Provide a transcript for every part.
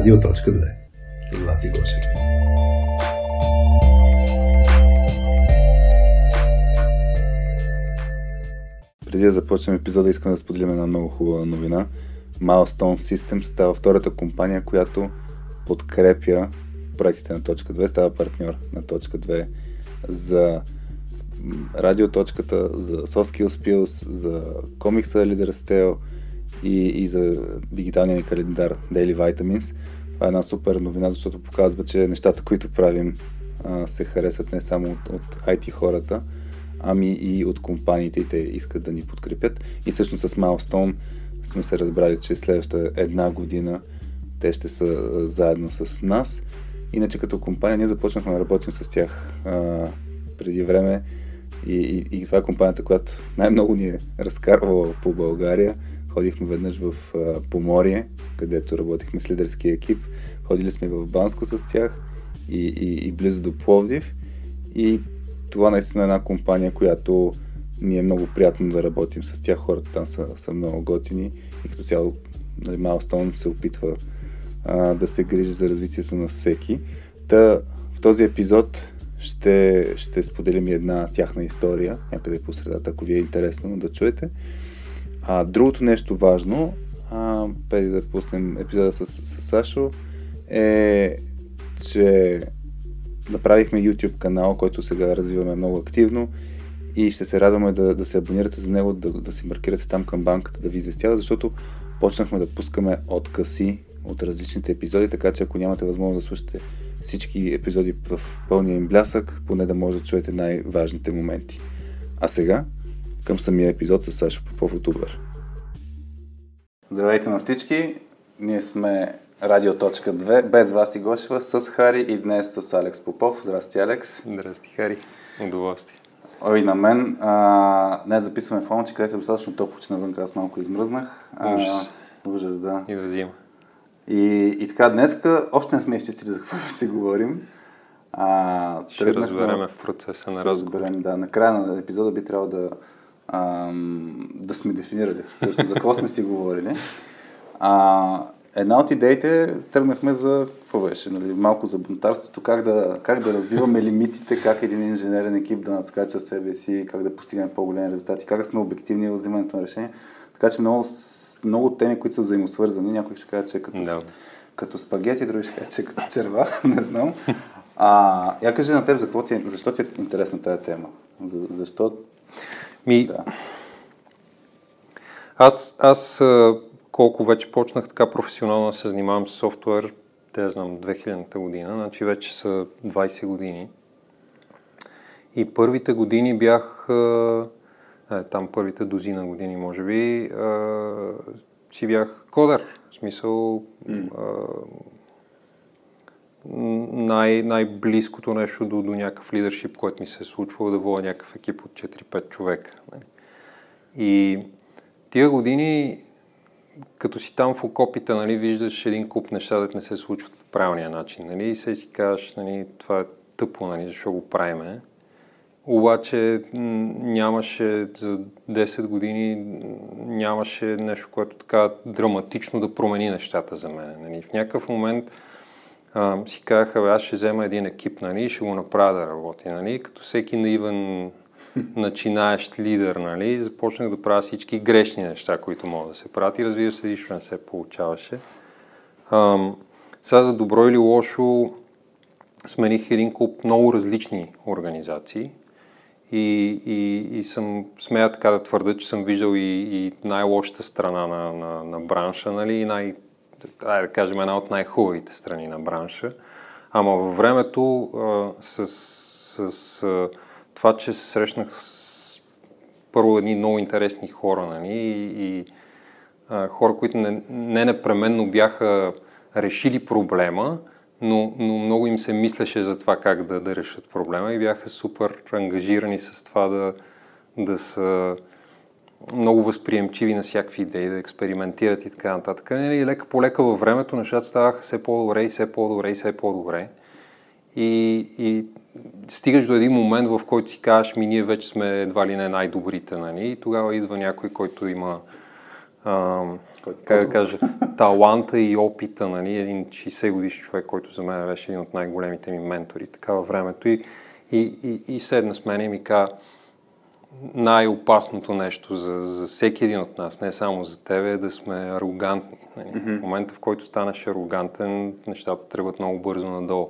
Радио.2 с Васи Гошев. Преди да започнем епизода, искам да споделим една много хубава новина. Milestone Systems става втората компания, която подкрепя проектите на точка 2, става партньор на точка 2 за радиоточката, за Soft Skills Pills, за комикса Leader Stale и, и за дигиталния ни календар Daily Vitamins. Това е една супер новина, защото показва, че нещата, които правим, се харесват не само от, от IT хората, ами и от компаниите и те искат да ни подкрепят. И всъщност с Milestone сме се разбрали, че следващата една година те ще са заедно с нас. Иначе като компания ние започнахме да работим с тях а, преди време и, и, и това е компанията, която най-много ни е разкарвала по България. Ходихме веднъж в а, Поморие, където работихме с лидерския екип. Ходили сме в Банско с тях и, и, и близо до Пловдив. И това наистина е една компания, която ни е много приятно да работим с тях. Хората там са, са много готини и като цяло нали, се опитва а, да се грижи за развитието на всеки. Та, в този епизод ще, ще споделим една тяхна история, някъде по средата, ако ви е интересно да чуете. А, другото нещо важно, а, преди да пуснем епизода с, с Сашо, е, че направихме YouTube канал, който сега развиваме много активно и ще се радваме да, да се абонирате за него, да, да си маркирате там към банката, да ви известява, защото почнахме да пускаме откъси от различните епизоди, така че ако нямате възможност да слушате всички епизоди в пълния им блясък, поне да може да чуете най-важните моменти. А сега към самия епизод с Сашо Попов от Uber. Здравейте на всички! Ние сме Радио.2 без вас и Гошева с Хари и днес с Алекс Попов. Здрасти, Алекс! Здрасти, Хари! Удоволствие! Ой, на мен. А, днес записваме в Омчи, където е достатъчно топло, че навън аз малко измръзнах. Ужас. ужас, да. И да взима. И, и така, днеска още не сме изчистили за какво си говорим. А, ще разберем в процеса на разговор. Разберем, да. Накрая на епизода би трябвало да, ам, да сме дефинирали също, за какво сме си говорили. А, една от идеите тръгнахме за какво беше, нали, малко за бунтарството, как да, как да разбиваме лимитите, как един инженерен екип да надскача себе си, как да постигнем по-големи резултати, как да сме обективни в взимането на решения. Така че много, много теми, които са взаимосвързани, някой ще каже, че е като, да. като спагети, други ще каже, че е като черва, не знам. А, я кажи на теб, за ти, е, защо ти е интересна тази тема? За, защо? Ми, да. Аз, аз колко вече почнах така професионално да се занимавам с софтуер, те знам, 2000-та година, значи вече са 20 години. И първите години бях е, там първите дозина години, може би, а, си бях кодър. В смисъл, mm. а, най- най-близкото нещо до, до някакъв лидершип, който ми се е случвало да водя някакъв екип от 4-5 човека. Нали. И тия години, като си там в окопите, нали, виждаш един куп неща, да не се случват по правилния начин. Нали, и се си казваш, нали, това е тъпо, нали, защо го правиме. Обаче нямаше за 10 години нямаше нещо, което така драматично да промени нещата за мен. Нали. В някакъв момент а, си казаха, аз ще взема един екип нали, и ще го направя да работи. Нали. Като всеки наивен начинаещ лидер, нали, започнах да правя всички грешни неща, които могат да се правят и разбира се, нищо не се получаваше. А, сега за добро или лошо смених един куп много различни организации и, и, и съм, смея така да твърда, че съм виждал и, и най-лошата страна на, на, на бранша, нали, и най, да кажем, една от най-хубавите страни на бранша. Ама във времето а, с, с, с това, че се срещнах с първо едни много интересни хора, нали, и, и а, хора, които не, не непременно бяха решили проблема, но, но много им се мислеше за това как да, да решат проблема и бяха супер ангажирани с това да, да са много възприемчиви на всякакви идеи, да експериментират и така нататък. Нали, и лека по лека във времето нещата ставаха все по-добре и все по-добре и все по-добре. И, и стигаш до един момент, в който си кажеш, ми ние вече сме едва ли не най-добрите, нали? И тогава идва някой, който има а, как да кажа, таланта и опита, нали, един 60 годишен човек, който за мен беше един от най-големите ми ментори така във времето и, и, и, и седна с мен и ми каза, най-опасното нещо за, за всеки един от нас, не само за тебе, е да сме арогантни. Нали? Mm-hmm. В момента, в който станеш арогантен, нещата тръгват много бързо надолу.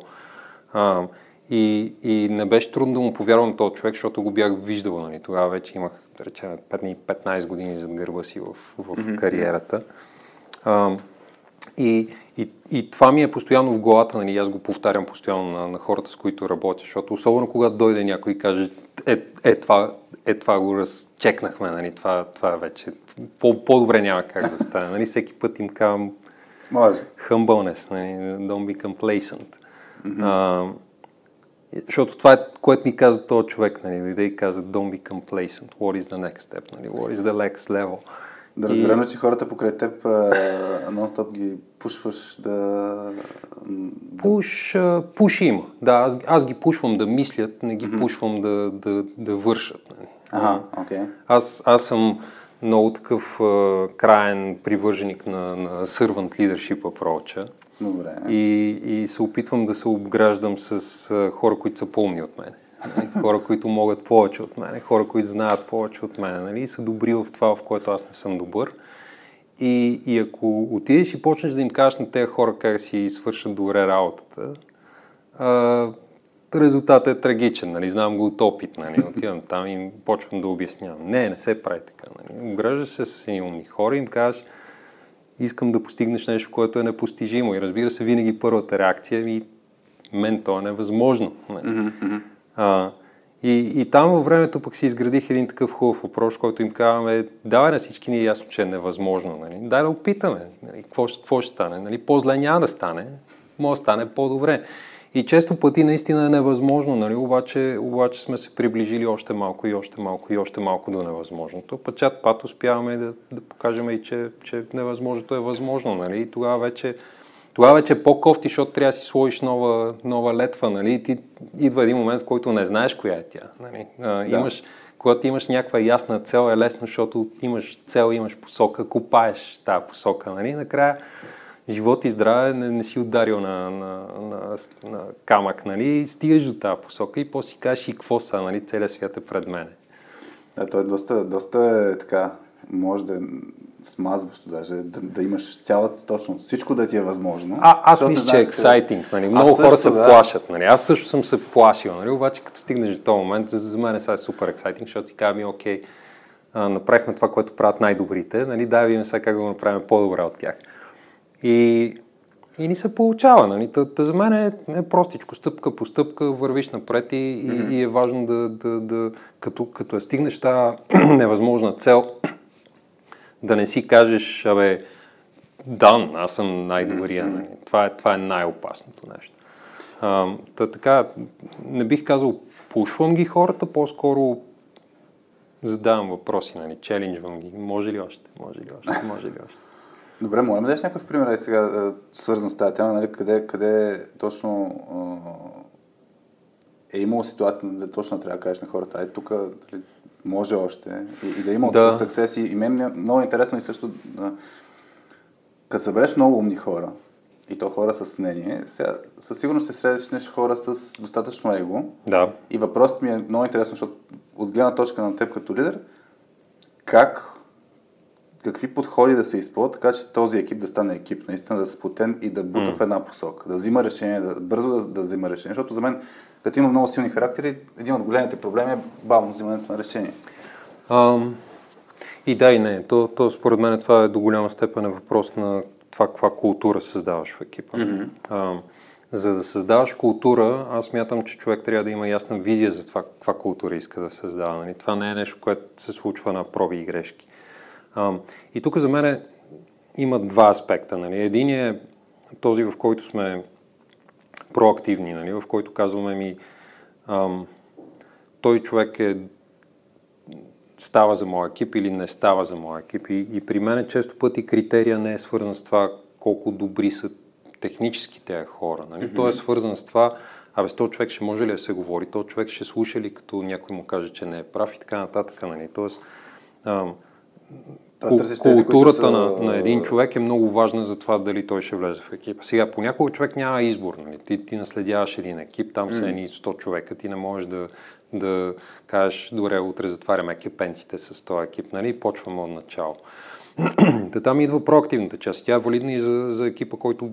А, и, и не беше трудно да му повярвам този човек, защото го бях виждал. Нали? Тогава вече имах, да речем, 15 години зад гърба си в, в mm-hmm. кариерата. А, и, и, и това ми е постоянно в главата, нали? аз го повтарям постоянно на, на хората, с които работя, защото особено когато дойде някой и каже, е, е, това, е това го разчекнахме, нали? това, това вече по, по-добре няма как да стане. Нали? Всеки път им казвам Може. humbleness, нали? don't be complacent. Mm-hmm. А, защото това е, което ми каза този човек, нали, дойде и каза don't be complacent, what is the next step, нали, what is the next level. Да разберем, и... че хората покрай теб нон-стоп ги пушваш да... Пуш, пуш има. Да, аз, аз ги пушвам да мислят, не ги mm-hmm. пушвам да, да, да вършат. Нали. Ага. Okay. Аз, аз съм много такъв а, краен привърженик на, на servant leadership approach. Добре. И, и се опитвам да се обграждам с а, хора, които са по-умни от мен. Нали? Хора, които могат повече от мен, хора, които знаят повече от мен нали? са добри в това, в което аз не съм добър. И, и ако отидеш и почнеш да им кажеш на тези хора как си свършат добре работата, а, резултатът е трагичен, нали? знам го от опит. Нали? Отивам там и почвам да обяснявам. Не, не се прави така. Нали? Ограждаш се с едни умни хора и им кажеш, искам да постигнеш нещо, което е непостижимо. И разбира се, винаги първата реакция ми, мен то е невъзможно. Нали? Mm-hmm. А, и, и там във времето пък си изградих един такъв хубав въпрос, който им казваме, давай на всички ни е ясно, че е невъзможно. Нали? Дай да опитаме. Нали? Какво, какво ще стане? Нали? По-зле няма да стане. Може да стане по-добре. И често пъти наистина е невъзможно, нали? обаче, обаче сме се приближили още малко и още малко и още малко до невъзможното. Път пат успяваме да, да покажем и, че, че невъзможното е възможно. Нали? И тогава вече, тогава вече е по-кофти, защото трябва да си сложиш нова, нова летва. Нали? И ти, идва един момент, в който не знаеш коя е тя. Нали? А, да. имаш, когато имаш някаква ясна цел е лесно, защото имаш цел, имаш посока, купаеш тази посока. Нали? Накрая живот и здраве не, не си ударил на, на, на, на камък, нали? И стигаш до тази посока и после си кажеш и какво са, нали? Целият свят е пред мен. Да, то е доста, доста е така, може да е смазващо даже, да, да имаш цялата точно всичко да ти е възможно. А, аз мисля, че е ексайтинг. Нали? Много също, хора се да. плашат. Нали? Аз също съм се плашил, нали? обаче като стигнеш до този момент, за, за мен е сега супер ексайтинг, защото си казвам, окей, а, направихме това, което правят най-добрите, нали? дай видим сега как да го направим по-добре от тях. И, и ни се получава. Нали? Та, та за мен е, е простичко, стъпка по стъпка, вървиш напред и, mm-hmm. и, и е важно да, да, да като, като е стигнеш тази невъзможна цел, да не си кажеш, абе, дан, аз съм най-добрия. Нали? Това, е, това е най-опасното нещо. А, та, така, не бих казал, пушвам ги хората, по-скоро задавам въпроси, нали, челенджвам ги. Може ли още? Може ли още? Може ли още? Добре, моля да дадеш някакъв пример е сега, свързан с тази тема, нали, къде, къде точно е имало ситуация, да точно трябва да кажеш на хората, е тук дали, може още и, и да има да. съксес. И, и мен е много интересно и също, да, като събереш много умни хора, и то хора с мнение, сега, със сигурност ще срещнеш хора с достатъчно его. Да. И въпросът ми е много интересно, защото от гледна точка на теб като лидер, как какви подходи да се използват, така че този екип да стане екип, наистина да е сплотен и да бута mm. в една посока, да взима решение, да, бързо да, да взима решение. Защото за мен, като има много силни характери, един от големите проблеми е бавно взимането на решение. Um, и да, и не. То, то според мен това е до голяма степен е въпрос на това каква култура създаваш в екипа. Mm-hmm. Um, за да създаваш култура, аз мятам, че човек трябва да има ясна визия за това каква култура иска да създава. Нали? Това не е нещо, което се случва на проби и грешки. А, и тук за мен има два аспекта. Нали. Един е този, в който сме проактивни, нали, в който казваме ми ам, той човек е става за моя екип или не става за моя екип. И, и при мен често пъти критерия не е свързан с това колко добри са технически тези хора. Нали? Mm-hmm. Той е свързан с това, абе с този човек ще може ли да се говори, този човек ще слуша ли като някой му каже, че не е прав и така нататък. Нали? Тоест, ам, културата на, на един човек е много важна за това дали той ще влезе в екипа. Сега, понякога човек няма избор. Нали? Ти, ти наследяваш един екип, там са едни 100 човека, ти не можеш да, да кажеш, добре, утре затваряме екипенците с този екип, нали? почваме от начало. Та там идва проактивната част. Тя е валидна и за, за екипа, който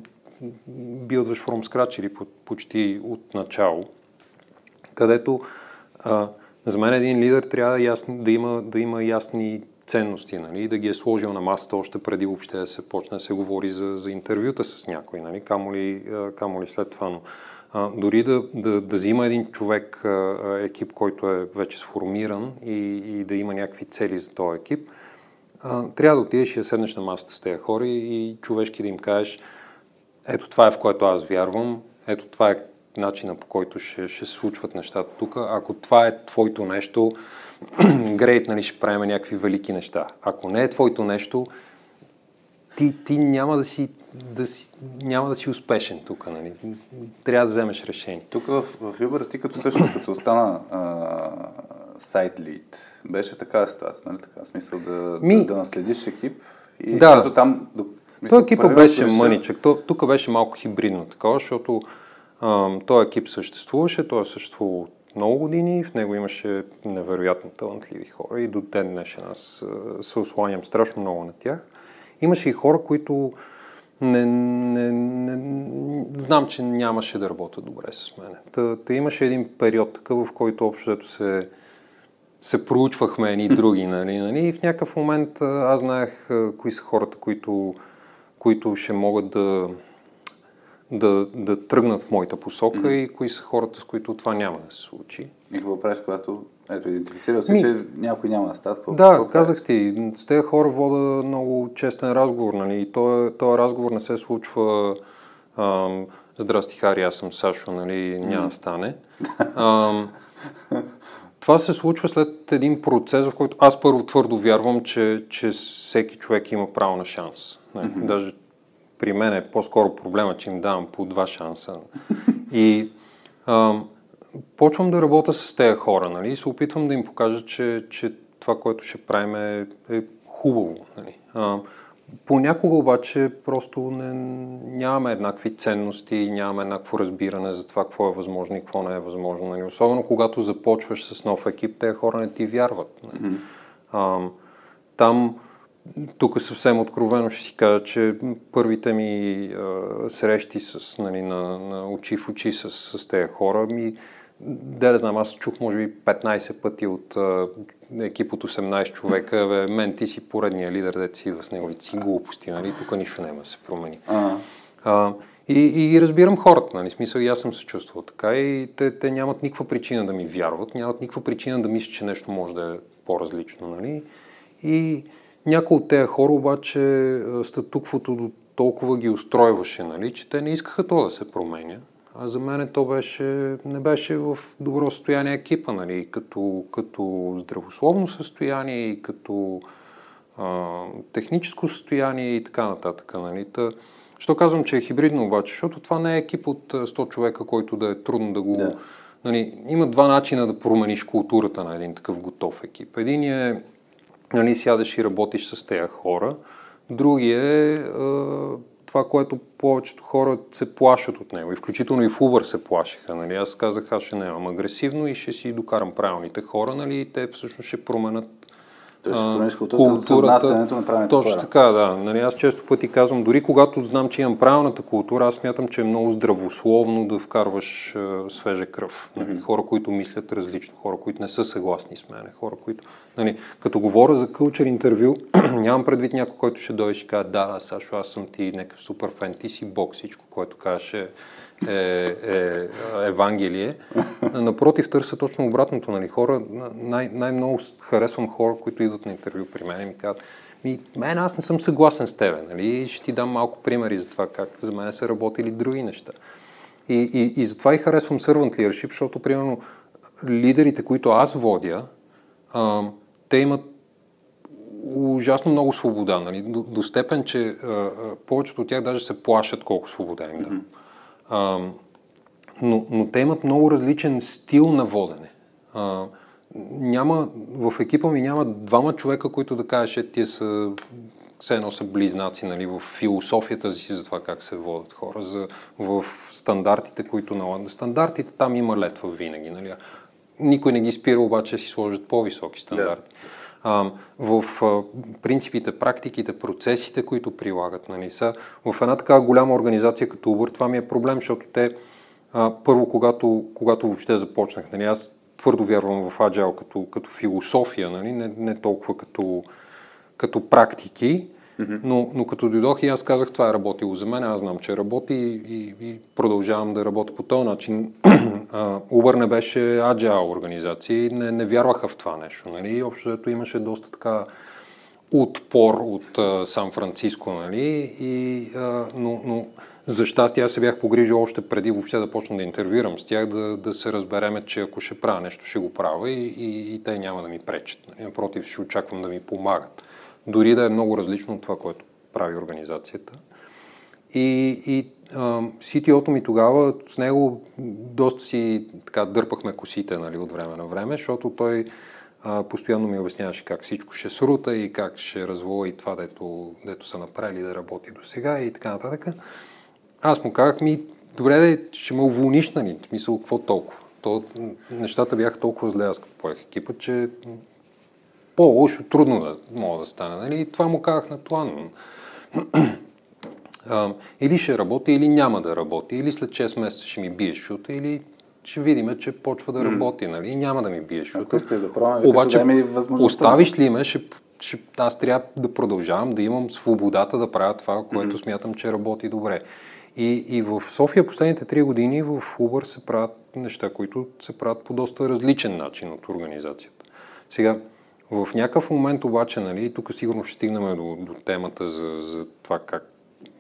билдваш from scratch или почти от начало, където а, за мен един лидер трябва ясни, да, има, да има ясни ценности, нали, да ги е сложил на масата още преди въобще да се почне да се говори за, за интервюта с някой, нали, камо, ли, камо ли след това. Но, а, дори да, да, да взима един човек, а, екип, който е вече сформиран и, и да има някакви цели за този екип, а, трябва да отидеш и да седнеш на масата с тези хора и, и човешки да им кажеш ето това е в което аз вярвам, ето това е начина по който ще се случват нещата тук. Ако това е твоето нещо, грейт, нали, ще правим някакви велики неща. Ако не е твоето нещо, ти, ти няма да си да си, няма да си успешен тук, нали? Трябва да вземеш решение. Тук в, в Uber ти като всъщност като остана сайт лид, беше такава ситуация, нали така? Смисъл да, Ми... да, да наследиш екип и да. там... До, този екип беше мъничък. Тук беше малко хибридно такова, защото този екип съществуваше, той е съществувал много години, в него имаше невероятно талантливи хора и до ден днешен аз се осланям страшно много на тях. Имаше и хора, които не, не, не, знам, че нямаше да работят добре с мен. Та, та имаше един период такъв, в който общо се, се проучвахме едни други. Нали, нали, и в някакъв момент аз знаех кои са хората, които, които ще могат да, да, да тръгнат в моята посока mm-hmm. и кои са хората, с които това няма да се случи. И какво правиш, когато ето, идентифицирал си, Ми... че някой няма да стат? Да, какво казах ти, с тези хора вода много честен разговор, нали? И този, този разговор не се случва ам, Здрасти, Хари, аз съм Сашо, нали? Няма да стане. Ам, това се случва след един процес, в който аз първо твърдо вярвам, че, че всеки човек има право на шанс. Нали? Mm-hmm. Даже при мен е по-скоро проблема, че им давам по два шанса. И а, почвам да работя с тези хора, нали, и се опитвам да им покажа, че, че това, което ще правим е, е хубаво. Нали. А, понякога обаче просто не, нямаме еднакви ценности, нямаме еднакво разбиране за това какво е възможно и какво не е възможно. Нали. Особено когато започваш с нов екип, тези хора не ти вярват. Нали. А, там тук съвсем откровено ще си кажа, че първите ми а, срещи с, нали, на, на очи в очи с, с тези хора ми да не знам, аз чух може би 15 пъти от а, екип от 18 човека, бе, мен ти си поредния лидер, да си идва с него, си глупости, нали, тук нищо няма да се промени. А, и, и разбирам хората, нали, смисъл и аз съм се чувствал така и те, те нямат никаква причина да ми вярват, нямат никаква причина да мислят, че нещо може да е по-различно, нали. И някои от тези хора обаче статуквото до толкова ги устройваше, нали, че те не искаха то да се променя. А за мен то беше, не беше в добро състояние екипа, нали, като, като здравословно състояние и като а, техническо състояние и така нататък. Нали. Та, що казвам, че е хибридно обаче, защото това не е екип от 100 човека, който да е трудно да го... Да. Нали, има два начина да промениш културата на един такъв готов екип. Един е нали, сядаш и работиш с тези хора. Другия е това, което повечето хора се плашат от него. И включително и в Uber се плашиха. Нали? Аз казах, аз ще не имам агресивно и ще си докарам правилните хора. Нали? И те всъщност ще променят ще промениш културата, културата на правилните Точно хора. така, да. Нали, аз често пъти казвам, дори когато знам, че имам правилната култура, аз смятам, че е много здравословно да вкарваш а, свежа кръв. Нали, mm-hmm. Хора, които мислят различно, хора, които не са съгласни с мен, хора, които... Нали, като говоря за кълчер интервю, нямам предвид някой, който ще дойде и ще каже, да, да, Сашо, аз съм ти някакъв супер фен, ти си бог, всичко, което кажеш е е, е Евангелие. Напротив, търся точно обратното. Нали. Хора, най- най-много харесвам хора, които идват на интервю при мен и ми казват, ми, мен аз не съм съгласен с тебе. Нали? Ще ти дам малко примери за това как за мен са работили други неща. И, и, и затова и харесвам Servant Leadership, защото, примерно, лидерите, които аз водя, а, те имат ужасно много свобода, нали? до, до степен, че а, повечето от тях даже се плашат колко свобода им да. Mm-hmm. А, но, но те имат много различен стил на водене. А, няма, в екипа ми няма двама човека, които да кажеш, е, тия са все едно са близнаци нали, в философията си за това как се водят хора, за, в стандартите, които налагат. Стандартите там има летва винаги. Нали. Никой не ги спира обаче да си сложат по-високи стандарти. Да. В принципите, практиките, процесите, които прилагат, нали, са в една така голяма организация като Uber, това ми е проблем, защото те първо, когато, когато въобще започнах, нали, аз твърдо вярвам в Agile като, като философия, нали, не, не толкова като, като практики, но, но като дойдох и аз казах, това е работило за мен, аз знам, че работи и, и продължавам да работя по този начин. Uber не беше Agile организация и не, не вярваха в това нещо. Нали, общо зато имаше доста така отпор от Сан-Франциско, нали, и, а, но, но за щастие аз се бях погрижил още преди въобще да почна да интервюирам с тях, да, да се разбереме, че ако ще правя нещо, ще го правя и, и, и те няма да ми пречат. Нали? Напротив, ще очаквам да ми помагат. Дори да е много различно от това, което прави организацията. И, и CTO-то ми тогава, с него доста си така дърпахме косите нали, от време на време, защото той а, постоянно ми обясняваше как всичко ще срута и как ще развои това, дето, дето са направили да работи до сега и така нататък. Аз му казах ми, добре, да, ще ме уволниш, нали? Мисъл, какво толкова? То, нещата бяха толкова зле, аз като поех екипа, че по-лошо, трудно да мога да стане. Нали? И това му казах на това. или ще работи, или няма да работи, или след 6 месеца ще ми бие шута, или ще видим, че почва да работи, нали? Няма да ми бие шута. Ако искаш да пробвам, Обаче, да оставиш ли ме, ще, ще, аз трябва да продължавам да имам свободата да правя това, което смятам, че работи добре. И, и в София последните три години в Uber се правят неща, които се правят по доста различен начин от организацията. Сега, в някакъв момент обаче, нали, тук сигурно ще стигнем до, до темата за, за това как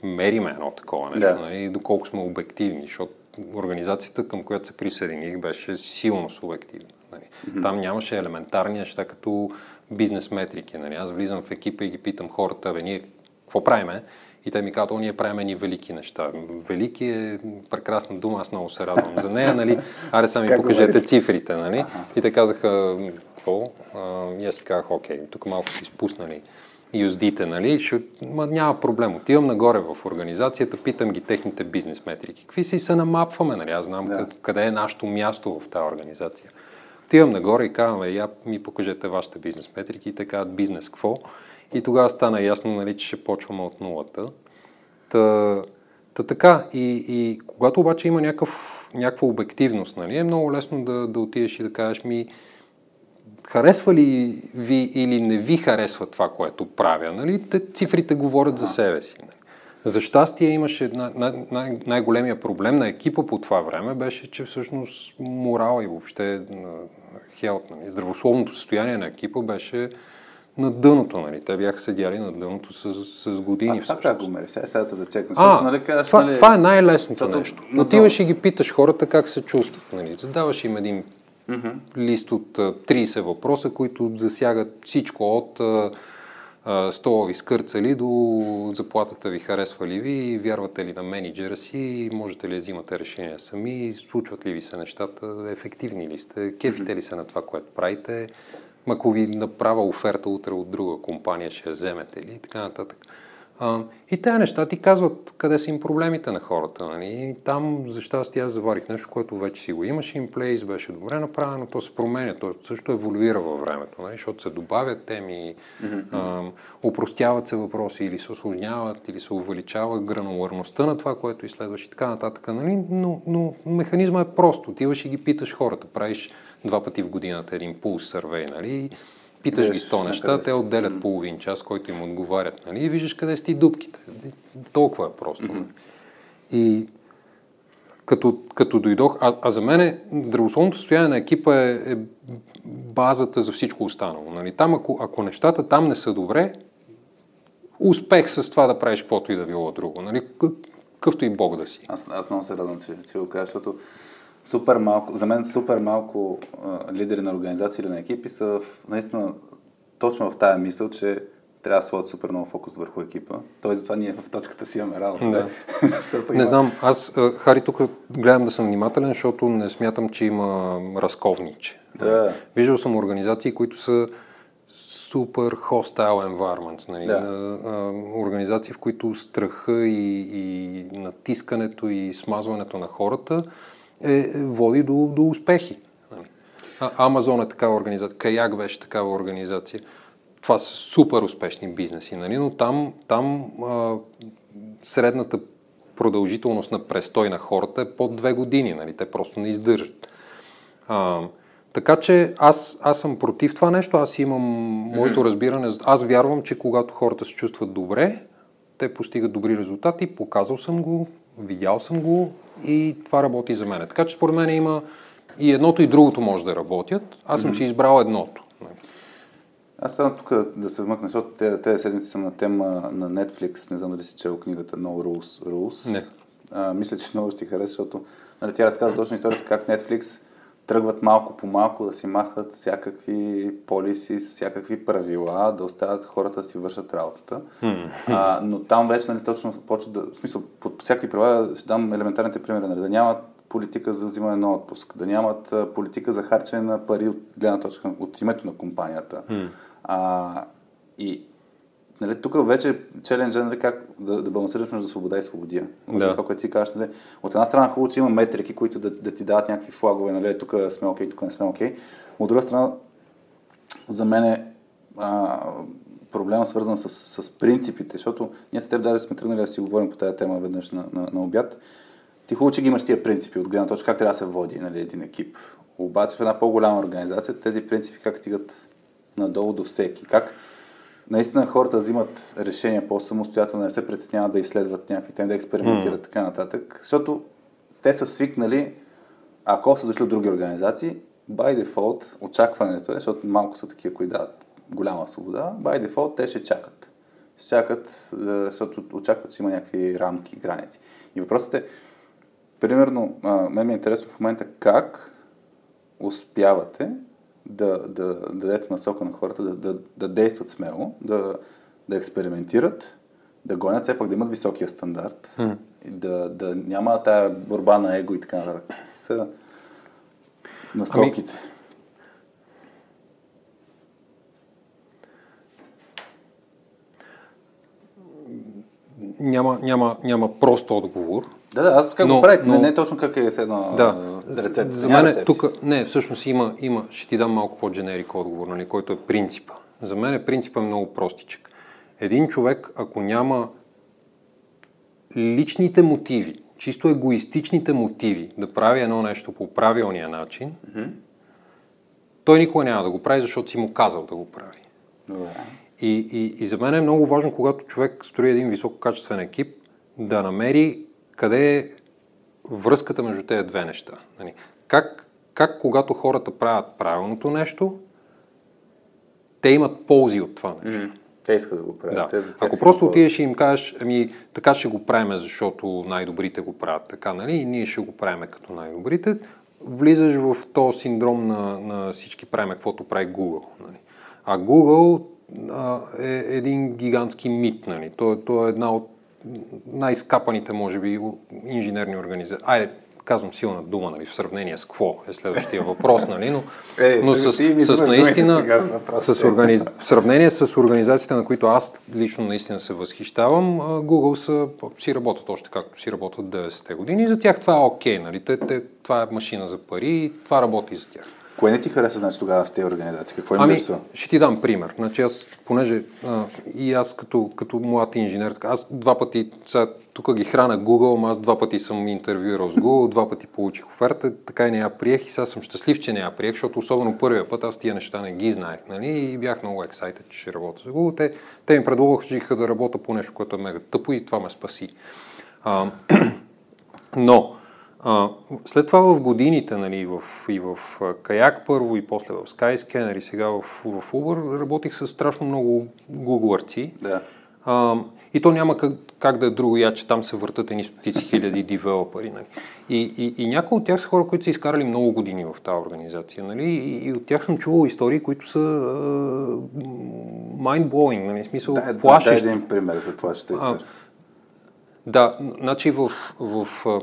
мериме едно такова нещо, да. нали, доколко сме обективни, защото организацията, към която се присъединих, беше силно субективна. Нали. Mm-hmm. Там нямаше елементарни неща като бизнес метрики. Нали. Аз влизам в екипа и ги питам хората, бе, ние какво правиме? И те ми казват, о, ние правим ни велики неща. Велики е прекрасна дума, аз много се радвам за нея, нали? Аре, сами покажете цифрите, нали? Ага. И те казаха, какво? и аз си казах, окей, тук малко си изпуснали юздите, нали? Шо, ма, няма проблем. Отивам нагоре в организацията, питам ги техните бизнес метрики. Какви си се намапваме, нали? Аз знам да. къде е нашето място в тази организация. Отивам нагоре и казвам, я ми покажете вашите бизнес метрики и те казват бизнес какво. И тогава стана ясно, нали, че ще почваме от нулата. Та, та така, и, и когато обаче има някакъв, някаква обективност, нали, е много лесно да, да отидеш и да кажеш ми, харесва ли ви или не ви харесва това, което правя, нали, те, цифрите говорят за себе си. Нали. За щастие имаше най- най- най- най-големия проблем на екипа по това време беше, че всъщност морал и въобще хелт, нали, здравословното състояние на екипа беше на дъното, нали? Те бяха седяли на дъното с, с години. А това как го мери? Сега, сега да зачекна. А, нали, кажеш, това, нали... това е най-лесното Защото... нещо. Отиваш и ги питаш хората как се чувстват. Нали? Задаваш им един mm-hmm. лист от 30 въпроса, които засягат всичко от столови скърцали до заплатата ви харесва ли ви, вярвате ли на менеджера си, можете ли да взимате решения сами, случват ли ви се нещата, ефективни ли сте, кефите ли се на това, което правите, ако ви направя оферта утре от друга компания, ще я вземете ли и така нататък. А, и тези неща ти казват къде са им проблемите на хората. Нали? И там, за щастие, аз заварих нещо, което вече си го имаше инплейс, беше добре направено, то се променя, то също еволюира във времето, нали? защото се добавят теми, mm-hmm. упростяват се въпроси или се осложняват, или се увеличава грануларността на това, което изследваш и така нататък. Нали? Но, но механизма е просто. Отиваш и ги питаш хората, правиш два пъти в годината един пулс сървей, нали? Питаш ги 100 неща, те отделят mm-hmm. половин час, който им отговарят, нали? И виждаш къде сте дубките. Толкова е просто. Mm-hmm. И като, като дойдох, а, а за мен здравословното състояние на екипа е, е базата за всичко останало. Нали? Там, ако, ако нещата там не са добре, успех с това да правиш каквото и да било друго. Нали? Какъвто и Бог да си. Аз, аз много се радвам, че, че го кажа, защото супер малко, за мен супер малко а, лидери на организации или на екипи са в, наистина точно в тая мисъл, че трябва да сложат супер много фокус върху екипа. Тоест, затова ние в точката си имаме работа. Да. не има... знам, аз, Хари, тук гледам да съм внимателен, защото не смятам, че има разковниче. Да. Виждал съм организации, които са супер hostile environments, нали? Да. А, организации, в които страха и, и натискането и смазването на хората е, е, води до, до успехи. Амазон е такава организация, Каяк беше такава организация. Това са супер успешни бизнеси, нали? но там, там а, средната продължителност на престой на хората е под две години. Нали? Те просто не издържат. А, така че аз, аз съм против това нещо, аз имам моето разбиране. Аз вярвам, че когато хората се чувстват добре, те постигат добри резултати, показал съм го, видял съм го и това работи за мен. Така че според мен има и едното и другото може да работят. Аз съм си избрал едното. Аз само тук да се вмъкна, защото те- тези седмици съм на тема на Netflix. Не знам дали си чел книгата No Rules. Rules. Не. А, мисля, че много ще ти хареса, защото нали, тя разказва точно историята как Netflix тръгват малко по малко да си махат всякакви полиси, всякакви правила, да оставят хората да си вършат работата. А, но там вече нали, точно почват да... В смисъл, под всякакви правила ще дам елементарните примери. Нали, да нямат политика за взимане на отпуск, да нямат политика за харчене на пари от гледна точка от името на компанията. А, и нали, тук вече челенджа нали, как да, да балансираш между свобода и свободия. Да. Това, което ти кажеш, нали, от една страна хубаво, че има метрики, които да, да ти дават някакви флагове, нали, тук сме окей, тук не сме окей. От друга страна, за мен е а, проблема свързан с, с принципите, защото ние с теб даже сме тръгнали да си говорим по тази тема веднъж на, на, на обяд. Ти хубаво, че ги имаш тия принципи от гледна точка как трябва да се води нали, един екип. Обаче в една по-голяма организация тези принципи как стигат надолу до всеки. Как наистина хората взимат решения по-самостоятелно, не се притесняват да изследват някакви теми, да експериментират така нататък. Защото те са свикнали, ако са дошли от други организации, by default очакването е, защото малко са такива, които дават голяма свобода, by default те ще чакат. Ще чакат, е, защото очакват, че има някакви рамки, граници. И въпросът е, примерно, мен ми е интересно в момента как успявате да, да, да дадете насока на хората, да, да, да действат смело, да, да експериментират, да гонят все пак да имат високия стандарт, и да, да няма тая борба на его и така нататък. Са насоките. Няма, няма, няма прост отговор. Да, да, аз така Но- го правите. Не, но- не е точно как е с едно Да. а, рецепт. За мен рецепт. тук, не, всъщност има, има, ще ти дам малко по-дженерик отговор, нали, който е принципа. За мен е принципа много простичък. Един човек, ако няма личните мотиви, чисто егоистичните мотиви да прави едно нещо по правилния начин, той никога няма да го прави, защото си му казал да го прави. Добре. И, и, и за мен е много важно, когато човек строи един висококачествен екип, да намери къде е връзката между тези две неща. Нали? Как, как когато хората правят правилното нещо, те имат ползи от това нещо. Те искат да го правят. Да. Те, за Ако просто отидеш и им кажеш, ами така ще го правим, защото най-добрите го правят така, нали? И ние ще го правим като най-добрите, влизаш в този синдром на, на всички правим каквото прави Google. Нали? А Google а, е един гигантски мит. Нали? То, е- то е една от най-скапаните, може би, инженерни организации. Айде, казвам силна дума, нали, в сравнение с какво е следващия въпрос, нали, но, Е, но с, с взимаш наистина, с с организ... в сравнение с организациите, на които аз лично наистина се възхищавам, Google са, си работят още както си работят 90-те години и за тях това е окей, нали, те, те, това е машина за пари и това работи за тях. Кое не ти хареса значи, тогава в тези организации? Какво им Ами, липсва? ще ти дам пример. Значи аз, понеже а, и аз като, като млад инженер, аз два пъти, сега, тук ги храна Google, ама аз два пъти съм интервюирал с Google, два пъти получих оферта, така и не я приех и сега съм щастлив, че не я приех, защото особено първия път аз тия неща не ги знаех, нали, и бях много excited, че ще работя с Google. Те, те ми предложиха да работя по нещо, което е мега тъпо и това ме спаси. А, но, а, след това в годините, нали, в, и в Каяк първо, и после в Skyscanner, и сега в, в Uber, работих с страшно много гуглърци. Да. А, и то няма как, как да е друго я, че там се въртат едни стотици хиляди девелопери. Нали. И, и, и някои от тях са хора, които са изкарали много години в тази организация. Нали. И, и от тях съм чувал истории, които са mind-blowing, нали, в смисъл дай, плашещи. дай един пример за плащите история. Да, значи в, в а,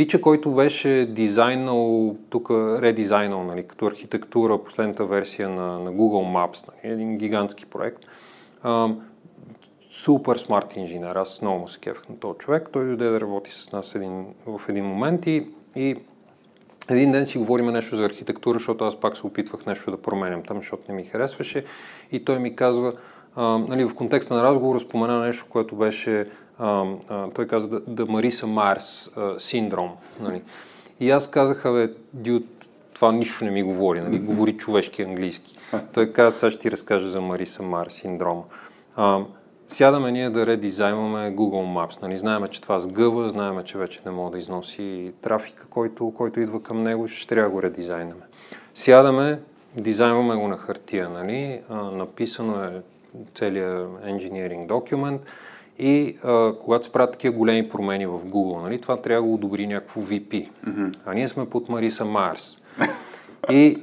пича, който беше дизайнал, тук редизайнал, нали, като архитектура, последната версия на, на Google Maps, нали, един гигантски проект. А, супер смарт инженер, аз много му се кефах на този човек. Той дойде да работи с нас един, в един момент и, и един ден си говорим нещо за архитектура, защото аз пак се опитвах нещо да променям там, защото не ми харесваше. И той ми казва, а, нали, в контекста на разговора спомена нещо, което беше, а, а, той каза да, да Мариса Марс а, синдром. Нали. И аз казах, бе, дюд, това нищо не ми говори, нали, говори човешки английски. Той каза, сега ще ти разкажа за Мариса Марс синдром. А, сядаме ние да редизайнваме Google Maps. Нали? Знаеме, че това сгъва, знаеме, че вече не мога да износи трафика, който, който идва към него, ще трябва да го редизайнаме. Сядаме, дизайнваме го на хартия. Нали? А, написано е целият engineering документ и а, когато се правят такива големи промени в Google, нали, това трябва да го одобри някакво VP. Mm-hmm. А ние сме под Мариса Марс. И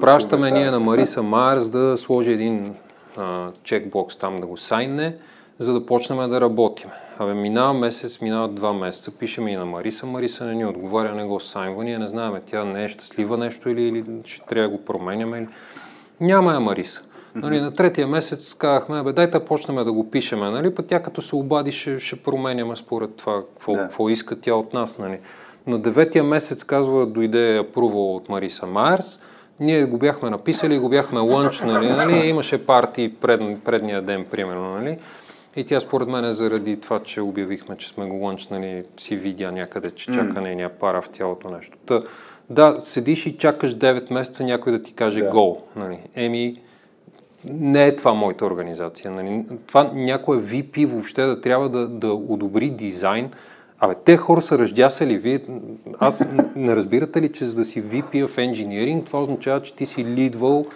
пращаме ние на Мариса Марс да сложи един а, чекбокс там да го сайне, за да почнем да работим. Абе, минава месец, минава два месеца, пишем и на Мариса, Мариса не ни отговаря, не го сайнва, ние не знаем, тя не е щастлива нещо или, или ще трябва да го променяме. Или... Няма я Мариса. Нали, на третия месец казахме, бе, дайте почнем да го пишеме, нали, път тя като се обади ще, ще променяме според това, какво, да. какво иска тя от нас. Нали. На деветия месец, казва, дойде апрувал от Мариса Майерс, ние го бяхме написали, го бяхме лънч, нали, нали, имаше парти пред, предния ден, примерно, нали, и тя според мен е заради това, че обявихме, че сме го лънчнали, си видя някъде, че чака нейния пара в цялото нещо. Та, да, седиш и чакаш 9 месеца някой да ти каже да. гол. Нали. Еми, не е това моята организация. Нали. Това някой VP въобще да трябва да, да одобри дизайн. Абе, те хора са ръждясали. Вие, аз не разбирате ли, че за да си VP of Engineering, това означава, че ти си лидвал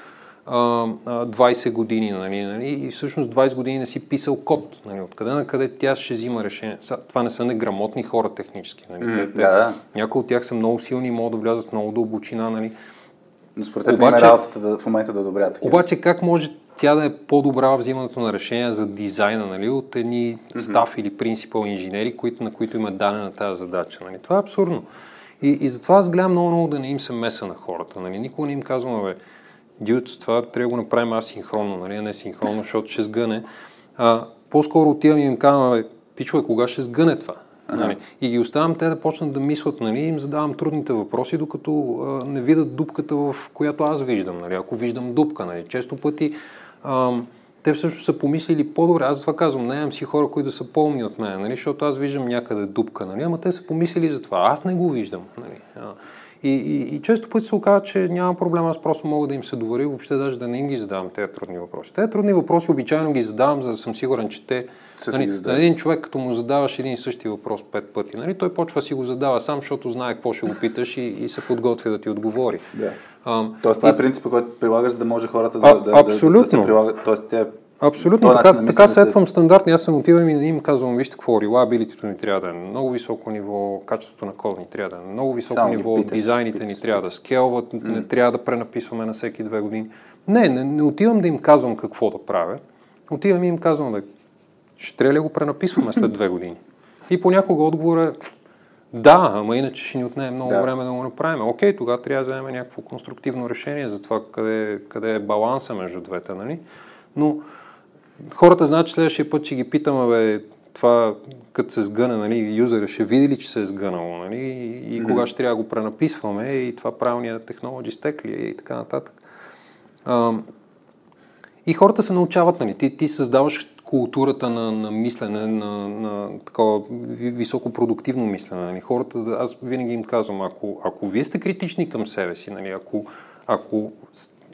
а, 20 години, нали, нали, и всъщност 20 години не си писал код. Нали, откъде на къде тя ще взима решение. Това не са неграмотни хора технически. Нали, mm, те, да, да. Някои от тях са много силни и могат да влязат много дълбочина. Нали. Но според теб обаче, работата да, в момента да одобрят такива. Обаче как може тя да е по-добра в взимането на решения за дизайна, нали, от едни mm-hmm. стаф или принципал инженери, които, на които има дане на тази задача. Нали. Това е абсурдно. И, и затова аз гледам много, много да не им се меса на хората. Нали. Никога не им казвам, бе, дюд, това трябва да го направим асинхронно, нали, а не синхронно, защото ще сгъне. А, по-скоро отивам и им казвам, бе, пичове, кога ще сгъне това? Нали? И ги оставям те да почнат да мислят, нали? им задавам трудните въпроси, докато а, не видят дупката, в която аз виждам. Нали? Ако виждам дупка, нали? често пъти а, те всъщност са помислили по-добре. Аз това казвам, не имам си хора, които са по-умни от мен, нали? защото аз виждам някъде дупка, нали? ама те са помислили за това. Аз не го виждам. Нали? И, и, и често пъти се оказва, че няма проблем, аз просто мога да им се доваря и въобще даже да не им ги задавам тези трудни въпроси. Тези трудни въпроси обичайно ги задавам, за да съм сигурен, че те... Нали, на един човек, като му задаваш един и същи въпрос пет пъти, нали, той почва си го задава сам, защото знае какво ще го питаш и, и се подготвя да ти отговори. Да. А, Тоест, това е и... е принципът, който прилагаш, за да може хората да, а, да, абсолютно. да, да се прилагат. Тоест, тя Абсолютно, така, така сетвам се... стандартни. Аз съм отивам и да им казвам, вижте какво, релабилитито ни трябва да е на много високо ниво, качеството на код ни трябва да е на много високо Само ниво, питаш, дизайните питаш, ни трябва да скелват, mm. не трябва да пренаписваме на всеки две години. Не, не, не отивам да им казвам какво да правят. Отивам и им казвам, бе, ще трябва ли го пренаписваме след две години? И понякога отговор е, да, ама иначе ще ни отнеме много да. време да го направим. Окей, тогава трябва да вземем някакво конструктивно решение за това къде, къде е баланса между двете, нали? Но хората знаят, че следващия път ще ги питаме, бе, това като се сгъне, нали, юзера ще види ли, че се е сгънало, нали, и, mm-hmm. кога ще трябва да го пренаписваме, и това правилният технологи стек ли е, и така нататък. А, и хората се научават, нали, ти, ти създаваш културата на, на мислене, на, на такова високопродуктивно мислене. Нали. Хората, аз винаги им казвам, ако, ако вие сте критични към себе си, нали, ако, ако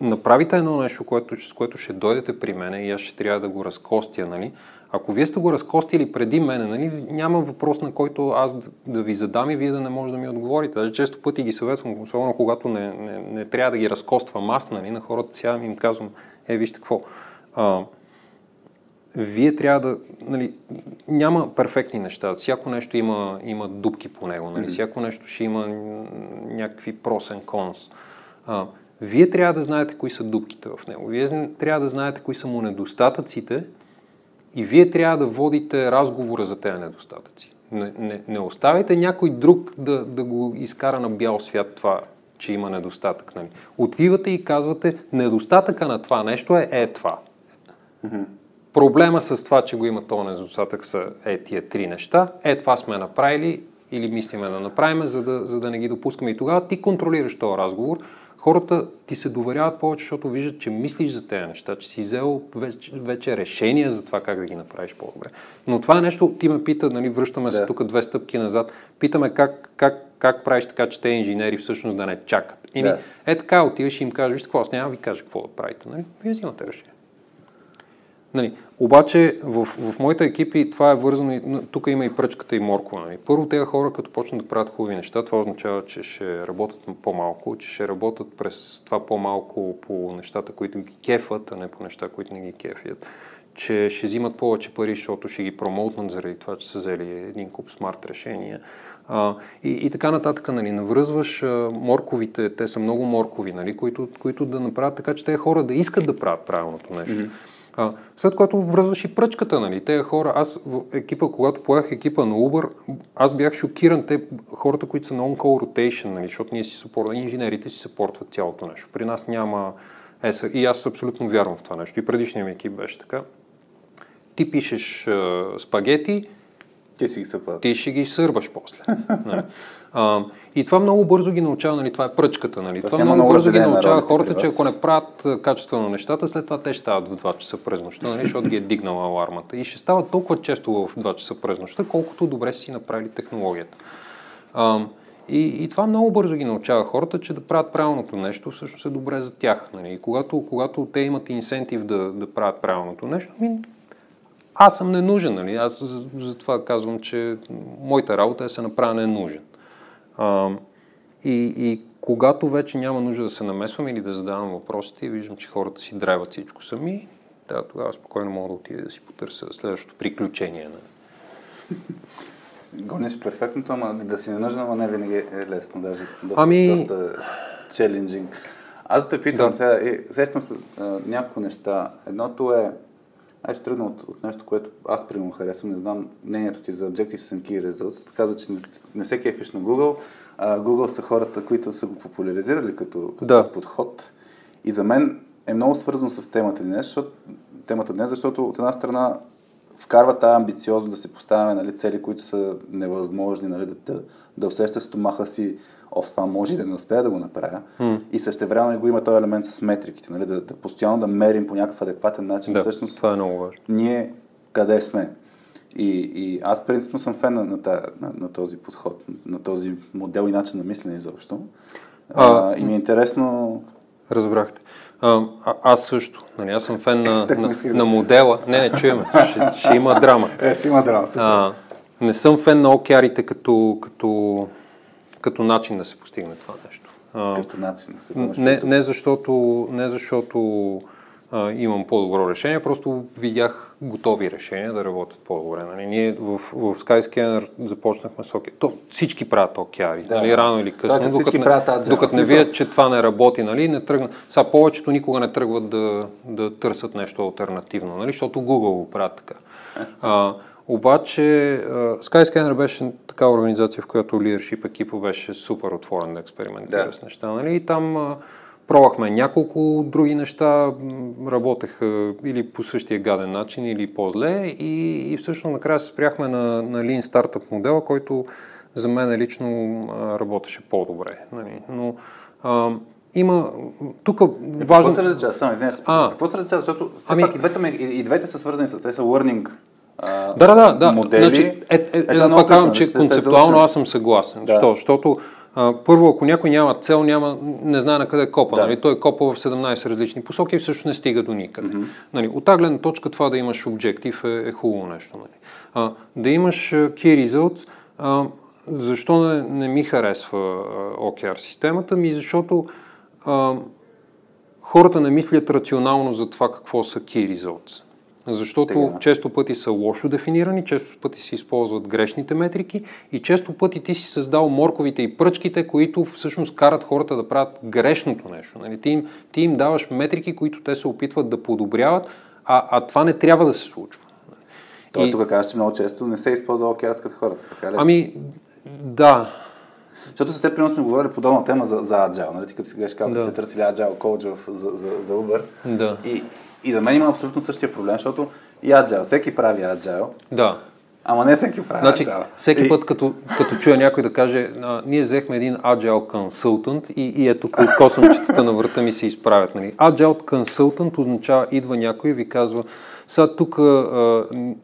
направите едно нещо, което, с което ще дойдете при мене и аз ще трябва да го разкостя, нали? Ако вие сте го разкостили преди мене, нали, няма въпрос, на който аз да, да ви задам и вие да не може да ми отговорите. Даже често пъти ги съветвам, особено когато не, не, не трябва да ги разкоствам аз, нали, на хората сега им казвам, е, вижте какво, а, вие трябва да, нали, няма перфектни неща. Всяко нещо има, има дупки по него, нали, mm-hmm. всяко нещо ще има някакви просен конс. А, вие трябва да знаете кои са дупките в него. Вие трябва да знаете кои са му недостатъците и вие трябва да водите разговора за тези недостатъци. Не, не, не оставяйте някой друг да, да го изкара на бял свят това, че има недостатък. Нали? Отивате и казвате, недостатъка на това нещо е, е това. Mm-hmm. Проблема с това, че го има този недостатък са е тия три неща. Е това сме направили или мислиме да направим, за да, за да не ги допускаме. И тогава ти контролираш този разговор. Хората ти се доверяват повече, защото виждат, че мислиш за тези неща, че си взел вече, вече решение за това как да ги направиш по-добре. Но това е нещо, ти ме пита, нали, връщаме да. се тук две стъпки назад, питаме как, как, как правиш така, че те инженери всъщност да не чакат. И да. е така, отиваш и им кажеш, вижте какво, аз няма ви кажа какво да правите. Нали? Вие взимате решение. Нали, обаче в, в моите екипи това е вързано, тук има и пръчката и морква. Нали. Първо тези хора, като почнат да правят хубави неща, това означава, че ще работят по-малко, че ще работят през това по-малко по нещата, които ги кефат, а не по неща, които не ги кефят че ще взимат повече пари, защото ще ги промоутнат заради това, че са взели един куп смарт решения. А, и, и така нататък, нали, навръзваш а, морковите, те са много моркови, нали, които, които да направят така, че тези хора да искат да правят правилното нещо. Mm-hmm. А, след което връзваш и пръчката, нали? Те хора, аз в екипа, когато поях екипа на Uber, аз бях шокиран. Те хората, които са на on-call rotation, нали? Защото ние си съпортваме, инженерите си съпортват цялото нещо. При нас няма ЕСА. И аз абсолютно вярвам в това нещо. И предишният ми екип беше така. Ти пишеш а, спагети, ти си ги съпът. Ти ще ги сърбаш после. нали? А, и това много бързо ги научава, нали, това е пръчката. Нали. Това, това много бързо ги научава хората, че ако не правят качествено нещата, след това те ще стават в 2 часа през нощта, нали, защото ги е дигнала алармата. И ще стават толкова често в 2 часа през нощта, колкото добре си направили технологията. А, и, и това много бързо ги научава хората, че да правят правилното нещо всъщност е добре за тях. Нали. И когато, когато те имат инсентив да, да правят правилното нещо, ми, аз съм ненужен. Нали. Аз затова за казвам, че моята работа е да се направя ненужен. А, и, и когато вече няма нужда да се намесвам или да задавам въпросите и виждам, че хората си драйват всичко сами, да, тогава спокойно мога да отида да си потърся следващото приключение. На... Гониш перфектното, ама да си не нужда, ама не винаги е лесно. Даже доста, ами... доста челенджинг. Аз да питам да. сега, сещам се няколко неща. Едното е, аз ще тръгна от, от нещо, което аз примерно харесвам, не знам мнението ти за Objectives and Key Results. Каза, че не, не се кефиш на Google. А, Google са хората, които са го популяризирали като, като да. подход. И за мен е много свързано с темата днес, защото, темата днес, защото от една страна вкарва тази амбициозно да се поставяме нали, цели, които са невъзможни, нали, да, да, да усеща стомаха си Оф, това може да не успея да го направя. Mm. И също време го има този елемент с метриките, нали? да, да постоянно да мерим по някакъв адекватен начин. Да, всъщност, това е много важно. Ние къде сме. И, и аз принципно съм фен на, на, на, на този подход, на този модел и начин на мислене изобщо. А, а, и ми е интересно... Разбрахте. А, а, аз също. Нали, аз съм фен на, на, на модела. Не, не, чуеме. Ще, ще има драма. Е, ще има драма. А, не съм фен на океарите като, като като начин да се постигне това нещо. Като начин? Не, не защото, не защото а, имам по-добро решение, просто видях готови решения да работят по-добре. Нали? Ние в, в Skyscanner започнахме с океари. То, всички правят океари, да, нали? рано или късно, да, докато, не, правят докато не видят, че това не работи, нали? не тръгна. Сега повечето никога не тръгват да, да търсят нещо альтернативно, нали? защото Google го правят така. А, обаче Skyscanner беше такава организация, в която лидершип екипа беше супер отворен да експериментира да. с неща. Нали? И там пробвахме няколко други неща, работеха или по същия гаден начин, или по-зле и, и всъщност накрая се спряхме на, на Lean Startup модела, който за мен лично работеше по-добре. Нали? Но а, има тук е, важно... Какво се различава? Само, извиняш, какво се различава? Защото все ами... пак и двете, и, и двете са свързани с... Те са learning да, да, да. модели. Значи, е, е, е, е затова казвам, че концептуално аз съм съгласен. Да. Що? Защото а, първо, ако някой няма цел, няма, не знае на къде копа. Да. Нали? Той копа в 17 различни посоки и всъщност не стига до никъде. Mm-hmm. Нали? От тази гледна точка това да имаш обектив е, е хубаво нещо. Нали? А, да имаш key results, а, защо не, не ми харесва а, OKR системата? Ми защото а, хората не мислят рационално за това какво са key results. Защото Тега. често пъти са лошо дефинирани, често пъти се използват грешните метрики и често пъти ти си създал морковите и пръчките, които всъщност карат хората да правят грешното нещо. Нали? Ти, им, ти им даваш метрики, които те се опитват да подобряват, а, а това не трябва да се случва. Тоест, и... тук казваш, че много често не се използва OKRs като хората, така ли? Ами, да. Защото с теб, примерно, сме говорили подобна тема за, за Agile, нали? Ти като си гледаш как да. се търсили Agile coach за, за, за Uber. Да. И, и за мен има абсолютно същия проблем, защото и Agile, всеки прави Agile. Да. Ама не всеки прави значи, Agile. Всеки и... път, като, като чуя някой да каже, а, ние взехме един Agile Consultant и, и ето косъмчетата на врата ми се изправят. Нали? Agile Consultant означава, идва някой и ви казва, сега тук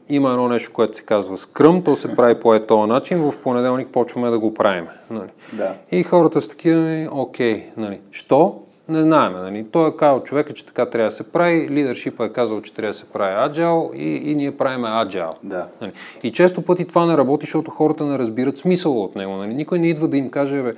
има едно нещо, което се казва Scrum, то се прави по този начин, в понеделник почваме да го правим. Нали? Да. И хората са такива, окей, нали? Що? Не знаем. Нали? Той е казал човека, че така трябва да се прави, лидершипа е казал, че трябва да се прави agile и, и ние правиме agile. Да. Нали? И често пъти това не работи, защото хората не разбират смисъл от него. Нали? Никой не идва да им каже, бе,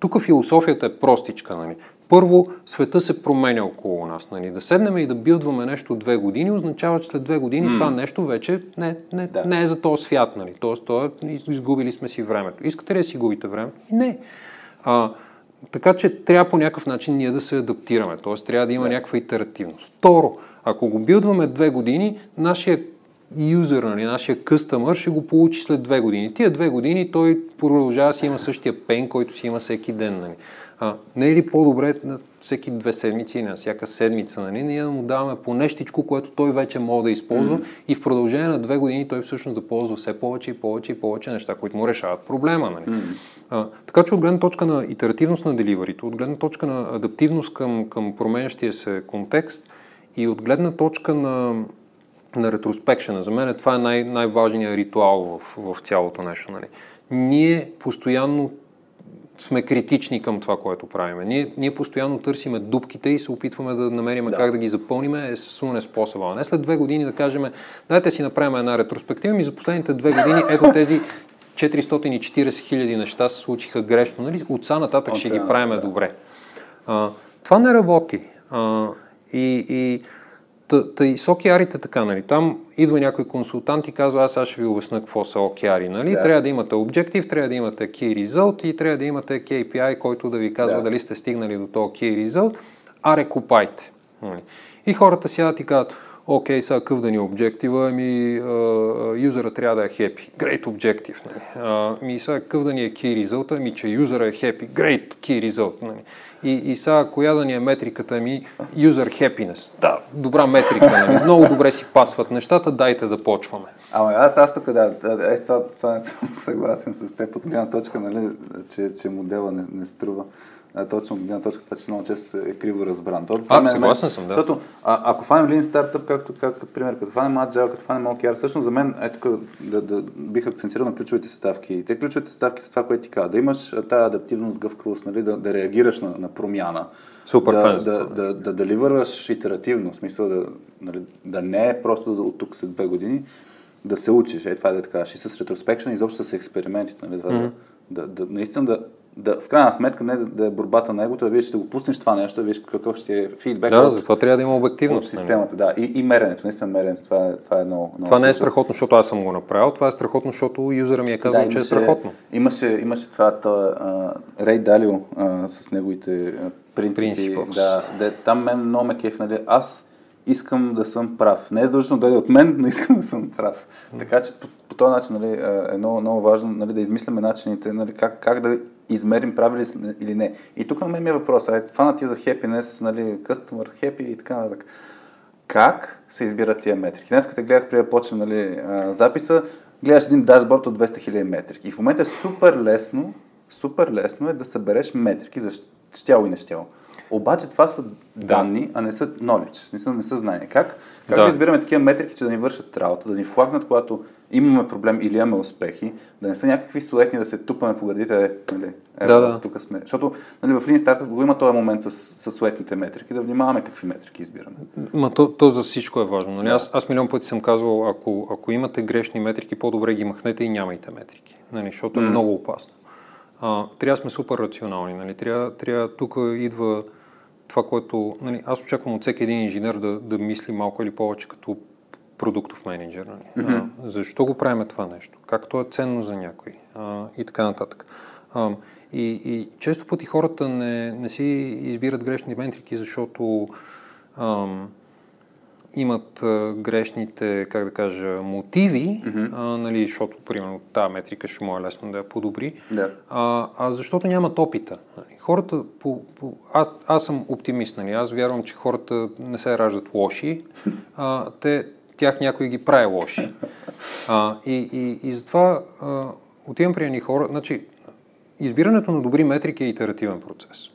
тук философията е простичка. Нали? Първо, света се променя около нас. Нали? Да седнем и да билдваме нещо две години, означава, че след две години mm. това нещо вече не, не, да. не е за този свят. Нали? Тоест, то е, изгубили сме си времето. Искате ли да си губите времето? И не. А, така че трябва по някакъв начин ние да се адаптираме, т.е. трябва да има да. някаква итеративност. Второ, ако го билдваме две години, нашия юзер, нали, нашия къстъмър ще го получи след две години. Тия две години той продължава си има същия пен, който си има всеки ден. Нали. А, не е ли по-добре на всеки две седмици, на всяка седмица, нали, ние да му даваме по нещичко, което той вече може да използва mm-hmm. и в продължение на две години той всъщност да ползва все повече и повече и повече неща, които му решават проблема. Нали. Mm-hmm. А, така че от гледна точка на итеративност на деливарито, от гледна точка на адаптивност към, към променящия се контекст и от гледна точка на, на ретроспекшена, за мен това е най- най-важният ритуал в, в цялото нещо. Нали. Ние постоянно сме критични към това, което правиме. Ние, ние постоянно търсиме дупките и се опитваме да намерим да. как да ги запълним е суне способа. А не след две години да кажем, дайте си направим една ретроспектива ми за последните две години ето тези 440 хиляди неща се случиха грешно. Нали? От са нататък От ще ги правиме да. добре. А, това не работи. А, и, и Та, и с океарите така, нали? Там идва някой консултант и казва, аз сега ще ви обясна какво са океари, нали? Да. Трябва да имате обектив, трябва да имате key result и трябва да имате KPI, който да ви казва да. дали сте стигнали до този key result, а рекупайте. Нали? И хората сядат и казват, окей, сега къв да ни обектива, ами юзера трябва да е happy. Great objective. Нали? Ми сега къв да ни е key result, ами че юзера е happy. Great key result. Нали? И, и сега коя да ни е метриката ми? User happiness. Да, добра метрика. Нали? Много добре си пасват нещата, дайте да почваме. Ама аз, аз тук, да, да е, това, това не съм съгласен с теб от гледна точка, нали, че, че модела не, не струва точно от гледна точка, това, че много често е криво разбран. То, а, ме, съгласен съм, да. Защото, а, ако фанем Lean Startup, както, как, като пример, като фанем Agile, като фанем OKR, всъщност за мен, ето да, да, бих акцентирал на ключовите съставки. Те ключовите съставки са това, което ти казва. Да имаш тази адаптивност, гъвкавост, нали, да, да реагираш на, на промяна. Супер да, да, да, да, да, да деливърваш итеративно, в смисъл да, нали, да не е просто от тук след две години, да се учиш. Е, това е да така. И с ретроспекшн, изобщо с експериментите. Нали, mm-hmm. да, да, да, наистина да, да, в крайна сметка не да, да е борбата на егото, да видиш, ще го пуснеш това нещо, да видиш какъв ще е фидбек. Да, от, затова трябва да има обективност. От системата, да. И, и меренето, наистина меренето, това е, това е много, много Това не е страхотно, защото аз съм го направил, това е страхотно, защото юзера ми е казал, да, че е страхотно. Имаше, имаше това, това Рей Далио с неговите принципи. Да, да, там мен много ме кеф, нали? Аз искам да съм прав. Не е задължително да е от мен, но искам да съм прав. Така че по, по този начин нали, е много, много важно нали, да измисляме начините, нали, как, как да измерим правили сме или не. И тук на мен ми е въпрос. Ай, фана ти за happiness, нали, customer happy и така нататък. Как се избират тия метрики? Днес като гледах преди да почнем нали, записа, гледаш един дашборд от 200 000 метрики. И в момента е супер лесно, супер лесно е да събереш метрики за щяло и нещяло. Обаче това са данни, а не са knowledge, не са, не са знания. Как, как да. да избираме такива метрики, че да ни вършат работа, да ни флагнат, когато имаме проблем или имаме успехи, да не са някакви суетни да се тупаме по градите, нали, е, да, да. тук сме. Защото нали, в Lean Startup го има този момент с, с суетните метрики, да внимаваме какви метрики избираме. Ма то, то за всичко е важно. Нали? Да. Аз, аз милион пъти съм казвал, ако, ако имате грешни метрики, по-добре ги махнете и нямайте метрики, нали, защото mm. е много опасно. А, трябва да сме супер рационални. Нали? Трябва, трябва тук идва това, което... Нали, аз очаквам от всеки един инженер да, да мисли малко или повече като продуктов менеджер. Нали? Mm-hmm. А, защо го правим това нещо? Как то е ценно за някой? А, и така нататък. А, и, и често пъти хората не, не си избират грешни метрики, защото ам, имат а, грешните, как да кажа, мотиви, mm-hmm. а, нали, защото, примерно, тази метрика ще му е лесно да я подобри, да. а, а защото нямат опита. Нали. Хората, по, по, аз, аз съм оптимист, нали, аз вярвам, че хората не се раждат лоши, а, те, тях някой ги прави лоши. А, и, и, и затова а, отивам при едни хора, значи, избирането на добри метрики е итеративен процес.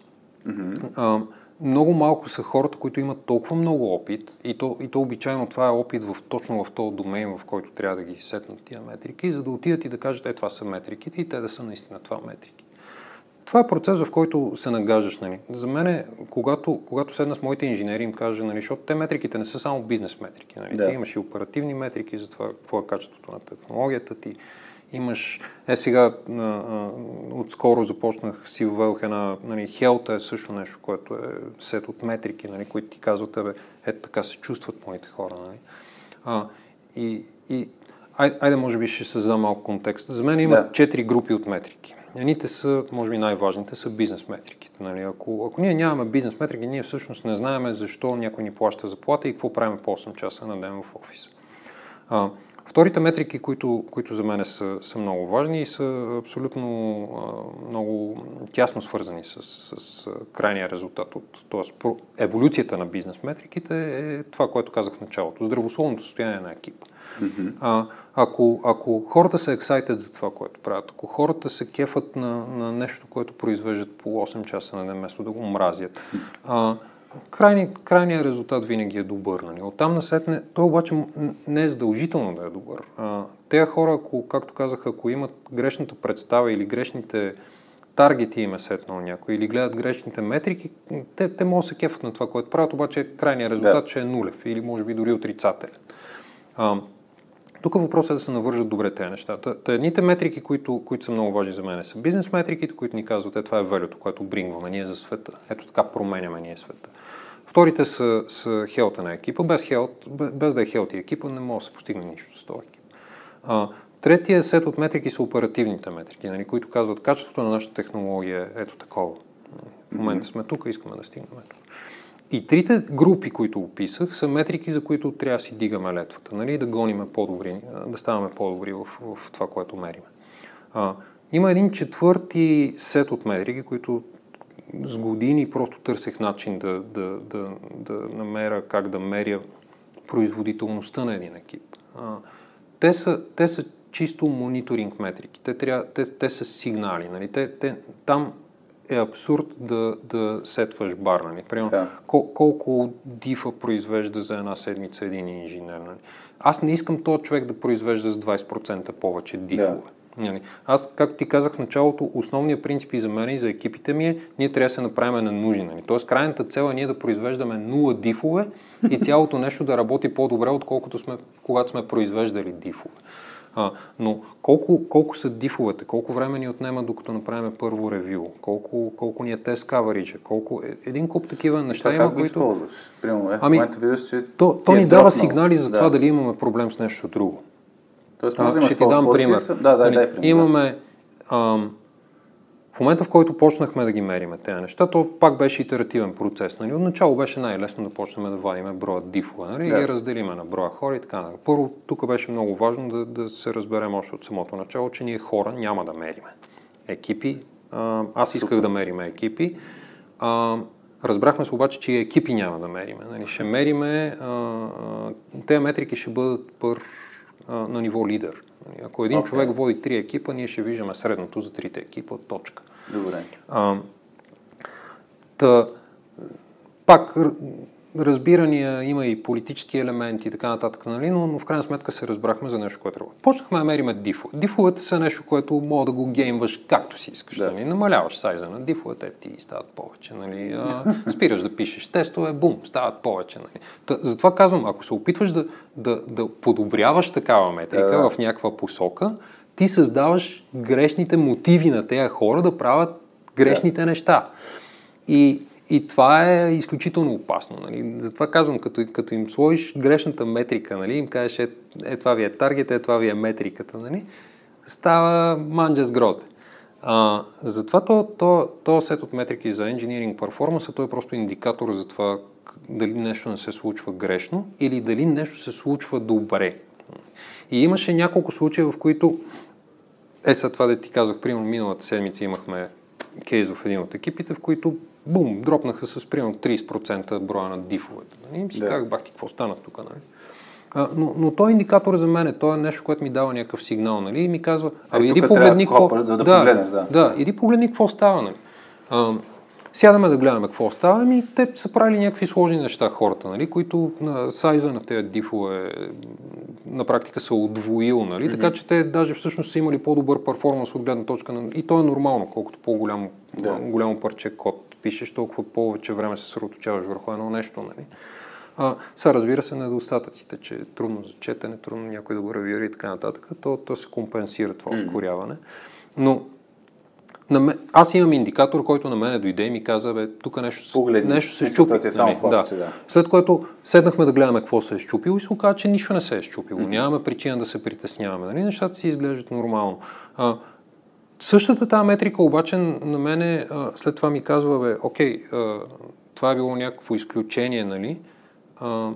Mm-hmm. А, много малко са хората, които имат толкова много опит и то, и то обичайно това е опит в, точно в този домейн, в който трябва да ги сетнат тия метрики, за да отидат и да кажат, е това са метриките и те да са наистина това метрики. Това е процес, в който се нагаждаш. Нали. За мен, когато, когато седна с моите инженери, им кажа, нали, защото те метриките не са само бизнес метрики. Нали. Да. Ти имаш и оперативни метрики за това, какво е качеството на технологията ти, Имаш, е сега, а, а, отскоро започнах си въвелх една, нали, хелта е също нещо, което е сет от метрики, нали, които ти казват тебе, ето така се чувстват моите хора. Нали. А, и, и ай, айде, може би ще създам малко контекст. За мен има четири да. групи от метрики. Едните са, може би най-важните, са бизнес метриките. Нали? Ако, ако ние нямаме бизнес метрики, ние всъщност не знаем защо някой ни плаща заплата и какво правим по 8 часа на ден в офиса. А, Вторите метрики, които, които за мен са, са много важни и са абсолютно а, много тясно свързани с, с, с крайния резултат от т.е. еволюцията на бизнес метриките е това, което казах в началото. Здравословното състояние на екипа. Mm-hmm. А, ако, ако хората са ексайтед за това, което правят, ако хората се кефат на, на нещо, което произвеждат по 8 часа на ден, вместо да го мразят, а, крайни, крайният резултат винаги е добър. Нали? Оттам насетне, той обаче не е задължително да е добър. А, те хора, ако, както казах, ако имат грешната представа или грешните таргети им е сетнал някой или гледат грешните метрики, те, те могат да се кефат на това, което правят, обаче крайният резултат да. ще е нулев или може би дори отрицателен. А, тук въпросът е да се навържат добре тези неща. Та, едните метрики, които, които са много важни за мен, са бизнес метриките, които ни казват, е това е велюто, което брингваме ние за света. Ето така променяме ние света. Вторите са, са хелта на екипа. Без, хелт, без да е хелт и екипа не може да се постигне нищо с този екип. А, третия сет от метрики са оперативните метрики, нали, които казват качеството на нашата технология е ето такова. В момента сме тук, искаме да стигнем тук. И трите групи, които описах, са метрики, за които трябва да си дигаме летвата, нали, да гониме по-добри, да ставаме по-добри в, в това, което мериме. А, има един четвърти сет от метрики, които с години просто търсех начин да, да, да, да намеря как да меря производителността на един екип. А, те, са, те са чисто мониторинг метрики. Те, трябва, те, те са сигнали. Нали? Те, те, там е абсурд да, да сетваш бар. Нали? Примерно, да. кол, колко дифа произвежда за една седмица един инженер. Нали? Аз не искам този човек да произвежда с 20% повече дифове. Да. Нали? Аз, както ти казах в началото, основният принцип и за мен и за екипите ми е, ние трябва да се направим на нужни. Нали? Тоест, крайната цел е ние да произвеждаме нула дифове и цялото нещо да работи по-добре, отколкото сме, когато сме произвеждали дифове. А, но колко, колко са дифовете, колко време ни отнема докато направим първо ревю, колко, колко ни е тест coverage, колко... Е, един куп такива неща това има, как които... Използваш? Примерно, е, ами, виждаш, че то, то ни е дава сигнали за да. това дали имаме проблем с нещо друго. Тоест, а, ще ти дам пример. Да, да, нали, дай пример. Имаме... Ам, в момента, в който почнахме да ги мериме тези неща, то пак беше итеративен процес. Нали? Отначало беше най-лесно да почнем да вадиме броя дифове нали? да. и ги разделиме на броя хора и така. Нали? Първо, тук беше много важно да, да се разберем още от самото начало, че ние хора няма да мериме. Екипи, а, аз исках Супер. да мериме екипи. А, разбрахме се обаче, че екипи няма да мериме. Нали? Ще мериме, а, а, тези метрики ще бъдат пър а, на ниво лидер. Нали, ако един okay. човек води три екипа, ние ще виждаме средното за трите екипа, точка. Добре. А, та, пак разбирания, има и политически елементи и така нататък, нали? но, но в крайна сметка се разбрахме за нещо, което работи. Почнахме да мериме дифове. Дифовете са нещо, което мога да го геймваш както си искаш. Да. Нали? Намаляваш сайза на дифовете, ти стават повече. Нали? А, спираш да пишеш тестове, бум, стават повече. Нали? Та, затова казвам, ако се опитваш да, да, да подобряваш такава метрика да, да. в някаква посока, ти създаваш грешните мотиви на тези хора да правят грешните да. неща. И и това е изключително опасно. Нали? Затова казвам, като, като им сложиш грешната метрика, нали? им кажеш, е, е това ви е таргет, е това ви е метриката, нали? става манджа с грозде. А, затова то, то, то сет от метрики за engineering performance, той е просто индикатор за това дали нещо не се случва грешно или дали нещо се случва добре. И имаше няколко случая, в които е, след това да ти казах, примерно миналата седмица имахме кейс в един от екипите, в които бум, дропнаха с примерно 30% броя на дифовете. Нали? И си да. казах, бах ти, какво стана тук, нали? А, но, но той е индикатор за мен, той е нещо, което ми дава някакъв сигнал, нали? И ми казва, ами иди погледни какво... Да, да, да, погледнеш, да. да, иди погледни какво става, нали? А, сядаме да гледаме какво става, ами те са правили някакви сложни неща хората, нали, които на сайза на тези дифове на практика са удвоил, нали, mm-hmm. така че те даже всъщност са имали по-добър перформанс от гледна точка на... И то е нормално, колкото по-голямо да. голямо парче код пишеш, толкова повече време се съсредоточаваш върху едно нещо, нали. А, са, разбира се, недостатъците, че е трудно за четене, трудно някой да го ревира и така нататък, то, то се компенсира това ускоряване. Но на мен, аз имам индикатор, който на мене дойде и ми каза, бе, тук нещо, Погледни, нещо се щупи. Е нали? да. да. След което седнахме да гледаме какво се е щупило и се оказа, че нищо не се е щупило. Mm-hmm. Нямаме причина да се притесняваме. Нали? Нещата си изглеждат нормално. А, същата тази метрика обаче на мене а, след това ми казва, бе, окей, а, това е било някакво изключение, нали? А,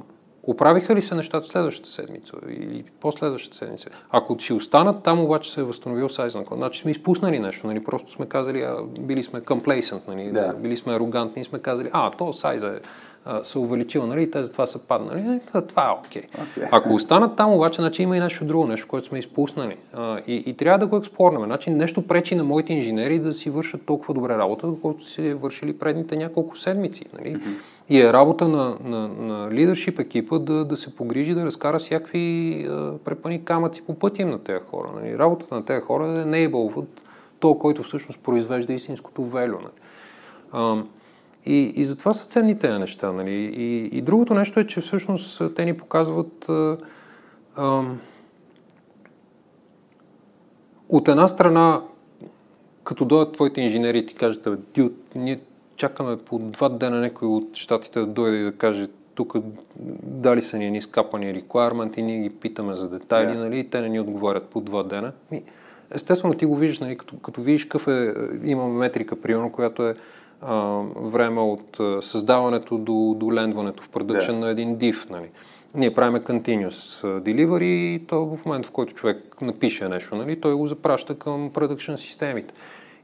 Оправиха ли се нещата следващата седмица или последващата седмица? Ако си останат, там обаче се е възстановил код. Значи сме изпуснали нещо, нали? просто сме казали, а, били сме complacent, нали? да. били сме арогантни и сме казали, а, то сайза е се увеличил, нали, и те затова са паднали. Е, това е окей. Okay. okay. Ако останат там, обаче, значи има и нещо друго, нещо, което сме изпуснали. А, и, и трябва да го експлорнаме. Значи нещо пречи на моите инженери да си вършат толкова добре работа, колкото си вършили предните няколко седмици. Нали? Mm-hmm. И е работа на, на, на лидершип екипа да, да се погрижи да разкара всякакви а, препани камъци по пътя им на тези хора. Нали? Работата на тези хора е да enable то, който всъщност произвежда истинското велю. Нали? И, и затова са ценни тези неща. Нали? И, и другото нещо е, че всъщност те ни показват а, а, от една страна, като дойдат твоите инженери и ти кажат, дюд, ние чакаме по два дена някой от щатите да дойде и да каже тук дали са ни изкапани requirement и ние ги питаме за детайли, yeah. нали, и те не ни отговарят по два дена. Естествено, ти го виждаш, нали, като, като видиш какъв е, имаме метрика, примерно, която е а, време от създаването до, до лендването в продъкшен yeah. на един div. Нали. Ние правиме continuous delivery и то в момента, в който човек напише нещо, нали, той го запраща към продъкшен системите.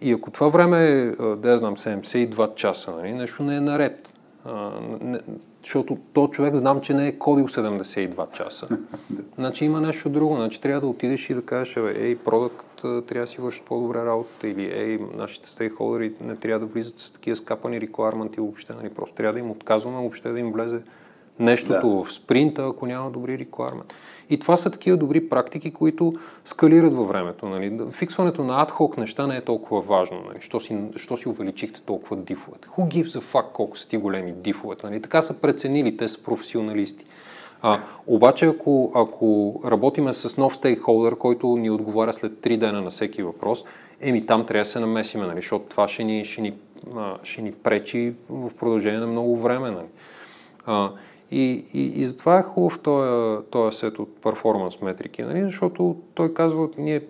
И ако това време е, да я знам, 72 часа, нали, нещо не е наред. А, не, защото то човек знам, че не е кодил 72 часа. значи има нещо друго. Значи трябва да отидеш и да кажеш, ей, продукт трябва да си вършат по-добре работа или ей, нашите стейкхолдери не трябва да влизат с такива скапани рекламанти въобще, нали, просто трябва да им отказваме въобще да им влезе нещото да. в спринта, ако няма добри рекламент. И това са такива добри практики, които скалират във времето. Нали. Фиксването на адхок неща не е толкова важно. Нали. Що, си, що си увеличихте толкова дифовете? Who gives a fuck колко са ти големи дифовете? Нали. Така са преценили, те са професионалисти. А, обаче, ако, ако работиме с нов стейкхолдър, който ни отговаря след 3 дена на всеки въпрос, еми там трябва да се намесиме, нали, защото това ще ни, ще, ни, ще ни пречи в продължение на много време. Нали. А, и, и, и затова е хубав този, този сет от перформанс метрики, нали? защото той казва, ние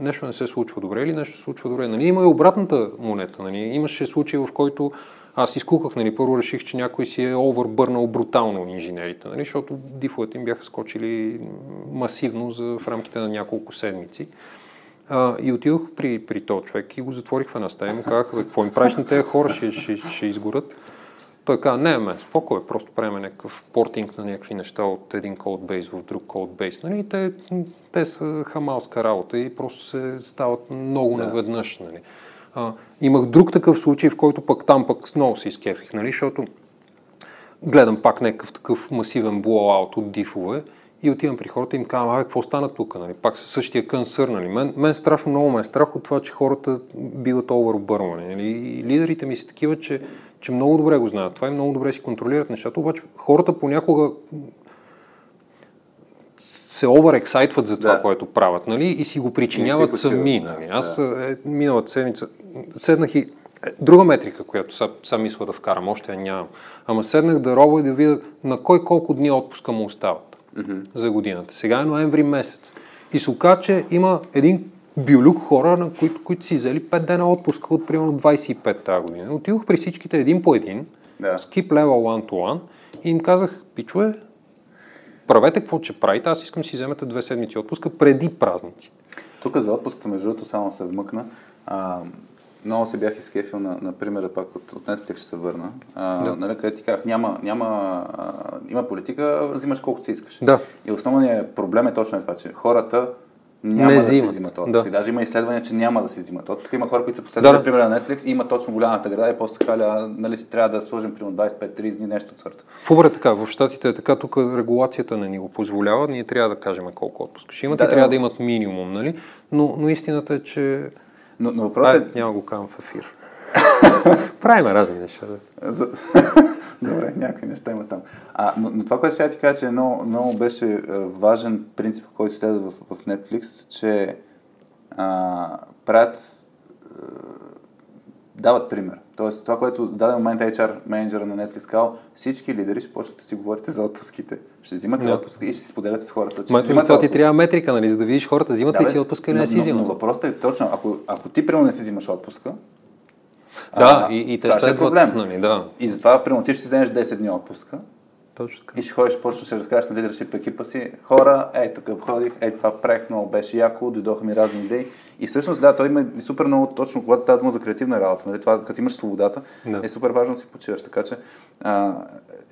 нещо не се случва добре или нещо се случва добре. Нали? Има и обратната монета. Нали? Имаше случаи, в който аз изкуках, нали, първо реших, че някой си е овърбърнал брутално инженерите, нали, защото дифовете им бяха скочили масивно за, в рамките на няколко седмици. А, и отидох при, при този човек и го затворих в една стая и му казах, какво им правиш на тези хора, ще, ще, ще изгорят. Той каза, не, ме, спокой, просто правим някакъв портинг на някакви неща от един кодбейс в друг кодбейс. Нали? те, те са хамалска работа и просто се стават много да. наведнъж. Нали? А, имах друг такъв случай, в който пък там пък много се изкефих, нали? защото гледам пак някакъв такъв масивен блоуаут от дифове и отивам при хората и им казвам, а какво стана тук? Нали? Пак със същия кънсър. Нали? Мен, мен страшно много ме е страх от това, че хората биват овърбървани. Нали? И лидерите ми са такива, че, че много добре го знаят това и много добре си контролират нещата, обаче хората понякога се оверексайтват за това, да. което правят, нали? И си го причиняват сами. Да, нали? Аз да. е, миналата седмица седнах и е, друга метрика, която сам, сам мисля да вкарам, още я нямам. Ама седнах да робя и да видя на кой колко дни отпуска му остават mm-hmm. за годината. Сега е ноември месец. И се оказа, че има един биолюк хора, на които, които си взели 5 дена отпуска от примерно 25 тази година. Отидох при всичките един по един, Да. skip level one to one и им казах, пичове, правете какво, че правите, аз искам да си вземете две седмици отпуска преди празници. Тук за отпуската, между другото, само се вмъкна. А, много се бях изкефил на, на примера пак от, от Netflix ще се върна. А, Да. нали, където ти казах, няма, няма, а, има политика, взимаш колкото си искаш. Да. И основният проблем е точно това, че хората няма Не да взимат. взимат отпуски. Да. Даже има изследвания, че няма да си взимат отпуски. Има хора, които са последвали Да. примера на Netflix и има точно голямата града и после халя, нали, трябва да сложим примерно 25-30 дни, нещо от сорта. В Uber е така, в Штатите е така, тук регулацията не ни го позволява, ние трябва да кажем колко отпуска ще имат Да, и трябва да. имат минимум, нали? Но, но истината е, че... Но, но въпросът е, няма го казвам в ефир. Правим разни неща. Да. Добре, някои неща има там. А, но, но това, което сега ти кажа, че много, много беше е, важен принцип, който следва в, в Netflix, че а, правят е, дават пример. Тоест, това, което в даден момент HR менеджера на Netflix казал, всички лидери ще почнат да си говорите за отпуските. Ще взимате Да. отпуски и ще си споделяте с хората. Че Ма, това ти отпуски. трябва метрика, нали, за да видиш хората взимат ли бе, си отпуска или но- не си но, но взимат. въпросът е точно, ако, ако ти примерно не си взимаш отпуска, Да, а, и, и те това ще е проблем. нали, да. И затова, примерно, ти ще си вземеш 10 дни отпуска, Точно така. и ще ходиш, почнеш да разкажеш на лидершип екипа си, хора, ей, тук ходих, ей, това правих, много беше яко, дойдоха ми разни идеи. И всъщност, да, той има супер много точно, когато става дума за креативна работа, нали, това, като имаш свободата, Да. е супер важно да си почиваш. Така че, а,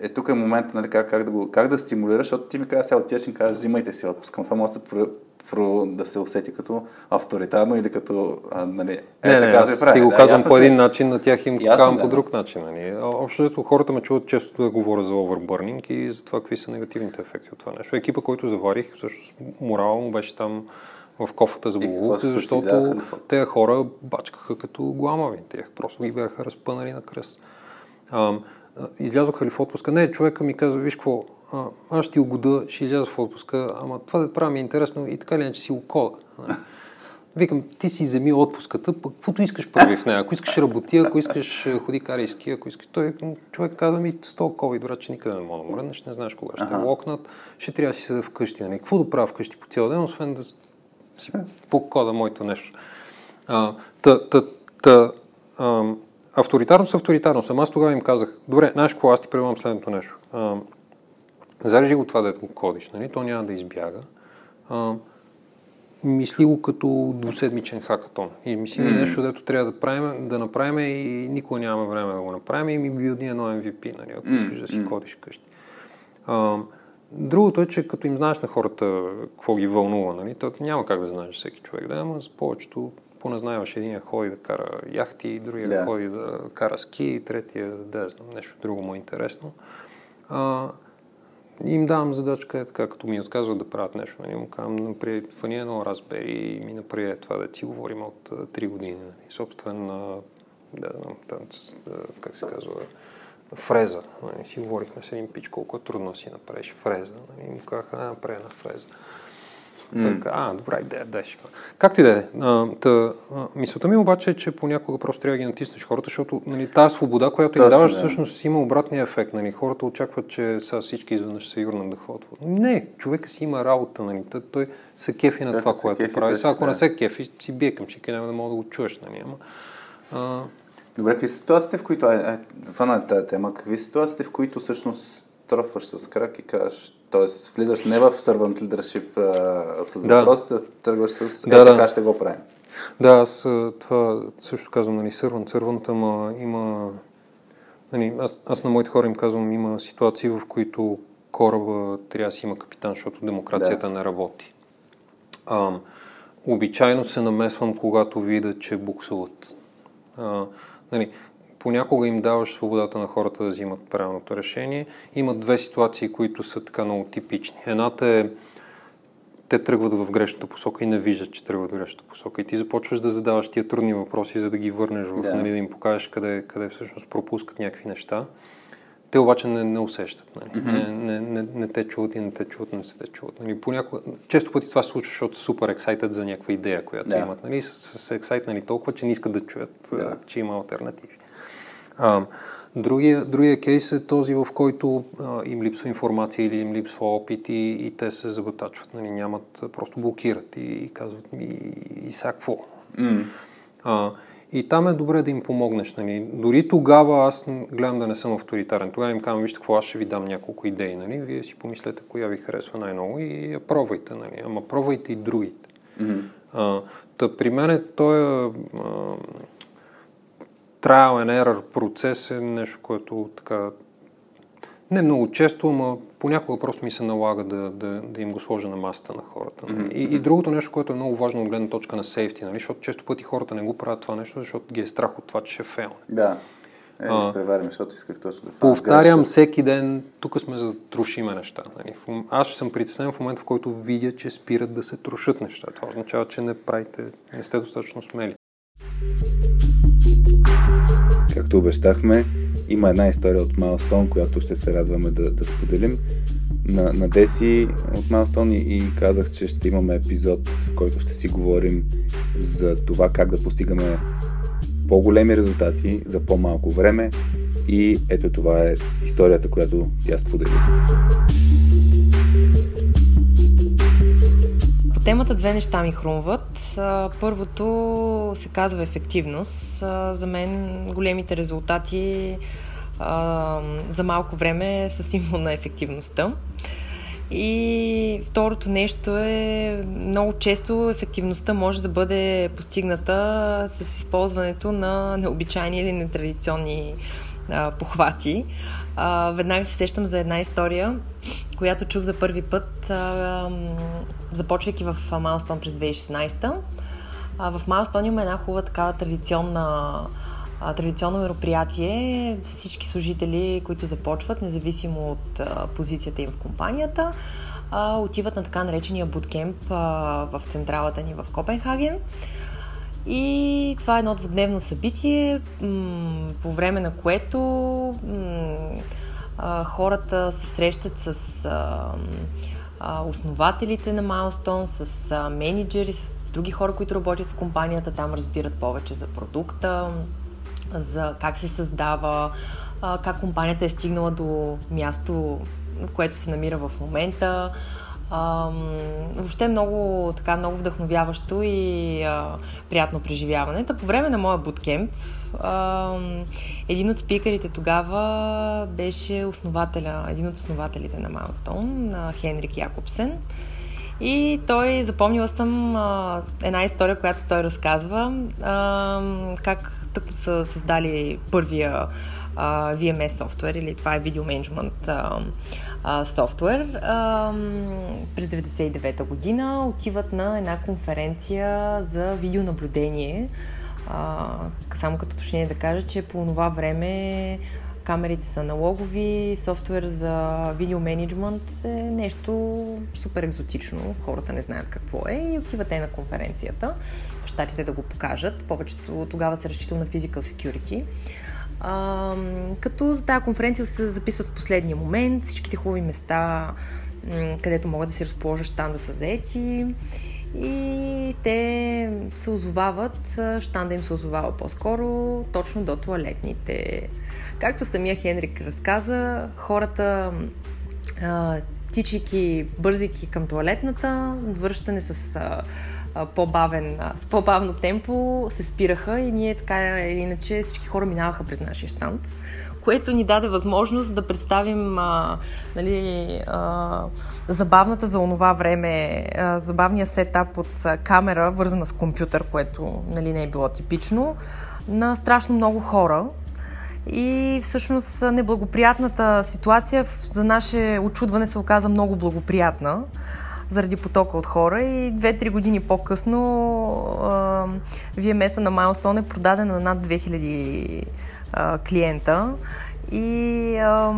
е тук е момент, нали, как, как, да го, как да стимулираш, защото ти ми каза, сега отиваш и кажеш, взимайте си отпуск, това може да се, про, да се усети като авторитарно или като, а, нали, е, Не, не, така се аз прави. ти го Да, казвам по че- един начин, на тях им Ясно, казвам да. по друг начин. Нали. Общо взето хората ме чуват често да говоря за overburning и за това какви са негативните ефекти от това нещо. Екипа, който заварих, всъщност морала му беше там в кофата за случи? защото тези хора бачкаха като гламави. Те просто ги бяха разпънали на кръст. Излязоха ли в отпуска? Не, човека ми каза, виж какво, а, аз ще ти угода, ще изляза в отпуска, ама това да правя ми е интересно и така или иначе си го кода. нали. Викам, ти си вземи отпуската, пък каквото искаш прави в нея. Ако искаш работи, ако искаш е, ходи карай ски, ако искаш... Той човек каза ми, с този COVID, брат, че никъде не мога да мръднеш, не знаеш кога ще локнат, ще трябва да си седа вкъщи. Нали? Какво да правя вкъщи по цял ден, освен да си покода моето нещо. А, та, та, та, ам, авторитарност, авторитарност. Ама аз тогава им казах, добре, знаеш какво, аз ти предлагам следното нещо. А, зарежи го това, дето го кодиш, нали? то няма да избяга. А, мисли го като двуседмичен хакатон. И мисли mm. нещо, дето трябва да, правим, да направим и никога нямаме време да го направим и ми билдни едно MVP, нали, ако искаш да си кодиш къщи. А, другото е, че като им знаеш на хората какво ги вълнува, нали, то няма как да знаеш всеки човек, да, ама с повечето поне знаеш, един ходи да кара яхти, другия Да. ходи да кара ски, третия да знам, нещо друго му е интересно. А, им давам задачка, е така, като ми отказват да правят нещо. Нали, му казвам, наприе, фани едно разбери и ми наприе това да си говорим от 3 години. Нали. Собствен, да знам, там, как се казва, фреза. Нали, си говорихме с един пич, колко е трудно да си направиш фреза. Нали, му казах, а, направя една фреза. Така, а, добра идея, дай ще. кажа. Както и да е. Та, Мисълта ми обаче е, че понякога просто трябва да ги натиснеш хората, защото нали, тази свобода, която им Точно, даваш, да. всъщност има обратния ефект. Нали. Хората очакват, че сега всички изведнъж се юрнат да ходят. Не, човека си има работа. Нали. Той, се кефи на това, което кефи, прави. Сега, ако не се- се кефи, си бие към шика, няма да мога да го чуеш. Нали. Ама, а, Добре, какви са ситуациите, в които... Е, е, фана е тази тема. Какви са ситуациите, в които всъщност тропваш с крак и кажеш... Тоест, влизаш не в servant leadership а, с Да. въпросите, а тръгваш с... Е, Да, да. така ще го правим. Да, аз това също казвам, нали, сърван, сървант, ама има... Нали, аз, аз на моите хора им казвам, има ситуации, в които кораба трябва да си има капитан, защото демокрацията не работи. А, обичайно се намесвам, когато видя, че буксуват. А, нали, понякога им даваш свободата на хората да взимат правилното решение. Има две ситуации, които са така много типични. Едната е те тръгват в грешната посока и не виждат, че тръгват в грешната посока. И ти започваш да задаваш тия трудни въпроси, за да ги върнеш в, Да. нали, да им покажеш къде, къде всъщност пропускат някакви неща. Те обаче не, не усещат. Нали? Не, не, не, не, те чуват и не те чуват, не се те чуват. Нали? Понякога, често пъти това се случва, защото супер ексайтед за някаква идея, която Да. имат. Нали? Са, са, са ексайтнали толкова, че не искат да чуят, Да. че има альтернативи. А, другия, другия кейс е този, в който а, им липсва информация или им липсва опит и, и те се забатачват, нали, нямат, просто блокират и, и казват ми и сега какво? Mm. А, и там е добре да им помогнеш. Нали. Дори тогава аз гледам да не съм авторитарен. Тогава им казвам, вижте какво, аз ще ви дам няколко идеи. Нали. Вие си помислете коя ви харесва най-много и я пробвайте. Нали. Ама пробвайте и другите. Mm-hmm. А, та при мен е той trial and error процес е нещо, което така не много често, ама понякога просто ми се налага да, да, да им го сложа на масата на хората. Mm-hmm. И, и другото нещо, което е много важно от гледна точка на сейфти, нали? защото често пъти хората не го правят това нещо, защото ги е страх от това, че ще фейл. Да. Е, да изпреварим, защото исках точно да Повтарям грешка. всеки ден, тук сме за да трошиме неща. Нали? Аз ще съм притеснен в момента, в който видя, че спират да се трошат неща. Това означава, че не правите, не сте достатъчно смели. Както обещахме, има една история от Майлстон, която ще се радваме да, да споделим. На, на Деси от Майлстон и, и казах, че ще имаме епизод, в който ще си говорим за това как да постигаме по-големи резултати за по-малко време и ето това е историята, която тя сподели. Темата две неща ми хрумват. Първото се казва ефективност. За мен големите резултати за малко време са символ на ефективността. И второто нещо е, много често ефективността може да бъде постигната с използването на необичайни или нетрадиционни похвати. Веднага се сещам за една история, която чух за първи път, започвайки в Майлстон през 2016. А, в Майлстон има една хубава такава традиционна традиционно мероприятие. Всички служители, които започват, независимо от позицията им в компанията, отиват на така наречения буткемп в централата ни в Копенхаген. И това е едно двудневно събитие, по време на което а, хората се срещат с а, а, основателите на Milestone, с а, менеджери, с други хора, които работят в компанията. Там разбират повече за продукта, за как се създава, как компанията е стигнала до място, което се намира в момента. Ам, въобще много, така, много вдъхновяващо и а, приятно преживяване. Та по време на моя буткемп, един от спикерите тогава беше основателя, един от основателите на Milestone, Хенрик Якобсен. И той, запомнила съм една история, която той разказва, как тъкмо са създали първия VMS софтуер или това е видео менеджмент софтуер. през 99-та година отиват на една конференция за видеонаблюдение. А, само като уточнение да кажа, че по това време камерите са аналогови, софтуер за видеоменеджмент е нещо супер екзотично. Хората не знаят какво е и отивате на конференцията в щатите да го покажат. Повечето тогава се разчита на Physical Security. А, като за тази конференция се записват в последния момент, всичките хубави места, където могат да си разположат щанда са заети и те се озовават, щанда им се озовава по-скоро точно до туалетните. Както самия Хенрик разказа, хората тичайки, бързайки към туалетната, връщане с по-бавен, с по-бавно темпо се спираха и ние така или иначе всички хора минаваха през нашия штант, което ни даде възможност да представим а, нали, а, забавната за онова време, а, забавния сетап от камера, вързана с компютър, което нали, не е било типично, на страшно много хора. И всъщност неблагоприятната ситуация за наше очудване се оказа много благоприятна заради потока от хора и 2-3 години по-късно VMS на Milestone е продадена на над 2000 а, клиента и а,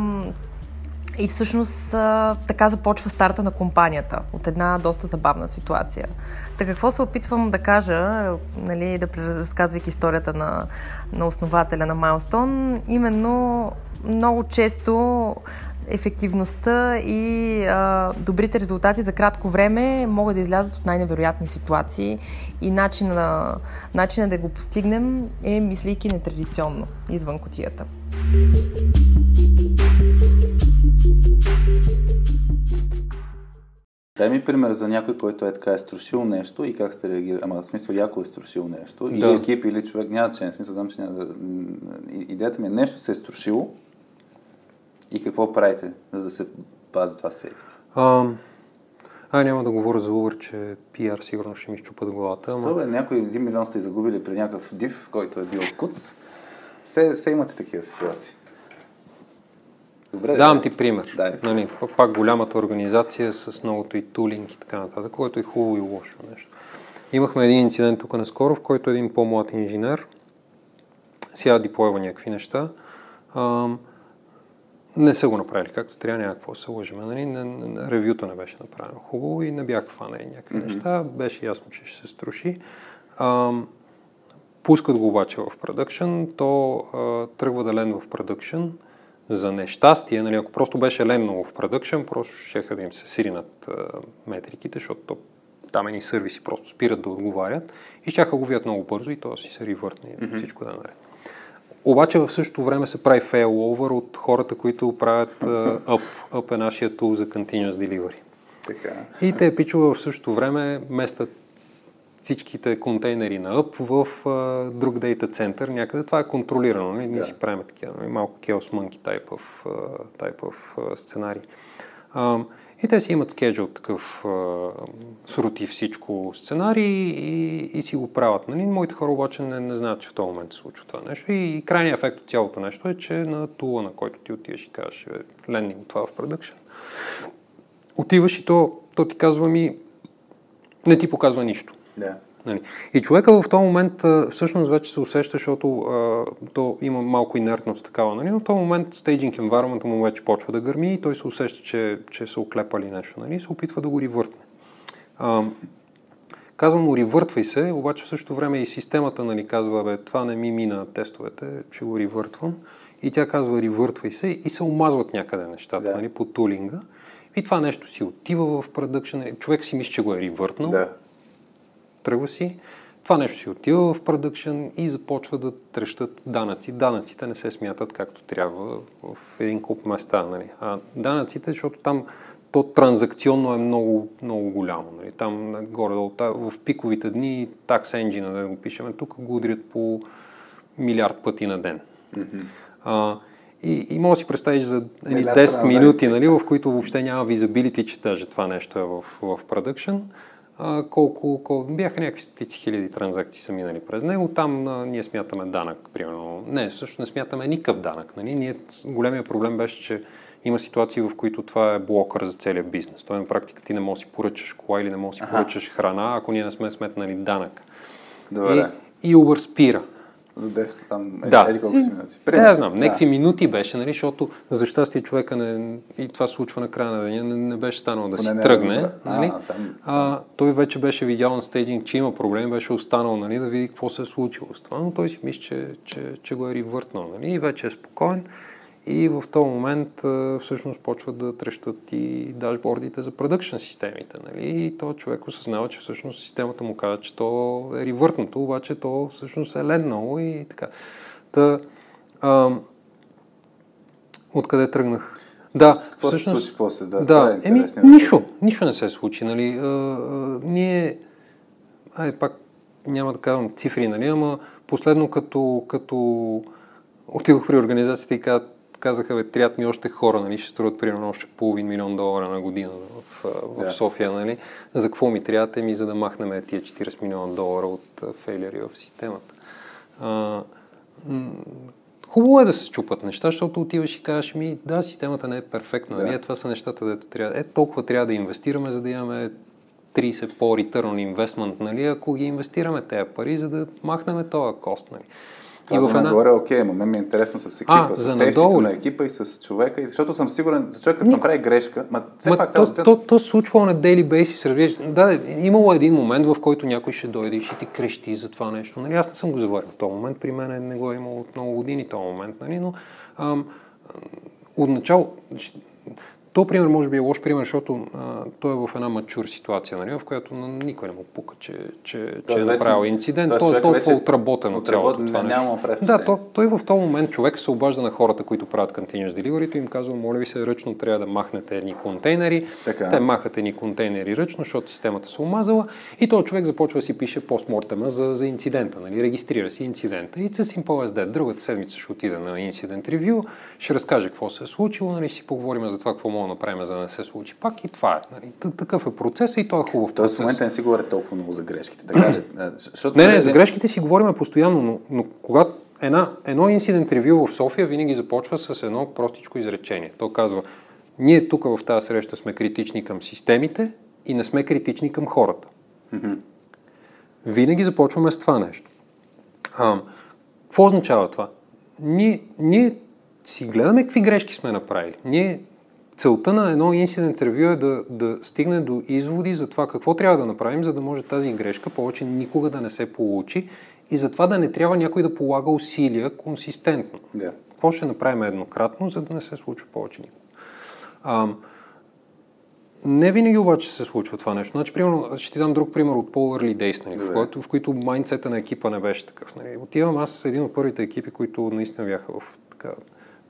и всъщност а, така започва старта на компанията от една доста забавна ситуация. Така какво се опитвам да кажа, нали, да разказвайки историята на, на основателя на Milestone, именно много често ефективността и а, добрите резултати за кратко време могат да излязат от най-невероятни ситуации и начина, начина да го постигнем е мислейки нетрадиционно, извън котията. Дай ми пример за някой, който е така е струшил нещо и как сте реагирали. Ама в смисъл яко е струшил нещо. Да. Или екип, или човек, няма значение. В смисъл, знам, че няма... Идеята ми е нещо се е струшило и какво правите, за да се пази това сейфти? А, а, няма да говоря за Uber, че PR сигурно ще ми щупат главата. Ама... бе, някой един милион сте загубили при някакъв див, който е бил куц. Все, все имате такива ситуации. Добре, Давам да. ти пример. Дай. Нали, пак голямата организация с многото и тулинг и така нататък, което е хубаво и лошо нещо. Имахме един инцидент тук наскоро, в който един по-млад инженер сега диплойва някакви неща. Ам, не са го направили както трябва, някакво се лъжим. Нали? Ревюто не беше направено хубаво и не бяха фанали някакви mm-hmm. неща. Беше ясно, че ще се струши. Ам, пускат го обаче в продъкшн, то а, тръгва да лен в продъкшн за нещастие, нали, ако просто беше ленно в продъкшн, просто ще да им се сиринат а, метриките, защото там едни сервиси просто спират да отговарят и ще го вият много бързо и то си се ревъртне и mm-hmm. всичко да е наред. Обаче в същото време се прави failover от хората, които правят uh, up, up е нашия тул за continuous delivery. Така. И те пичува в същото време местат всичките контейнери на ъп в а, друг дейта център някъде. Това е контролирано. Нали? Ние да. си правим такива нали? малко Chaos Monkey type of, uh, type of uh, сценарий. Uh, и те си имат скеджул такъв uh, срути всичко сценарий и, и си го правят. Нали? Моите хора обаче не, не знаят, че в този момент се случва това нещо. И, и крайният ефект от цялото нещо е, че на тула, на който ти отиваш и кажеш, ленни това в продъкшн, отиваш и то, то ти казва ми, не ти показва нищо. Да. Нали. И човека в този момент всъщност вече се усеща, защото а, то има малко инертност такава. Нали. В този момент стейджинг environment му вече почва да гърми и той се усеща, че, че са оклепали нещо. Нали, и се опитва да го ривъртне. А, казвам му, ривъртвай се, обаче в същото време и системата нали, казва, бе, това не ми мина тестовете, ще го ривъртвам. И тя казва, ривъртвай се и се омазват някъде нещата да. нали, по тулинга. И това нещо си отива в продъкшн. Нали, човек си мисли, че го е ривъртнал. Да тръгва си, това нещо си отива в продъкшн и започва да трещат данъци. Данъците не се смятат както трябва в един куп места. Нали. А данъците, защото там то транзакционно е много, много голямо. Нали. Там горе в пиковите дни такс енджина, да го пишем, тук го удрят по милиард пъти на ден. Mm-hmm. А, и, и може да си представиш за 10 минути, нали, в които въобще няма визабилити, че даже това нещо е в, в продъкшн а, колко, колко, бяха някакви стотици хиляди транзакции са минали през него. Там а, ние смятаме данък, примерно. Не, също не смятаме никакъв данък. Нали? Ние, големия проблем беше, че има ситуации, в които това е блокър за целия бизнес. Той на практика ти не можеш да си поръчаш кола или не можеш да си поръчаш храна, ако ние не сме сметнали данък. Добре. И, и Uber спира за 10 там, да. еди колко си минути. Пример. Да, знам, някакви да. минути беше, нали, защото за щастие човека не, и това случва на края на деня, не, не беше станало да Поне си тръгне. Нали? А, там, а, той вече беше видял на стейджинг, че има проблем, беше останал нали, да види какво се е случило с това, но той си мисли, че, че, че го е ривъртнал нали, и вече е спокоен. И в този момент всъщност почват да трещат и дашбордите за продъкшн системите. Нали? И то човек осъзнава, че всъщност системата му казва, че то е ривъртнато, обаче то всъщност е леднало и така. Та, а, откъде тръгнах? Да, Какво всъщност, се случи после? Да, да е еми, нищо, нищо не се случи. Нали? А, а, ние, ай, пак няма да казвам цифри, нали? ама последно като, като отидох при организацията и казват, казаха, бе, трябват ми още хора, нали, ще струват примерно още половин милион долара на година в, в да. София, нали. За какво ми трябва ми, за да махнем тия 40 милиона долара от фейлери в системата. А, хубаво е да се чупат неща, защото отиваш и кажеш ми, да, системата не е перфектна, да. Нали, това са нещата, дето трябва. Е, толкова трябва да инвестираме, за да имаме 30 по return on investment, нали, ако ги инвестираме тези пари, за да махнем този кост. Нали. Това и за една... нагоре е окей, но мен ми е интересно с екипа, а, с сейфтито на екипа и с човека, и защото съм сигурен, че човекът направи грешка, ма все ма, пак то, то, то, то случва на daily basis, разбираш. Да, имало един момент, в който някой ще дойде и ще ти крещи за това нещо. Нали, аз не съм го заварил в този момент, при мен не го е имало от много години този момент, нали, но ам, отначало, то, пример, може би е лош пример, защото а, той е в една мачур ситуация, нали, в която на никой не му пука, че, че, че е направил инцидент. Той е толкова отработено цялото това Няма да, то, той в този момент човек се обажда на хората, които правят continuous delivery и им казва, моля ви се, ръчно трябва да махнете едни контейнери. Така. Те махат едни контейнери ръчно, защото системата се омазала и този човек започва да си пише постмортема за, за инцидента, нали, регистрира си инцидента. И с Simple SD. Другата седмица ще отида на инцидент ревю, ще разкаже какво се е случило, нали, си поговорим за това какво мога да направим, за да не се случи пак и това е. Нали. Такъв е процес и той е хубав Тоест в момента не си говоря толкова много за грешките. Така ли? Защото не, не, за грешките си говорим постоянно, но, но когато една, едно инцидент ревю в София винаги започва с едно простичко изречение. То казва, ние тук в тази среща сме критични към системите и не сме критични към хората. Mm-hmm. Винаги започваме с това нещо. А, какво означава това? Ние, ние си гледаме какви грешки сме направили. Ние целта на едно инцидент ревю е да, да стигне до изводи за това какво трябва да направим, за да може тази грешка повече никога да не се получи и затова да не трябва някой да полага усилия консистентно. Yeah. Какво ще направим еднократно, за да не се случва повече никога. А, не винаги обаче се случва това нещо. Значи, примерно, ще ти дам друг пример от по-early days, нали, в, който, в които майндсета на екипа не беше такъв. Нали. Отивам аз един от първите екипи, които наистина бяха в така,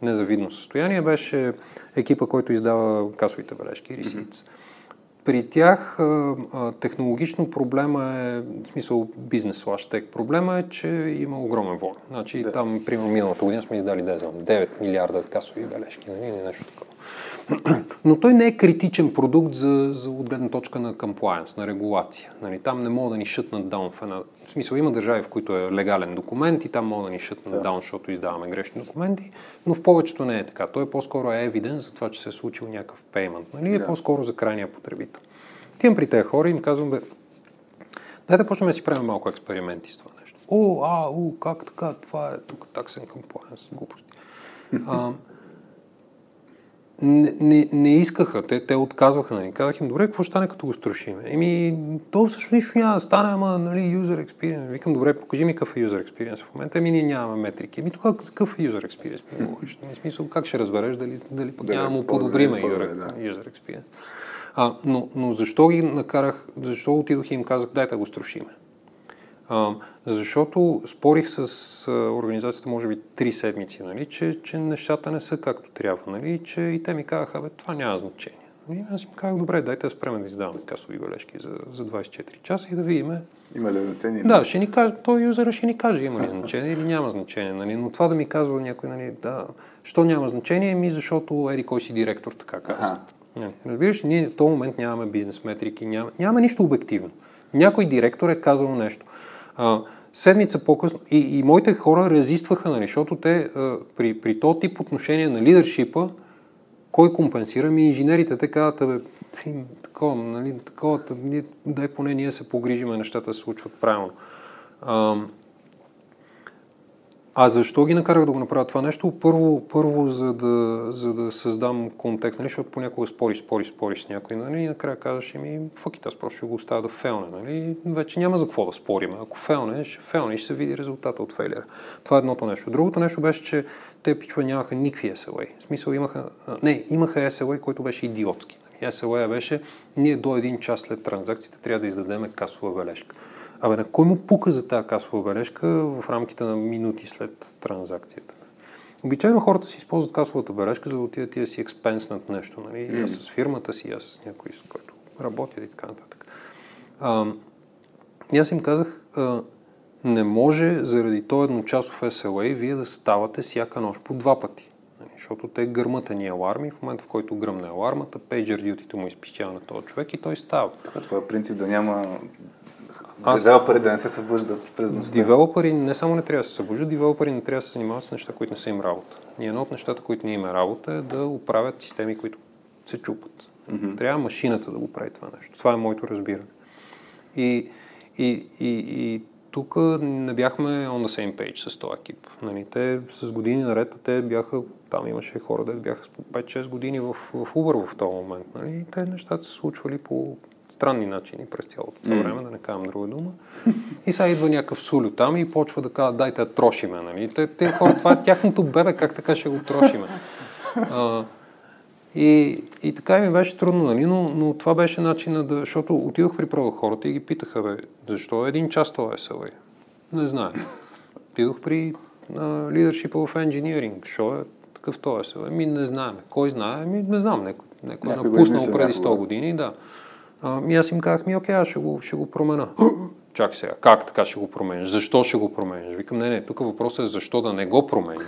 незавидно състояние, беше екипа, който издава касовите бележки. Mm-hmm. При тях технологично проблема е, в смисъл бизнес slash тек, проблема е, че има огромен вол. Значи да. там, примерно, миналата година сме издали 9 милиарда касови бележки, нали, нещо такова. Но той не е критичен продукт за, за отгледна точка на compliance, на регулация. Нали, там не мога да ни шътнат даун в една... В смисъл, има държави, в които е легален документ и там мога да ни шътнат да. даун, защото издаваме грешни документи, но в повечето не е така. Той е по-скоро е евиден за това, че се е случил някакъв пеймент. Нали, е да. е по-скоро за крайния потребител. Тим при тези хора им казвам, бе, дайте да почнем да си правим малко експерименти с това нещо. О, а, у, как така, това е тук таксен compliance, глупости. А, не, не, не искаха, те, те отказваха. Нали. Казах им, добре, какво ще стане като го струшим? Еми, то всъщност нищо няма да стане, ама нали, user experience. Викам, добре, покажи ми какъв е user experience в момента. Еми, ние нямаме метрики. Еми, тогава какъв е user experience? Ми говориш. В смисъл, как ще разбереш дали, дали пък няма му подобриме user, да. user experience. А, но, но защо ги накарах, защо отидох и им казах, дайте го струшиме? А, защото спорих с а, организацията, може би, три седмици, нали, че, че нещата не са както трябва. Нали, че и те ми казаха, бе, това няма значение. Нали, аз им казах, добре, дайте да спреме да издаваме касови бележки за, за 24 часа и да видим. Има ли значение? Да, ще ни каже, той юзера ще ни каже има ли значение или няма значение. Нали, но това да ми казва някой, нали, да, що няма значение, ми защото еди кой си директор така казва. Нали, разбираш, ние в този момент нямаме бизнес метрики, няма, нямаме нищо обективно. Някой директор е казал нещо. А, седмица по-късно и, и моите хора резистваха, нали, защото те а, при, при този тип отношение на лидершипа, кой компенсира? Ми инженерите те казват, бе, такова, нали, такова, дай поне ние се погрижиме, нещата се случват правилно. А, а защо ги накарах да го направя това нещо? Първо, първо за, да, за да създам контекст, нали? защото понякога спориш, спориш, спориш с някой, нали? и накрая казваш ми, факит, аз просто ще го оставя да фелне, нали? вече няма за какво да спорим. Ако фелне, ще фелне и ще се види резултата от фейлера. Това е едното нещо. Другото нещо беше, че те пичва нямаха никакви SLA. В смисъл имаха, не, имаха SLA, който беше идиотски. SLA беше, ние до един час след транзакцията трябва да издадеме касова бележка. Абе, на кой му пука за тази касова бележка в рамките на минути след транзакцията? Обичайно хората си използват касовата бележка, за да отидат и да си експенснат нещо. Нали? Mm. с фирмата си, аз с някой, с който работят и така нататък. А, и аз им казах, а, не може заради този едночасов SLA вие да ставате всяка нощ по два пъти. Нали? Защото те гърмат ни аларми, в момента в който гръмне алармата, пейджер дютито му изпищява на този човек и той става. Така, това е принцип да няма а, да не се събуждат през нощта. Девелопери не само не трябва да се събуждат, девелопери не трябва да се занимават с неща, които не са им работа. И едно от нещата, които ние имаме работа е да оправят системи, които се чупат. Mm-hmm. Трябва машината да го прави това нещо. Това е моето разбиране. И, и, и, и тук не бяхме on the same page с този екип. Нали, те с години наред, те бяха, там имаше хора, да бяха с 5-6 години в, в Uber в този момент. Нали, те нещата се случвали по странни начини през цялото това mm. време, да не казвам друга дума. И сега идва някакъв сулю там и почва да казва, дайте да трошиме, нали? Те, те хора, това е тяхното бебе, как така ще го трошиме? А, и, и така ми беше трудно, нали? но, но това беше начина да... Защото отидох при първо хората и ги питаха, бе, защо е един час това SLA? Не знае. Отидох при Leadership of Engineering. Що е такъв това SLA? Ми не знаем. Кой знае? Ми не знам. Некой, некой е напуснал преди 100 години, да. А, ми аз им казах, ми окей, аз ще го, ще го промена. Чакай сега, как така ще го промениш? Защо ще го промениш? Викам, не, не, тук въпросът е защо да не го променим.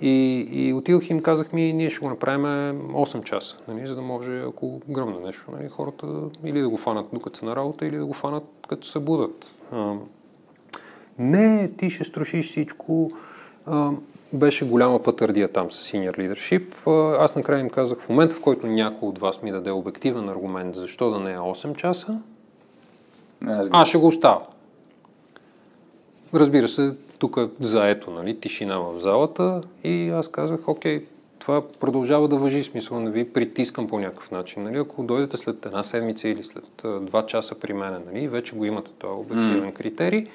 И, и отидох и им казах ми, ние ще го направим 8 часа, нали, за да може, ако гръмна нещо, нали, хората или да го фанат докато са на работа, или да го фанат като се будат. А, не, ти ще струшиш всичко. А, беше голяма пътърдия там с senior leadership. Аз накрая им казах, в момента в който някой от вас ми даде обективен аргумент, защо да не е 8 часа, аз, аз ще го оставя. Разбира се, тук е заето, нали, тишина в залата и аз казах, окей, това продължава да въжи, смисъл да ви притискам по някакъв начин. Нали? Ако дойдете след една седмица или след два часа при мен, нали, вече го имате този обективен критерий,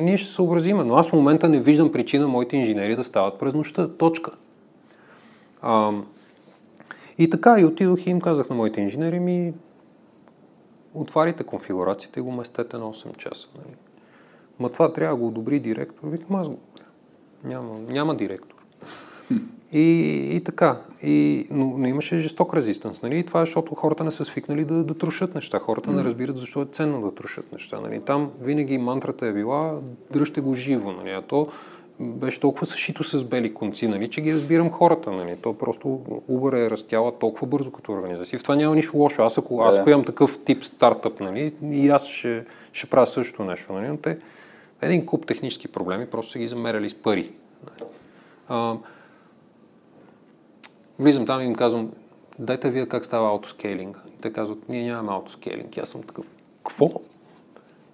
ние ще се съобразиме. Но аз в момента не виждам причина моите инженери да стават през нощта. Точка. А, и така, и отидох и им казах на моите инженери ми, отварите конфигурацията и го местете на 8 часа. Нали? Ма това трябва да го одобри директор. Викам, аз го Няма, няма директор. И, и така. И, но, но имаше жесток резистанс. Нали? И това е, защото хората не са свикнали да, да трушат неща. Хората не разбират защо е ценно да трушат неща. Нали? Там винаги мантрата е била дръжте го живо. Нали? А то беше толкова съшито с бели конци, нали, че ги разбирам хората. Нали. То просто Uber е растяла толкова бързо като организация. В това няма нищо лошо. Аз ако, аз, ако имам такъв тип стартъп, нали, и аз ще, ще правя също нещо. Нали, но те, един куп технически проблеми просто са ги замеряли с пари. Нали. А, влизам там и им казвам, дайте вие как става аутоскейлинг. Те казват, ние нямаме аутоскейлинг. аз съм такъв, какво?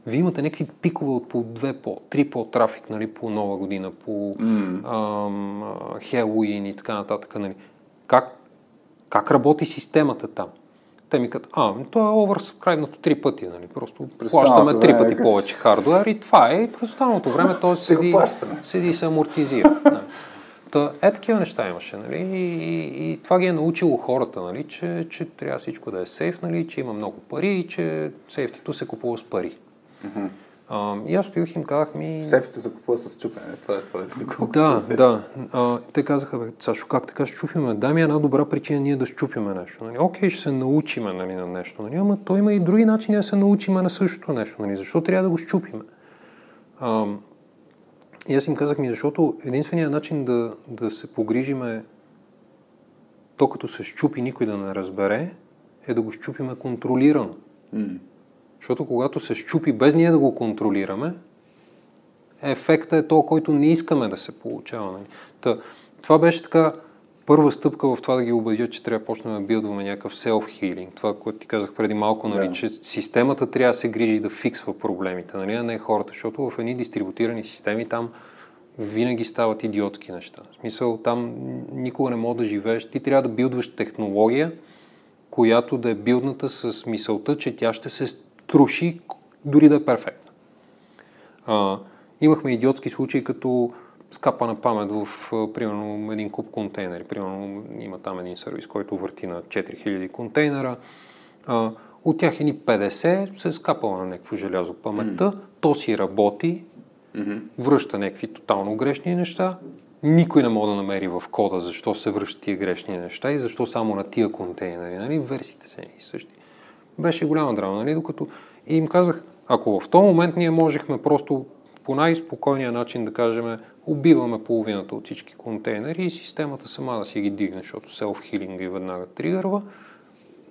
Вие имате някакви пикове от по 2 по 3 по трафик, нали, по нова година, по mm. Хелуин и така нататък. Нали. Как, как работи системата там? Те ми казват, а, то е оверсубскрайбнато три пъти, нали? Просто плащаме три пъти повече хардуер и това е. И през останалото време то седи, седи и се амортизира. Нали. Та, е такива неща имаше, нали? И, и, и това ги е научило хората, нали? Че, че трябва всичко да е сейф, нали? Че има много пари и че сейфтито се купува с пари. Mm-hmm. А, и аз стоих им казах ми... Сейфите се купува с чупене, това е това, Да, да. А, те казаха, бе, Сашо, как така ще чупиме? Дай ми една добра причина ние да щупиме нещо. Нали? Окей, ще се научиме нали, на нещо, нали? ама то има и други начини да се научиме на същото нещо. Нали? Защо трябва да го щупиме? А, и аз им казах ми, защото единственият начин да, да се погрижиме то като се щупи никой да не разбере, е да го щупиме контролирано. Mm. Защото когато се щупи без ние да го контролираме, ефектът е то, който не искаме да се получава. Нали? Та, това беше така първа стъпка в това да ги убедя, че трябва да почнем да билдваме някакъв self-healing. Това, което ти казах преди малко, нали, yeah. че системата трябва да се грижи да фиксва проблемите, нали, а не хората, защото в едни дистрибутирани системи там винаги стават идиотски неща. В смисъл, там никога не мога да живееш. Ти трябва да билдваш технология, която да е билдната с мисълта, че тя ще се труши, дори да е перфектно. А, имахме идиотски случаи, като скапа на памет в, примерно, един куп контейнери. Примерно, има там един сервис, който върти на 4000 контейнера. А, от тях едни 50 се скапала на някакво желязо паметта, mm-hmm. то си работи, mm-hmm. връща някакви тотално грешни неща. Никой не може да намери в кода защо се връщат тия грешни неща и защо само на тия контейнери. Нали? Версиите са и същи беше голяма драма, нали? Докато и им казах, ако в този момент ние можехме просто по най-спокойния начин да кажем, убиваме половината от всички контейнери и системата сама да си ги дигне, защото селф-хилинг и веднага тригърва,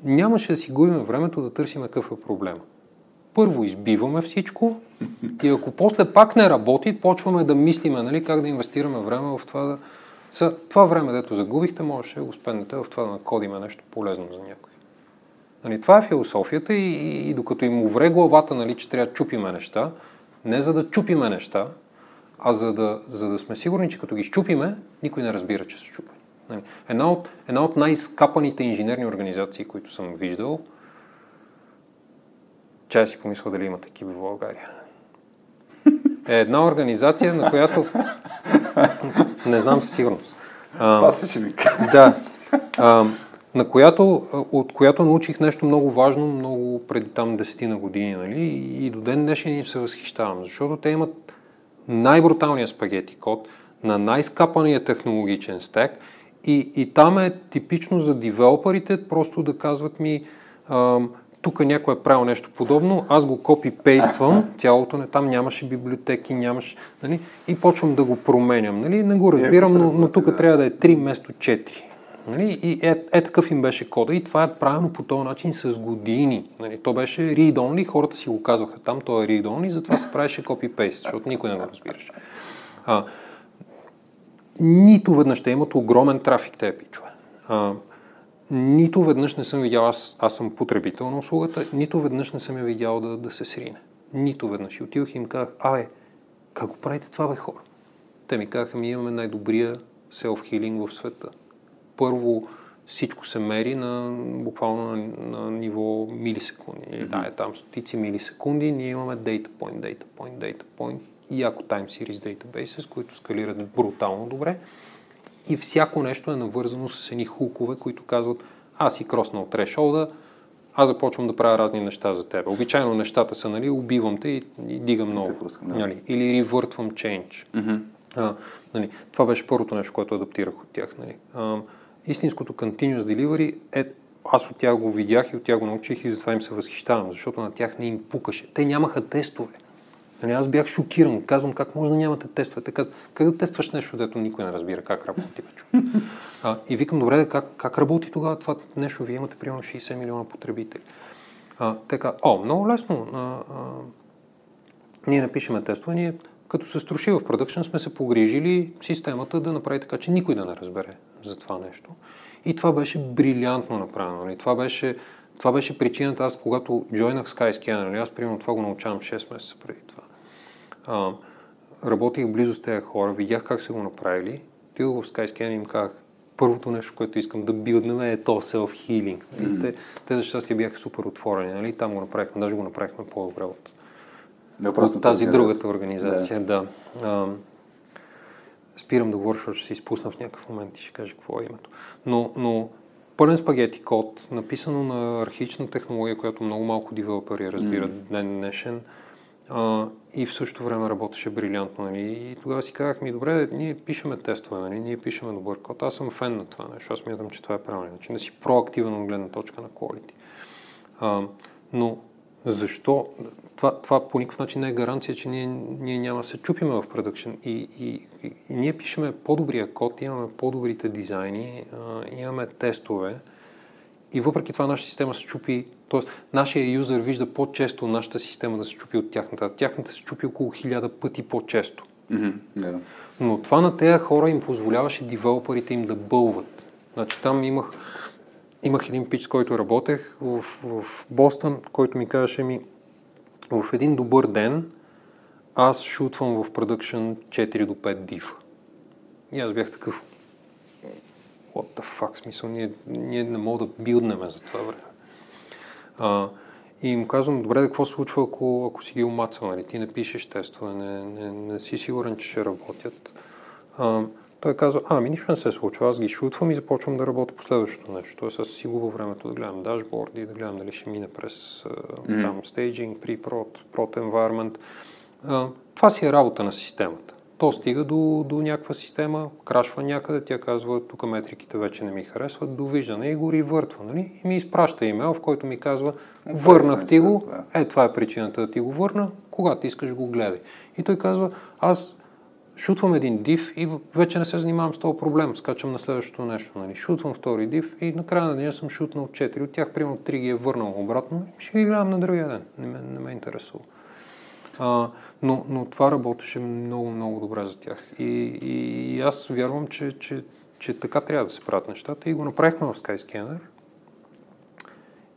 нямаше да си губим времето да търсим какъв е проблема. Първо избиваме всичко и ако после пак не работи, почваме да мислиме нали, как да инвестираме време в това да... За това време, дето загубихте, можеше да го спендете в това да накодиме нещо полезно за някой. Нали, това е философията и, и, и докато им увре главата, нали, че трябва да чупиме неща, не за да чупиме неща, а за да, за да сме сигурни, че като ги щупиме, никой не разбира, че са щупени. Нали, една от, една от най-скапаните инженерни организации, които съм виждал, чая си помисля дали има такива в България. Е една организация, на която не знам със сигурност. Това се ще ми Да. А, на която, от която научих нещо много важно, много преди там 10 на години, нали? И до ден днешен им се възхищавам, защото те имат най-бруталния спагети код на най-скапания технологичен стек и, и там е типично за девелоперите просто да казват ми тук някой е правил нещо подобно, аз го копи-пействам, цялото не, там нямаше библиотеки, нямаше, нали, и почвам да го променям. Нали, не го разбирам, но, но тук трябва да е 3 вместо 4. Нали? И е, е такъв им беше кода и това е правилно по този начин с години. Нали? То беше read-only, хората си го казваха там, то е read-only, затова се правеше copy-paste, защото никой не го разбираше. А, нито веднъж те имат огромен трафик те пичове. А, нито веднъж не съм видял, аз, аз съм потребител на услугата, нито веднъж не съм я видял да, да се срине. Нито веднъж. И отидох и им казах, абе, как го правите това, бе, хора? Те ми казаха, ми имаме най-добрия self-healing в света първо всичко се мери на буквално на, на ниво милисекунди. Mm-hmm. Да, е там стотици милисекунди, ние имаме data point, data point, data point и ако time series databases, които скалират брутално добре. И всяко нещо е навързано с едни хукове, които казват аз си кроснал трешолда, аз започвам да правя разни неща за теб. Обичайно нещата са, нали, убивам те и, и дигам много. Да. Нали, или ревъртвам change. Mm-hmm. А, нали, това беше първото нещо, което адаптирах от тях. Нали. А, истинското continuous delivery е аз от тях го видях и от тях го научих и затова им се възхищавам, защото на тях не им пукаше. Те нямаха тестове. Нали, аз бях шокиран. Казвам, как може да нямате тестове? Те казват, как да тестваш нещо, дето никой не разбира как работи. А, и викам, добре, как, как работи тогава това нещо? Вие имате примерно 60 милиона потребители. А, така, о, много лесно. А, а, ние напишеме тестове, ние като се струши в продъкшн, сме се погрижили системата да направи така, че никой да не разбере за това нещо. И това беше брилянтно направено. Нали? Това, беше, това беше причината, аз когато джойнах Skyscanner, нали? аз примерно това го научавам 6 месеца преди това. А, работих близо с тези хора, видях как са го направили, отидох в Skyscanner и им казах, първото нещо, което искам да билднем е то self-healing. Mm-hmm. Те, те за щастие бяха супер отворени, нали? там го направихме, даже го направихме по-добре от, от тази другата организация. Да. да. А, спирам да говоря, защото ще се изпусна в някакъв момент и ще кажа какво е името. Но, но пълен спагети код, написано на архична технология, която много малко девелопери разбират mm. ден днешен, а, и в същото време работеше брилянтно. Нали? И тогава си казах ми, добре, ние пишеме тестове, нали? ние пишеме добър код. Аз съм фен на това нещо. Аз мятам, че това е правилно. Значи да си проактивен от гледна точка на quality. А, но защо? Това, това по никакъв начин не е гаранция, че ние, ние няма да се чупиме в продъкшн. И, и, и, ние пишеме по-добрия код, имаме по-добрите дизайни, а, имаме тестове. И въпреки това нашата система се чупи, т.е. нашия юзър вижда по-често нашата система да се чупи от тяхната. Тяхната се чупи около хиляда пъти по-често. Mm-hmm, yeah. Но това на тези хора им позволяваше девелоперите им да бълват. Значи там имах, имах един пич, с който работех в, в Бостън, който ми казаше ми, в един добър ден аз шутвам в продъкшн 4 до 5 див. И аз бях такъв what the fuck, смисъл, ние, ние не мога да билднеме за това време. А, и му казвам, добре, да какво се случва, ако, ако си ги омацал, нали? ти не пишеш тестове, не, не, не си сигурен, че ще работят. А, той казва, ами нищо не се случва, аз ги шутвам и започвам да работя по следващото нещо. Тоест аз си губя времето да гледам дашборди, да гледам дали ще мине през mm-hmm. там стейджинг, при прод, прод environment. А, това си е работа на системата. То стига до, до някаква система, крашва някъде, тя казва, тук метриките вече не ми харесват, довиждане и го ривъртва, нали? И ми изпраща имейл, в който ми казва, върнах ти го, е, това е причината да ти го върна, когато искаш го гледай. И той казва, аз шутвам един див и вече не се занимавам с този проблем, скачам на следващото нещо. Нали. Шутвам втори див и накрая на деня съм шутнал 4, от тях примерно 3 ги е върнал обратно и ще ги гледам на другия ден. Не ме, не ме интересува. А, но, но това работеше много, много добре за тях. И, и, и аз вярвам, че, че, че така трябва да се правят нещата и го направихме в Skyscanner.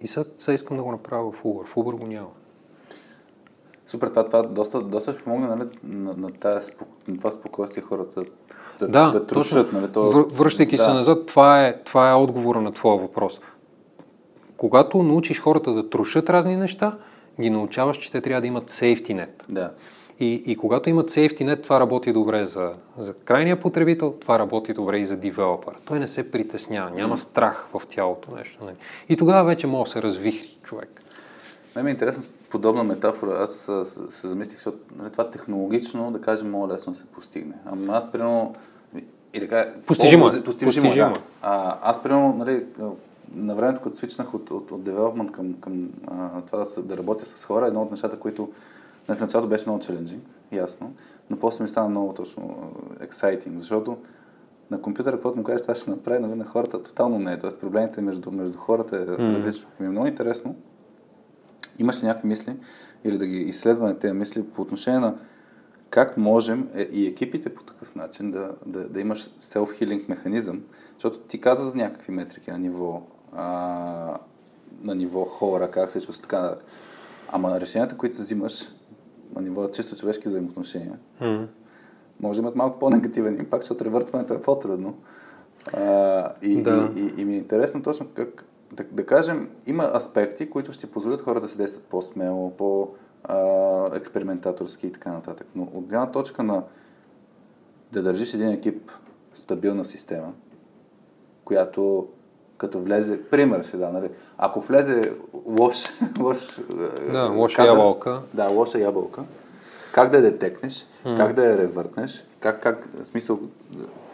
И сега, сега искам да го направя в Uber. В Uber го няма. Супер, това, това доста, доста ще помогне нали, на, на, тази, на това спокойствие хората да, да, да трушат. Нали, то... Връщайки да. се назад, това е, това е отговора на твоя въпрос. Когато научиш хората да трушат разни неща, ги научаваш, че те трябва да имат safety net. Да. И, и когато имат safety net, това работи добре за, за крайния потребител, това работи добре и за девелопър. Той не се притеснява, няма страх в цялото нещо. Нали? И тогава вече може да се развихри човек. Мен ми е интересно подобна метафора. Аз се замислих, защото нали, това технологично, да кажем, много лесно да се постигне. Ама аз, примерно, и така, постижимо, образи, постижимо, постижимо. Да. А, аз, примерно, нали, на времето, като свичнах от, от, от development към, към а, това да, да работя с хора, едно от нещата, които не, в началото беше много челенджинг, ясно, но после ми стана много точно exciting, защото на компютъра, каквото му кажеш, това ще направи, нали, на хората тотално не е. Тоест проблемите между, между хората е mm. различно. Ми е много интересно. Имаш ли някакви мисли или да ги изследваме тези мисли по отношение на как можем е, и екипите по такъв начин да, да, да имаш self-healing механизъм, защото ти каза за някакви метрики на ниво, а, на ниво хора, как се чувства така нататък. Ама решенията, които взимаш на ниво чисто човешки взаимоотношения, mm. може да имат малко по-негативен импакт, защото ревъртването е по-трудно. А, и, да. и, и, и ми е интересно точно как, да, да кажем, има аспекти, които ще позволят хора да се действат по-смело, по-експериментаторски и така нататък. Но от гледна точка на да държиш един екип стабилна система, която като влезе, пример ще да, нали? Ако влезе лош, лош да, лоша кадър, ябълка. Да, лоша ябълка. Как да я детекнеш, mm. как да я ревъртнеш, как, как, в смисъл,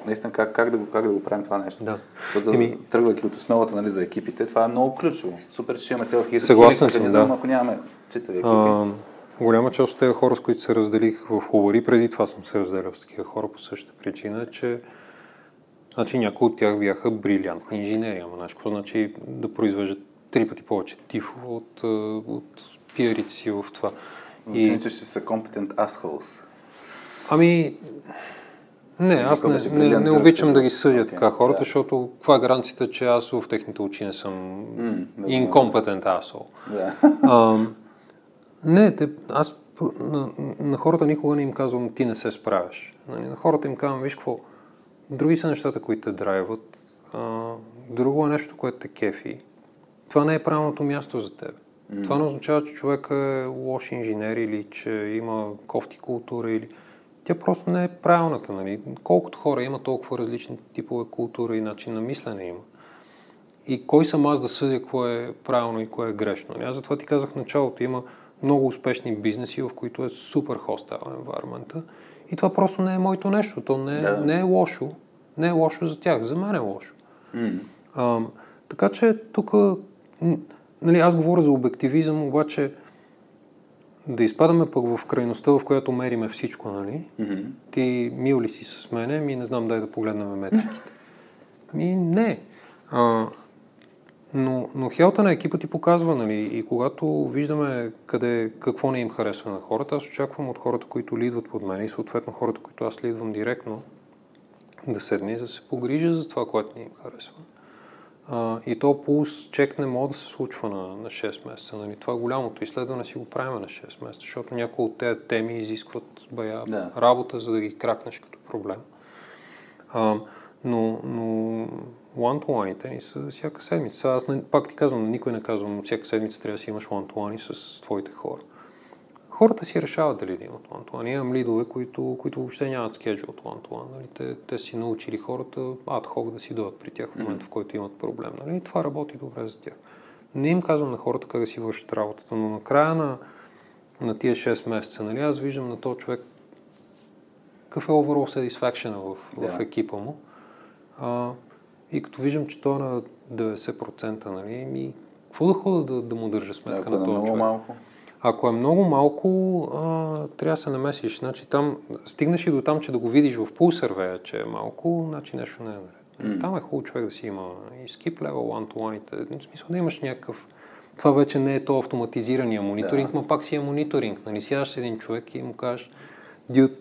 наистина как, как, да го, как да го правим това нещо. Да. Защото, Еми... тръгвайки от основата нали, за екипите, това е много ключово. Супер, че имаме селфи. Съгласен съм, да. Ако нямаме читави екипи. А, голяма част от тези хора, с които се разделих в Ловари, преди това съм се разделял с такива хора по същата причина, че Значи някои от тях бяха брилянтни инженери, ама знаеш какво значи да произвеждат три пъти повече тифо от, от пиарите си в това. Значи, и... че ще са компетент assholes. Ами, не, аз не, не, не обичам да ги съдя okay, така хората, да. защото каква е гаранцията, че аз в техните очи не съм mm, инкомпетент асол. Yeah. не, те, аз на, на хората никога не им казвам ти не се справяш. Нали, на хората им казвам, виж какво, други са нещата, които те драйват, а, друго е нещо, което те кефи. Това не е правилното място за теб. Mm. Това не означава, че човек е лош инженер или че има кофти култура или тя просто не е правилната. Нали? Колкото хора има, толкова различни типове култура и начин на мислене има. И кой съм аз да съдя какво е правилно и кое е грешно. Нали? Аз затова ти казах в началото, има много успешни бизнеси, в които е супер хостел environment и това просто не е моето нещо. То не, да. не е лошо. Не е лошо за тях. За мен е лошо. Mm. А, така че тук, нали, аз говоря за обективизъм, обаче да изпадаме пък в крайността, в която мериме всичко, нали? Mm-hmm. Ти мил ли си с мене? Ми не знам, дай да погледнем метриките. Ми не. А, но, но хелта на екипа ти показва, нали, и когато виждаме къде, какво не им харесва на хората, аз очаквам от хората, които лидват под мен и съответно хората, които аз лидвам директно, да седне и да се погрижа за това, което не им харесва. А, и то пулс чек не може да се случва на, на 6 месеца. Нали? Това е голямото изследване си го правим на 6 месеца, защото някои от тези теми изискват бая да. работа, за да ги кракнеш като проблем. А, но, но one-to-one ни са всяка седмица. Аз пак ти казвам, никой не казвам, всяка седмица трябва да си имаш one-to-one с твоите хора. Хората си решават дали да имат one-to-one. Имам лидове, които, които въобще нямат скеджу от one-to-one. Нали? Те, те си научили хората ад-хок да си дойдат при тях в момента, в който имат проблем. Нали? И това работи добре за тях. Не им казвам на хората как да си вършат работата, но накрая на, на тия 6 месеца, нали, аз виждам на този човек какъв е overall satisfaction в, yeah. в екипа му. А, и като виждам, че той е на 90%, нали, ми, какво да хода да, да му държа сметка на този много човек? малко. Ако е много малко, а, трябва да се намесиш. Значи, там, стигнеш и до там, че да го видиш в пулсървея, че е малко, значи нещо не е наред. Mm. Там е хубаво човек да си има и skip level one-to-one. В смисъл да имаш някакъв... Това вече не е то автоматизирания мониторинг, да. но пак си е мониторинг. Нали, сядаш един човек и му кажеш, дюд,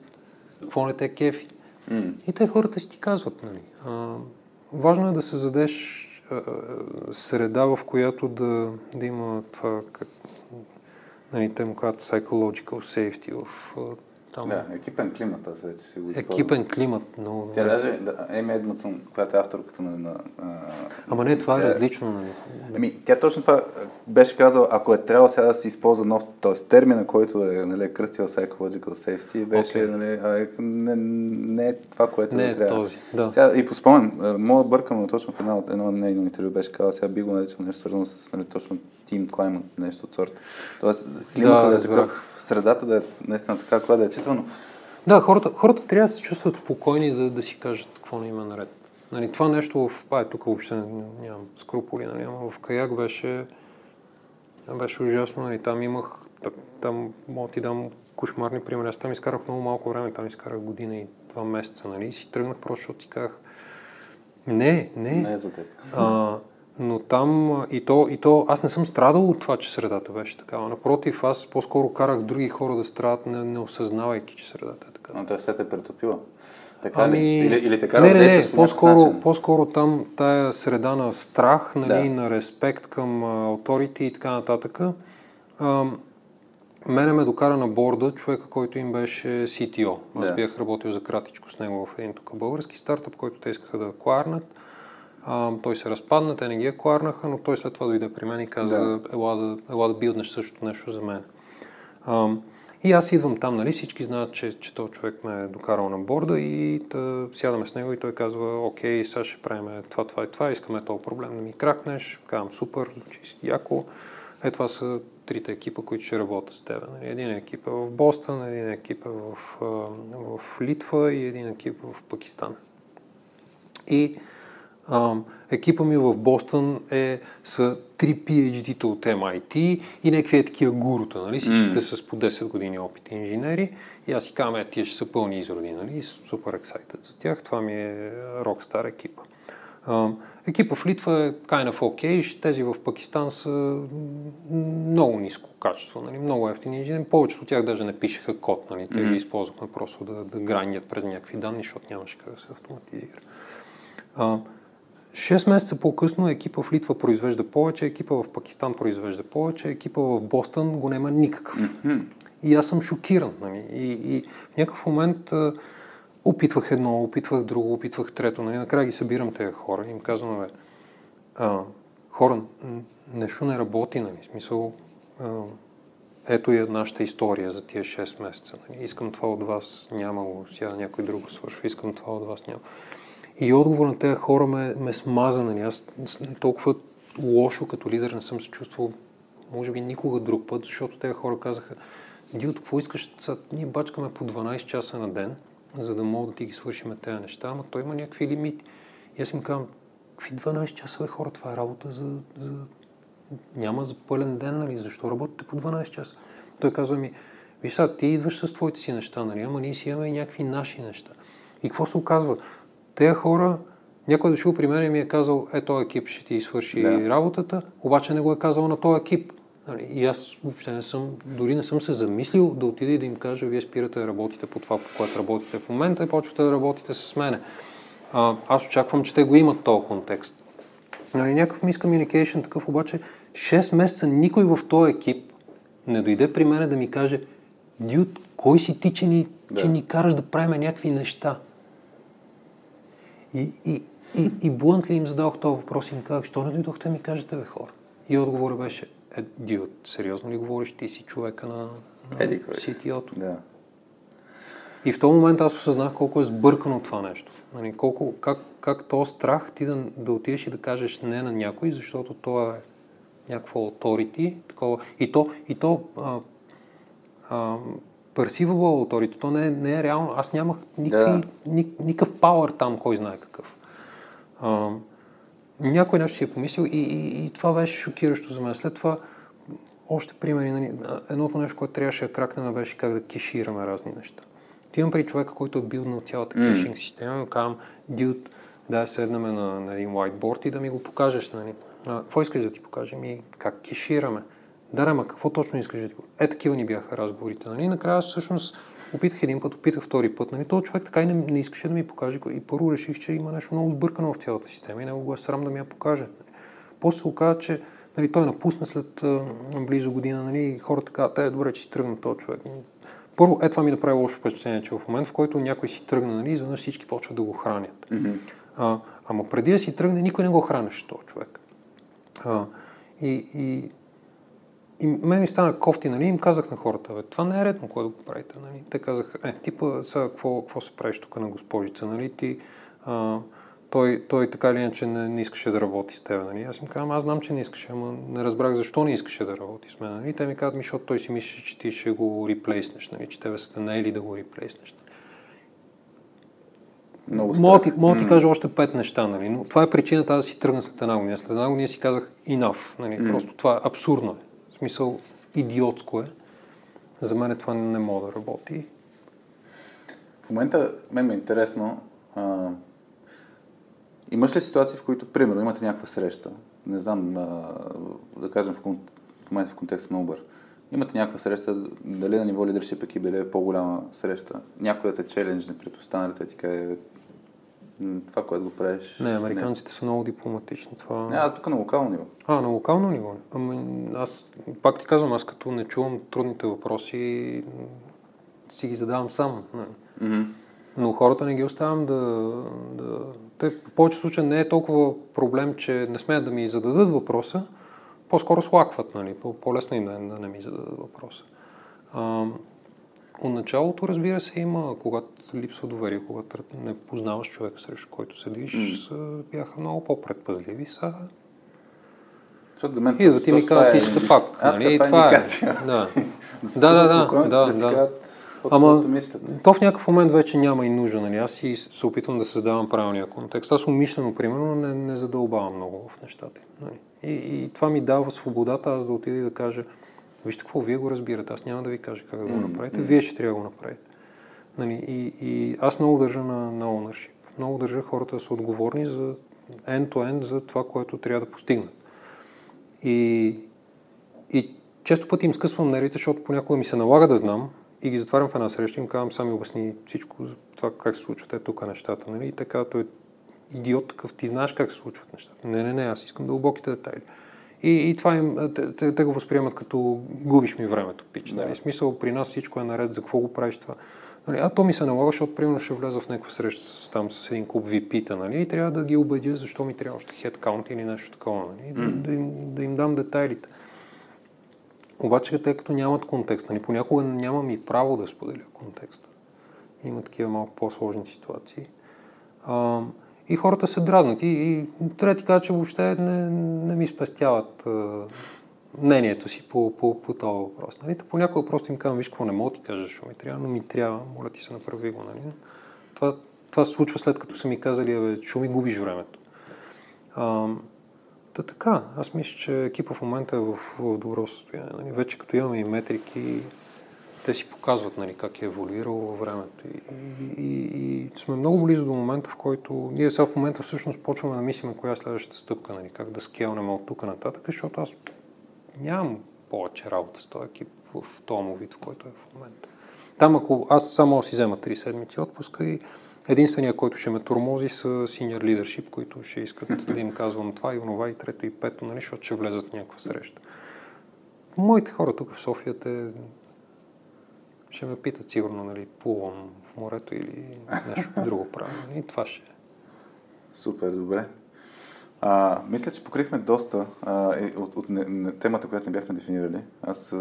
какво не те кефи? Mm. И те хората си ти казват, нали. А, важно е да се задеш среда, в която да, да има това, как, нали, те му казват psychological safety, в Там... Да, екипен климат, аз вече си го използвам. Екипен климат, но... Тя даже, да, Еми Едмътсън, която е авторката на... на Ама не, това тя- е различно. Нали? Ами, тя точно това беше казала, ако е трябвало сега да се използва нов, т.е. термина, който е нали, кръстил Psychological Safety, беше, Окей. нали, а, е, не, не е това, което Не да е трябва. този, да. Сега, и по спомен, мога да бъркам, но точно в едно, от- едно нейно интервю беше казала, сега би го наричал нещо свързано с нали, точно Team Climate, нещо от сорта. Тоест, климата Да, да, е такъв, средата да е наистина така, която да е читана. Да, хората, хората трябва да се чувстват спокойни да, да си кажат какво не има наред. Нали, това нещо в... А, тук въобще нямам скруполи, нали, ама в каяк беше, беше ужасно. Нали, там имах... та- Там мога ти дам кошмарни примери. Аз там изкарах много малко време, там изкарах година и два месеца. Нали, и си тръгнах просто, защото си казах... Не, не, Не е за теб. а, но там и то, и то, аз не съм страдал от това, че средата беше такава. Напротив, аз по-скоро карах други хора да страдат, не, не осъзнавайки, че средата е такава. Но все те е претопила. Така Ами... ли? Или, или те кара не, не, не, по-скоро, по-скоро там тая среда на страх, нали, Да. на респект към авторити и така нататък. А, мене ме докара на борда човека, който им беше CTO. Аз Да. бях работил за кратичко с него в един тук български стартъп, който те искаха да акварнат. А, той се разпадна, те не ги акварнаха, но той след това дойде при мен и каза, Да. ела, да, ела да билднеш същото нещо за мен. А, и аз идвам там, нали, всички знаят, че, че този човек ме е докарал на борда и да сядаме с него и той казва, окей, сега ще правим това, това и това, искаме този проблем да ми кракнеш. Казвам, супер, звучи си яко. Е, това са трите екипа, които ще работят с теб. Нали. Един екип е в Бостън, един екип е в, в Литва и един екип е в Пакистан. И а, екипа ми в Бостън е, са три PhD-та от MIT и някакви е такива гурута, нали? Всичките са с по 10 години опит инженери. И аз си казвам, е, тия ще са пълни изроди, нали? Супер ексайтед за тях. Това ми е рокстар екипа. А, екипа в Литва е kind of okay, тези в Пакистан са много ниско качество, нали? много ефтини инженери. Повечето от тях даже не пишеха код, нали? те ги използвахме просто да, да грандят през някакви данни, защото нямаше как да се автоматизира. А, 6 месеца по-късно екипа в Литва произвежда повече, екипа в Пакистан произвежда повече, екипа в Бостън го няма никакъв. И аз съм шокиран. Нали? И, и в някакъв момент а, опитвах едно, опитвах друго, опитвах трето. Нали? Накрая ги събирам тези хора и им казвам, бе, а, хора, нещо не работи, нали? В смисъл, а, ето и нашата история за тия 6 месеца. Нали? Искам това от вас, няма го, сега някой друг свършва, искам това от вас, няма. И отговор на тези хора ме, ме смаза, нали? Аз толкова лошо като лидер не съм се чувствал, може би никога друг път, защото тези хора казаха, Дилто, какво искаш? Сега, ние бачкаме по 12 часа на ден, за да мога да ти ги свършим тези неща, ама той има някакви лимити. И аз им казвам, какви 12 часа, бе, хора, това е работа за, за... Няма за пълен ден, нали? Защо работите по 12 часа? Той казва ми, виж сега, ти идваш с твоите си неща, нали? Ама ние си имаме и някакви наши неща. И какво се оказва? Тези хора, някой е дошъл при мен и ми е казал, е, този екип ще ти свърши Да. работата, обаче не го е казал на този екип. Нали, И аз въобще не съм, дори не съм се замислил да отида и да им кажа, вие спирате да работите по това, по което работите в момента и почвате да работите с мене. А, аз очаквам, че те го имат този контекст. Нали, някакъв miscommunication такъв, обаче 6 месеца никой в този екип не дойде при мен да ми каже, Дюд, кой си ти, че ни, Да. че ни караш да правим някакви неща? И, и, и, и блънт ли им зададох този въпрос и им казах, що не дойдохте да ми кажете, бе хора? И отговорът беше, е, Дюд, сериозно ли говориш, ти си човека на, на Еди. CTO-то? Да. И в този момент аз осъзнах колко е сбъркано това нещо. Нали, колко, как, как то страх ти да, да отидеш и да кажеш не на някой, защото то е някакво authority, такова. И то, и то а, а, perceivable authority, то не е, не е реално. Аз нямах никакви, Да. никакъв power там, кой знае какъв. А, някой нещо си е помислил и, и, и това беше шокиращо за мен. След това още примери. Нали, едното нещо, което трябваше да кракнем беше как да кешираме разни неща. Отивам при човека, който е бил на цялата М. кешинг система казвам, дюд, да седнем на, на един whiteboard и да ми го покажеш. Нали. А, какво искаш да ти покажем и как кешираме? Да, ама какво точно искаш да ти? Е, такива ни бяха разговорите. Нали. Накрая всъщност опитах един път, опитах втори път. Нали. Този човек така и не, не искаше да ми покаже. И първо реших, че има нещо много сбъркано в цялата система и него го е срам да ми я покаже. После се оказа, че нали, той напусна след а, близо година. Нали, и хората казват, е, добре, че си тръгна този човек. Първо, е това ми направи лошо впечатление, че в момент, в който някой си тръгне, нали, изведнъж всички почват да го хранят. Mm-hmm. А, ама преди да си тръгне, никой не го хранеше този човек. А, и, и, и мен ми стана кофти, нали, им казах на хората, бе, това не е редно, кое да го правите, нали. Те казаха, е, типа, сега, какво, какво се правиш тук на госпожица, нали, ти, а, той, той така или иначе не, не искаше да работи с теб. Нали? Аз им казвам, аз знам, че не искаше, ама не разбрах защо не искаше да работи с мен. Нали? Те ми казват, ми, защото той си мисли, че ти ще го реплейснеш, нали? че тебе сте наели да го реплейснеш. Много Мога, ти, мога ти кажа още пет неща, нали? но това е причината да си тръгна след една година. След една година си казах enough. Нали? Mm. Просто това е абсурдно. Смисъл, идиотско е. За мен това не мога да работи. В момента мен ме е интересно. А, имаш ли ситуации, в които, примерно, имате някаква среща, не знам, а, да кажем в, в момента в контекста на Uber, имате някаква среща, дали на ниво лидершип екип или е по-голяма среща, някой да те челенджне пред останалите, ти каже, това, което го правиш. Не, американците не. са много дипломатични. Това... Не, аз тук на локално ниво. А, на локално ниво. Ами, аз пак ти казвам, аз като не чувам трудните въпроси, си ги задавам сам. Mm-hmm. Но хората не ги оставям да, да... Те в повече случаи не е толкова проблем, че не смеят да ми зададат въпроса, по-скоро слакват, нали? По-лесно им да, да не ми зададат въпроса. А, от началото, разбира се, има, когато липсва доверие, когато не познаваш човека, срещу който седиш, mm. са, бяха много по-предпазливи. Са... Защото за мен и да ти ми кажат, ти сте пак. Нали? Това е. Да. да, да, да, да, да, да. Ама то в някакъв момент вече няма и нужда. Нали? Аз си се опитвам да създавам правилния контекст. Аз умишлено, примерно, не, не задълбавам много в нещата. Нали? И, и това ми дава свободата аз да отида и да кажа, вижте какво, вие го разбирате, аз няма да ви кажа как да го направите, вие ще трябва да го направите. Нали? И, и аз много държа на, на ownership. Много държа хората да са отговорни за end-to-end за това, което трябва да постигнат. И, и често пъти им скъсвам нервите, защото понякога ми се налага да знам, и ги затварям в една среща и им казвам, сами обясни всичко за това как се случват е тук нещата. Нали? И така, той е идиот такъв, ти знаеш как се случват нещата. Не, не, не, аз искам дълбоките детайли. И, и това им, те, те, те, го възприемат като губиш ми времето, пич. Нали? Да. Нали? Смисъл, при нас всичко е наред, за какво го правиш това. Нали? А то ми се налага, защото примерно ще вляза в някаква среща с, там с един клуб VP-та, нали? и трябва да ги убедя защо ми трябва още headcount или нещо такова. Нали? Mm. Да, да, им, да им дам детайлите. Обаче, тъй като нямат контекст, нали, понякога нямам и право да споделя контекста. Има такива малко по-сложни ситуации. А, и хората се дразнат. И, и трябва да ти кажа, че въобще не, не ми спестяват а, мнението си по, по, по този въпрос. Нали? Понякога просто им казвам, виж какво не мога да ти кажа, защо ми трябва, но ми трябва, моля ти се направи го. Нали? Това, това се случва след като са ми казали, бе, що ми губиш времето. А, Та така, аз мисля, че екипа в момента е в, в добро състояние. Нали? Вече като имаме и метрики, те си показват нали, как е еволюирало във времето. И, и, и, сме много близо до момента, в който ние сега в момента всъщност почваме да мислим коя е следващата стъпка, нали, как да скелнем от тук нататък, защото аз нямам повече работа с този екип в този му вид, в който е в момента. Там ако аз само си взема три седмици отпуска и Единственият, който ще ме тормози са senior leadership, които ще искат да им казвам това и онова и трето и пето, нали, защото ще влезат в някаква среща. Моите хора тук в София те ще ме питат сигурно, нали, плувам в морето или нещо друго правя. И това ще е. Супер, добре. А, мисля, че покрихме доста а, е, от, от не, не, темата, която не бяхме дефинирали. Аз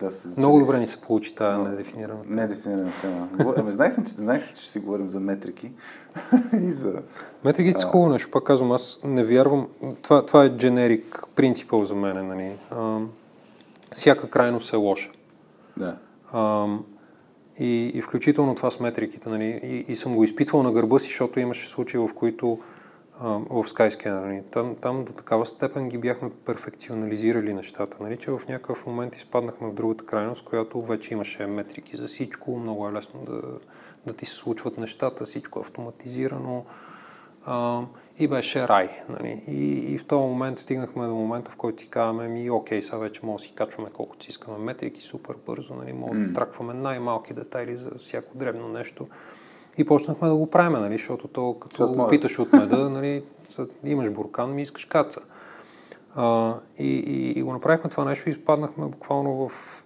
да се... Много добре ни се получи тази недефинирана тема. Недефинирана тема. ами знаехме, че, знаех, че ще си говорим за метрики и за... Метриките са хубаво нещо, пак казвам, аз не вярвам... Това, това е дженерик принципъл за мен, нали? А, всяка крайност е лоша. Да. А, и, и включително това с метриките, нали? И, и съм го изпитвал на гърба си, защото имаше случаи, в които в Skyscanner. Нали. Там, там до такава степен ги бяхме перфекционализирали нещата, нали, че в някакъв момент изпаднахме в другата крайност, която вече имаше метрики за всичко, много е лесно да, да ти се случват нещата, всичко е автоматизирано а, и беше рай. Нали. И, и в този момент стигнахме до момента, в който си казваме, ми окей, сега вече може да си качваме колкото си искаме метрики супер бързо, нали, може mm. да тракваме най-малки детайли за всяко дребно нещо. И почнахме да го правим, нали, защото то, като го питаш от меда, нали, имаш буркан, ми искаш каца. А, и, и, и го направихме това нещо и изпаднахме буквално в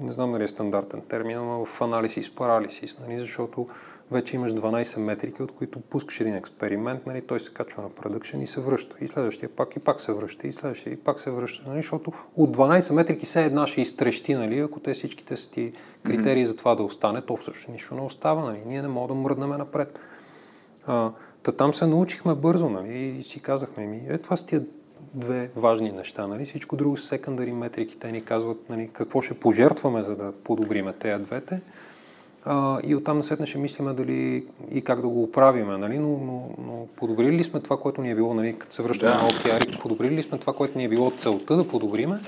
не знам дали е стандартен термин, но в анализис парализис, нали, защото вече имаш 12 метрики, от които пускаш един експеримент, нали, той се качва на продъкшен и се връща. И следващия пак и пак се връща, и следващия и пак се връща. Нали, защото от 12 метрики все една ще изтрещи, нали, ако те всичките са ти критерии mm-hmm. за това да остане, то всъщност нищо не остава. Нали. Ние не можем да мръднем напред. А, та там се научихме бързо нали, и си казахме ми, е, това са тия две важни неща. Нали? Всичко друго са секундари метрики. Те ни казват нали, какво ще пожертваме, за да подобриме тези двете. А, и оттам насетне ще мислиме дали и как да го оправиме. Нали? Но, но, но подобрили ли сме това, което ни е било, нали? като се връщаме да. на OKR, подобрили ли сме това, което ни е било целта да подобриме,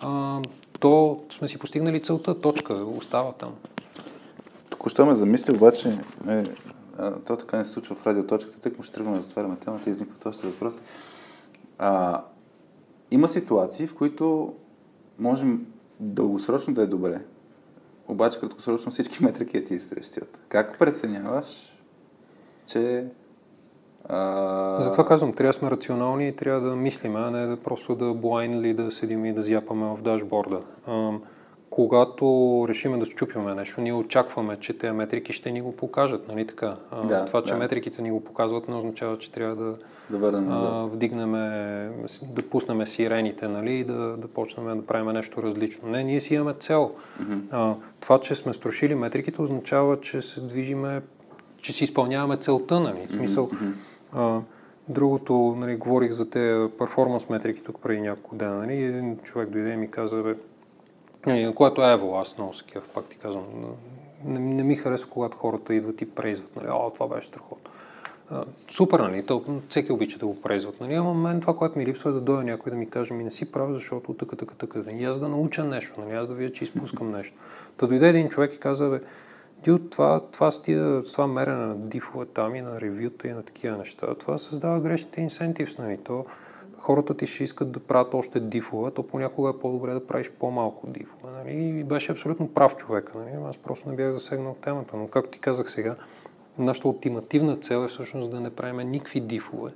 а, то сме си постигнали целта, точка, остава там. Току-що ме замисли, обаче, е, а, то така не се случва в радиоточката, тък му ще тръгваме да затваряме темата и изниква този въпрос. А, има ситуации, в които можем дългосрочно да е добре, обаче краткосрочно всички метрики ти изтрещят. Как преценяваш, че а... Затова казвам, трябва да сме рационални и трябва да мислим, а не да просто да блайнли да седим и да зяпаме в дашборда. А, когато решиме да щупиме нещо, ние очакваме, че тези метрики ще ни го покажат, нали така? А, да, това, че да. метриките ни го показват, не означава, че трябва да, да върнем назад. А, вдигнем, да пуснем сирените, нали, и да, да почнем да правим нещо различно. Не, ние си имаме цел. Mm-hmm. А, това, че сме струшили метриките, означава, че се движиме, че си изпълняваме целта, нали? Mm-hmm. Мисъл, а, другото, нали, говорих за те перформанс метрики тук преди няколко дена, нали, един човек дойде и ми каза, бе, нали, което е Evo, аз много такива, пак ти казвам, не, не ми харесва, когато хората идват и прейзват, нали, о, това беше страхотно супер, нали? То, всеки обича да го презват, нали? Ама мен това, което ми липсва е да дойде някой да ми каже, ми не си прав, защото така, така, така. И аз да науча нещо, нали? Аз да видя, че изпускам нещо. Та дойде един човек и каза, бе, ти от това, това, стия, това мерене на дифове там и на ревюта и на такива неща, това създава грешните инсентивс, нали? То, хората ти ще искат да правят още дифове, то понякога е по-добре да правиш по-малко дифове. Нали? И беше абсолютно прав човека. Нали? Аз просто не бях засегнал темата. Но както ти казах сега, Нашата ултимативна цел е всъщност да не правим никакви дифове.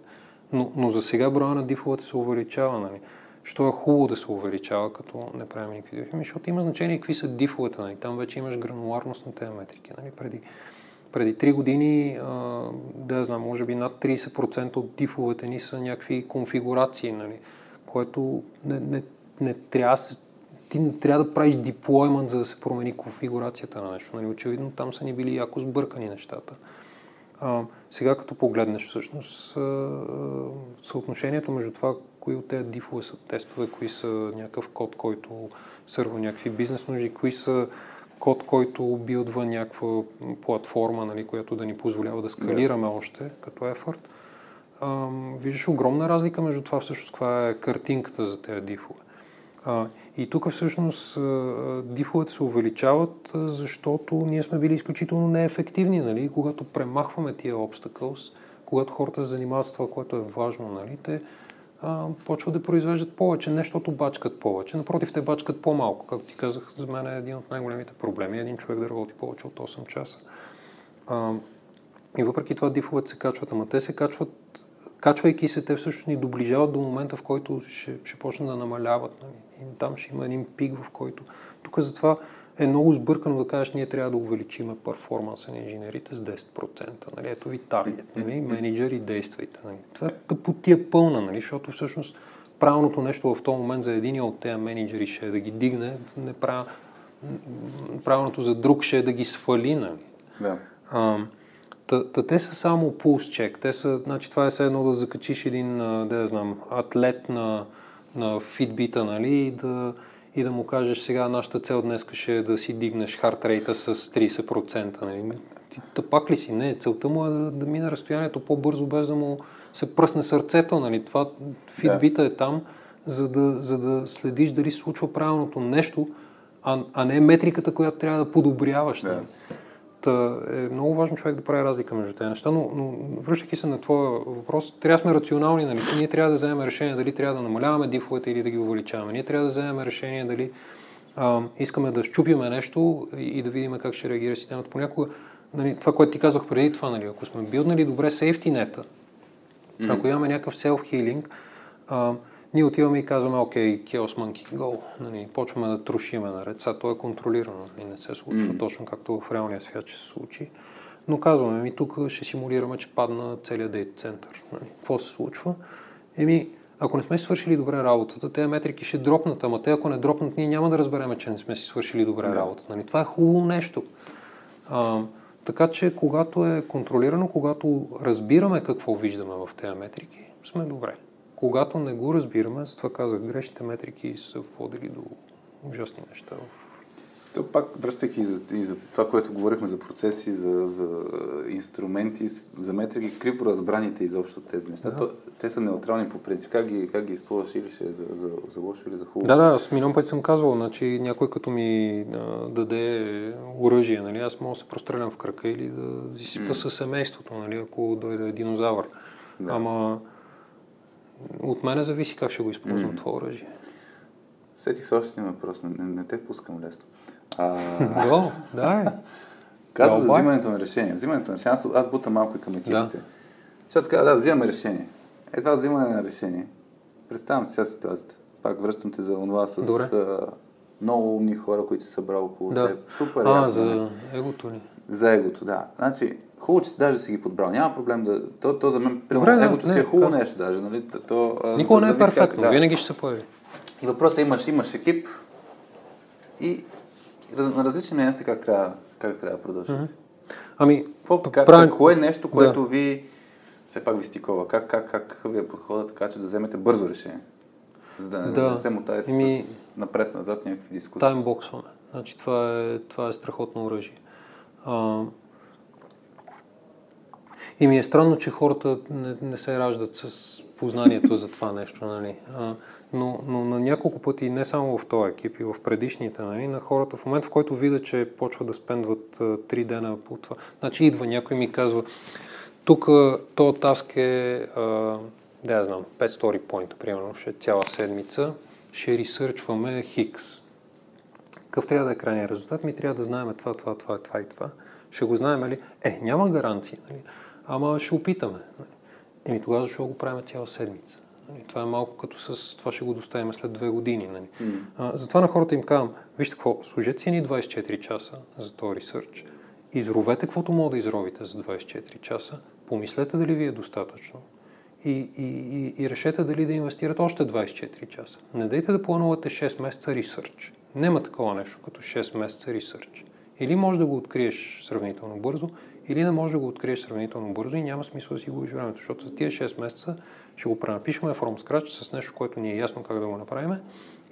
Но, но за сега броя на дифовете се увеличава. Нали? Що е хубаво да се увеличава, като не правим никакви дифове? Защото има значение какви са дифовете. Нали? Там вече имаш грануларност на тези метрики. Нали? Преди, преди 3 години, а, да знам, може би над 30% от дифовете ни са някакви конфигурации, нали? което не, не, не трябва се ти не трябва да правиш деплоймент, за да се промени конфигурацията на нещо. Нали? Очевидно там са ни били яко сбъркани нещата. А, сега като погледнеш всъщност съотношението между това, кои от тези дифове са тестове, кои са някакъв код, който сърва някакви бизнес нужди, кои са код, който билдва някаква платформа, нали, която да ни позволява да скалираме yeah. още като ефорт. виждаш огромна разлика между това всъщност каква е картинката за тези дифове. И тук всъщност дифовете се увеличават, защото ние сме били изключително неефективни, нали? когато премахваме тия obstacles, когато хората се занимават с това, което е важно, нали? те а, почват да произвеждат повече, не защото бачкат повече, напротив, те бачкат по-малко. Както ти казах, за мен е един от най-големите проблеми, един човек да работи повече от 8 часа. А, и въпреки това дифовете се качват, ама те се качват качвайки се, те всъщност ни доближават до момента, в който ще, ще почнат да намаляват. Нали? И там ще има един пик, в който... Тук затова е много сбъркано да кажеш, ние трябва да увеличим перформанса на инженерите с 10%. Нали? Ето ви таргет, нали? менеджери, действайте. Нали? Това е тъпотия пълна, нали? защото всъщност правилното нещо в този момент за един от тези менеджери ще е да ги дигне, не прав... правилното за друг ще е да ги свали. Нали? Да. А, Та, та те са само пулс чек. Те са, значи това е все едно да закачиш един, да я знам, атлет на, на фитбита, нали, и да, и да му кажеш сега нашата цел днес ще е да си дигнеш хартрейта с 30%. Нали. Ти тъпак ли си? Не, целта му е да, да мине разстоянието по-бързо, без да му се пръсне сърцето. Нали. Това фитбита е там, за да, за да следиш дали се случва правилното нещо, а, а не метриката, която трябва да подобряваш. Нали. Та е много важно човек да прави разлика между тези неща, но, но връщайки се на твоя въпрос, трябва да сме рационални, нали? Ние трябва да вземем решение дали трябва да намаляваме дифовете или да ги увеличаваме. Ние трябва да вземем решение дали а, искаме да щупиме нещо и, и да видим как ще реагира системата. Понякога, нали, това, което ти казах преди това, нали, ако сме билднали добре сейфти нета, mm-hmm. ако имаме някакъв а, ние отиваме и казваме, окей, Chaos Monkey, go. Нали, почваме да трушиме наред. Сега то е контролирано, нали, не се случва mm. точно както в реалния свят ще се случи. Но казваме ми, тук ще симулираме, че падна целият дейт център. Нали. Какво се случва? Еми, ако не сме свършили добре работата, тези метрики ще дропнат, ама те ако не дропнат, ние няма да разбереме, че не сме си свършили добре да. работата. Нали? Това е хубаво нещо. А, така че, когато е контролирано, когато разбираме какво виждаме в тези метрики, сме добре. Когато не го разбираме, затова казах, грешните метрики са водили до ужасни неща в то пак, връщайки и за, и за това, което говорихме за процеси, за, за инструменти, за метрики, криво разбраните изобщо тези неща, да. то, те са неутрални по принцип. Как ги, как ги използваш или ще е за, за, за лошо или за хубаво? Да, да, аз милион пъти съм казвал, значи някой като ми а, даде оръжие, нали, аз мога да се прострелям в крака или да изсипа mm. със семейството, нали, ако дойде динозавър. Да. Ама от мене зависи как ще го използвам mm. това оръжие. Сетих се още един въпрос, не, не те пускам лесно. А... да, Каза за взимането на решение. Взимането на решение. Аз, аз бутам малко и към екипите. Да. Защото така, да, взимаме решение. Е, това взимане на решение. Представям си сега ситуацията. Пак връщам те за това с много умни хора, които са събрал около да. теб. Супер. А, яко, за не? егото ли? За егото, да. Значи, хубаво, че си даже си ги подбрал. Няма проблем да... То, то за мен, Добре, егото не, си е хубаво как? нещо даже, нали? То, Никога не е перфектно, как, да. винаги ще се появи. И въпросът е, имаш, имаш екип и на различни мнения сте как трябва, как трябва да продължите. Mm-hmm. Ами, Какво, как, правим... какво е нещо, което да. ви все пак ви стикова? Как, как, как ви е подхода така, че да вземете бързо решение? За да, да. да не се мотаете Ами... с напред-назад някакви дискусии. Таймбоксване. Значи това е, това е страхотно оръжие. А... И ми е странно, че хората не, не се раждат с познанието за това нещо. Нали? А, но, но на няколко пъти, не само в този екип и в предишните, нали, на хората, в момента в който видят, че почва да спендват три дена по това, значи идва някой ми казва, тук този таск е, да я знам, 5 story point, примерно, ще е цяла седмица, ще ресърчваме Хикс. Какъв трябва да е крайният резултат? Ми трябва да знаем това, това, това, това и това. Ще го знаем ли? Е, няма гаранции, нали? ама ще опитаме. Нали? Еми тогава ще го правим цяла седмица. Нали, това е малко като с това ще го доставим след две години. Нали. Mm. А, затова на хората им казвам, вижте какво, служете си ни 24 часа за този ресърч, изровете каквото мога да изровите за 24 часа, помислете дали ви е достатъчно и, и, и, и решете дали да инвестирате още 24 часа. Не дайте да планувате 6 месеца ресърч. Нема такова нещо като 6 месеца ресърч. Или може да го откриеш сравнително бързо, или не може да го откриеш сравнително бързо и няма смисъл да си го времето, защото за тия 6 месеца ще го пренапишем from scratch с нещо, което ни е ясно как да го направим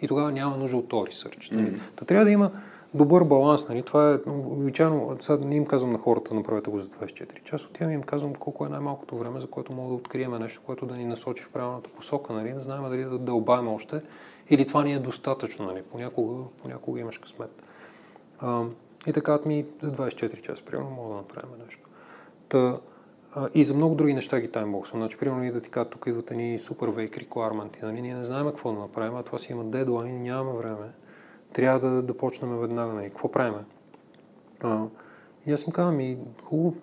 и тогава няма нужда от този ресърч. Mm-hmm. Та трябва да има добър баланс. Нали? Това е обичайно, сега не им казвам на хората, направете го за 24 часа, отивам им казвам колко е най-малкото време, за което мога да открием нещо, което да ни насочи в правилната посока, нали? да знаем дали да дълбаем още или това ни е достатъчно. Нали? Понякога, понякога имаш късмет. А, и така ми за 24 часа, примерно, мога да направим нещо. Та, а, и за много други неща ги таймбоксвам. Значи, примерно, и да ти кажа, тук идват ни супер вейк requirement. Нали? Ние не знаем какво да направим, а това си има дедлайн, нямаме време. Трябва да, да почнем веднага. Нали? Какво правим? А, и аз им казвам, и хубаво,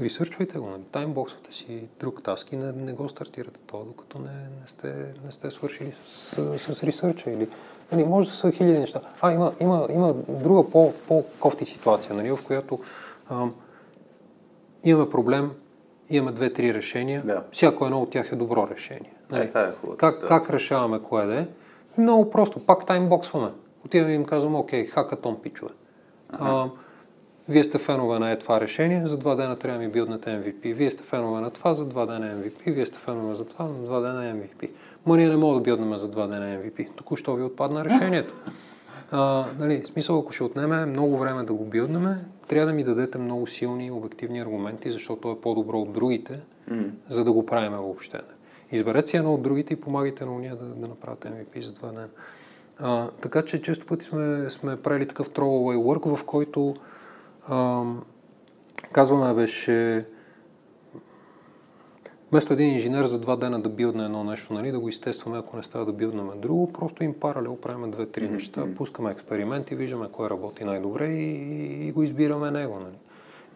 ресърчвайте го, нали? таймбоксвате си друг таск и не, не го стартирате това, докато не, не, сте, не сте свършили с, с, с ресърча или Нали, може да са хиляди неща. А, има, има, има друга по, по-кофти ситуация, нали, в която а, имаме проблем, имаме две-три решения, да. всяко едно от тях е добро решение. Нали? Е, е как, как решаваме кое да е? Много просто, пак таймбоксваме. Отиваме и им казваме, окей, хакатон пичове. А, вие сте фенове на е това решение, за два дена трябва да ми билднете MVP. Вие сте фенове на това, за два дена MVP. Вие сте фенове за това, за два дена MVP. Ма ние не мога да билднем за два дена MVP. Току-що ви отпадна решението. А, нали, смисъл, ако ще отнеме много време да го билднеме, трябва да ми дадете много силни обективни аргументи, защото е по-добро от другите, mm. за да го правим въобще. Изберете си едно от другите и помагайте на уния да, да направят MVP за два дена. А, така че често пъти сме, сме правили такъв throwaway work, в който а, казваме беше Вместо един инженер за два дена да билдне едно нещо, нали, да го изтестваме, ако не става да билднем друго, просто им паралел правим две-три mm-hmm. неща, пускаме експерименти, виждаме кой работи най-добре и, и го избираме него. Нали.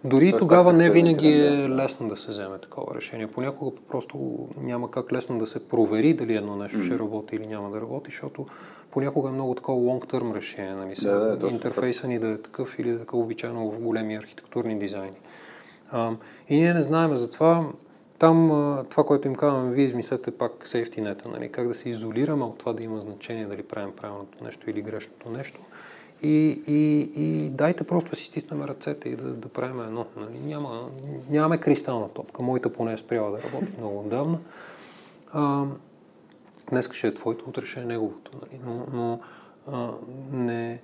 Дори Тоест, тогава не винаги е лесно да се вземе такова решение. Понякога просто няма как лесно да се провери дали едно нещо ще работи или няма да работи, защото понякога е много такова long-term решение. Нали? Да, да, Интерфейса ни да е такъв или да е такъв обичайно в големи архитектурни дизайни. А, и ние не знаем, затова там това, което им казваме, вие измислете пак safety net нали? как да се изолираме от това да има значение дали правим правилното нещо или грешното нещо. И, и, и дайте просто си стиснем ръцете и да, да правим едно. Нали? Няма, нямаме кристална топка. Моята поне е спряла да работи много отдавна. А, днес ще е твоето, утре ще е неговото. Нали? Но, но а, не,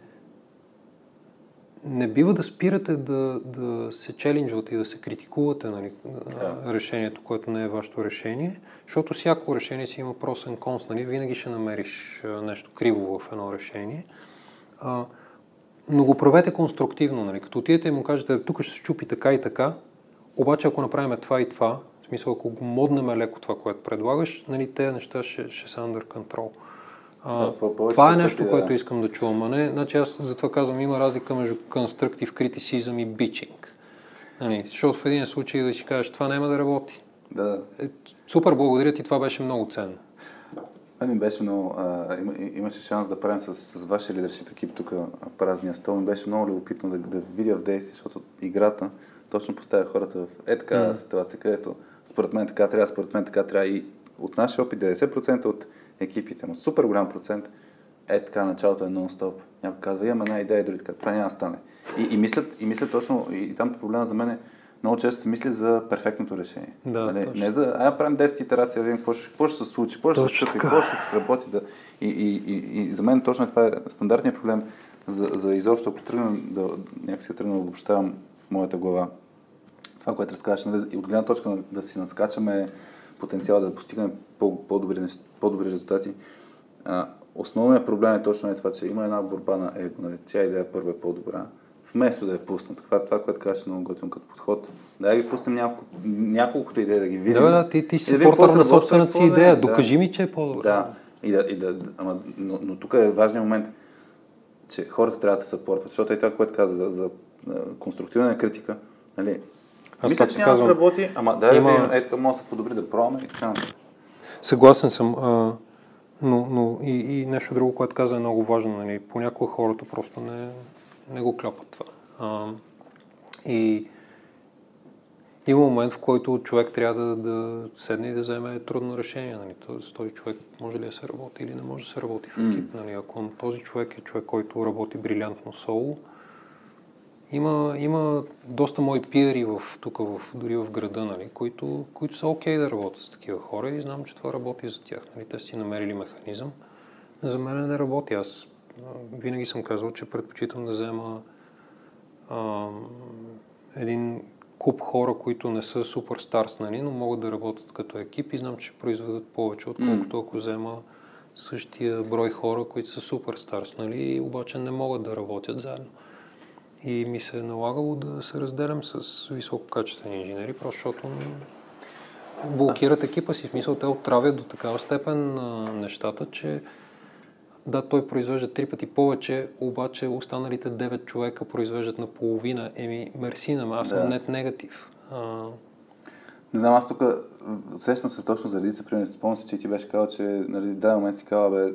не бива да спирате да, да се челенджвате и да се критикувате нали, Да. решението, което не е вашето решение, защото всяко решение си има просен конс. Нали? Винаги ще намериш нещо криво в едно решение. А, но го правете конструктивно. Нали? Като отидете и му кажете, тук ще се щупи така и така, обаче ако направим това и това, в смисъл ако го моднем леко това, което предлагаш, нали, тези неща ще, ще са under control. А, Да, това е пъти, нещо, да. което искам да чувам. А не, значи аз затова казвам, има разлика между constructive criticism и bitching. Нали, защото в един случай да си кажеш, това няма да работи. Да. Е, супер, благодаря ти, това беше много ценно. Мен ми беше много... А, има, имаше шанс да правим с, с вашия лидершип екип тук празния стол. Ми беше много любопитно да, да видя в действие, защото играта точно поставя хората в е така Мгм. ситуация, където според мен така трябва, според мен така трябва. И от нашия опит 90% от екипите, но супер голям процент, е така, началото е нон-стоп. Някой казва, имам една идея и други така, това няма да стане. И, и, мислят, и мислят точно, и, и там проблема за мен е, много често се мисли за перфектното решение. Да, нали? Не за, да правим 10 итерации, да видим какво ще, какво ще се случи, какво ще се случи, какво ще сработи. Да. И, и, и, и, за мен точно това е стандартният проблем за, за изобщо, ако тръгна да, някакси тръгна да обобщавам в моята глава това, което разказваш, нали, и от гледна точка на, да си надскачаме потенциала да постигаме по, по-добри, по-добри резултати. А, основният проблем е точно е това, че има една борба на его. Нали? Тя идея първа е по-добра. Вместо да я пуснат. Това, това което казваш, е много готино като подход. Да ги пуснем няколко, няколкото идеи да ги видим. Да, да, ти, ти си да какво портал на собствената си идея. Да. Докажи ми, че е по-добре. Да, и да, и да, ама, но, но тук е важният момент, че хората трябва да се съпортват, защото е това, което каза за, за конструктивна критика. Нали? Аз Мисля, че няма да сработи, ама да, има- да видим, е така може да се подобри, да пробваме и така. Съгласен съм, а, но, но и, и нещо друго, което каза е много важно. Нали? Понякога хората просто не, не го клепат това. А, и има момент, в който човек трябва да, да седне и да вземе трудно решение. Нали? Тоест, този човек може ли да се работи или не може да се работи в екип. Нали? Ако този човек е човек, който работи брилянтно соло, има, има доста мои пиери в, тук, в, дори в града, нали, които, които са окей да работят с такива хора и знам, че това работи за тях. Нали. Те си намерили механизъм. За мен не работи. Аз винаги съм казвал, че предпочитам да взема а, един куп хора, които не са суперстарс, нали, но могат да работят като екип и знам, че произведат повече, отколкото ако взема същия брой хора, които са суперстарс, нали, обаче не могат да работят заедно. И ми се е налагало да се разделям с висококачествени инженери, просто защото блокират екипа си. В смисъл, те отравят до такава степен а, нещата, че да, той произвежда три пъти повече, обаче останалите 9 човека произвеждат наполовина. Еми, мерси на аз съм Да. нет негатив. А, Не знам, аз тук сещам се точно за редица примери. Спомням си, че ти беше казал, че нали, в даден момент си казал, бе,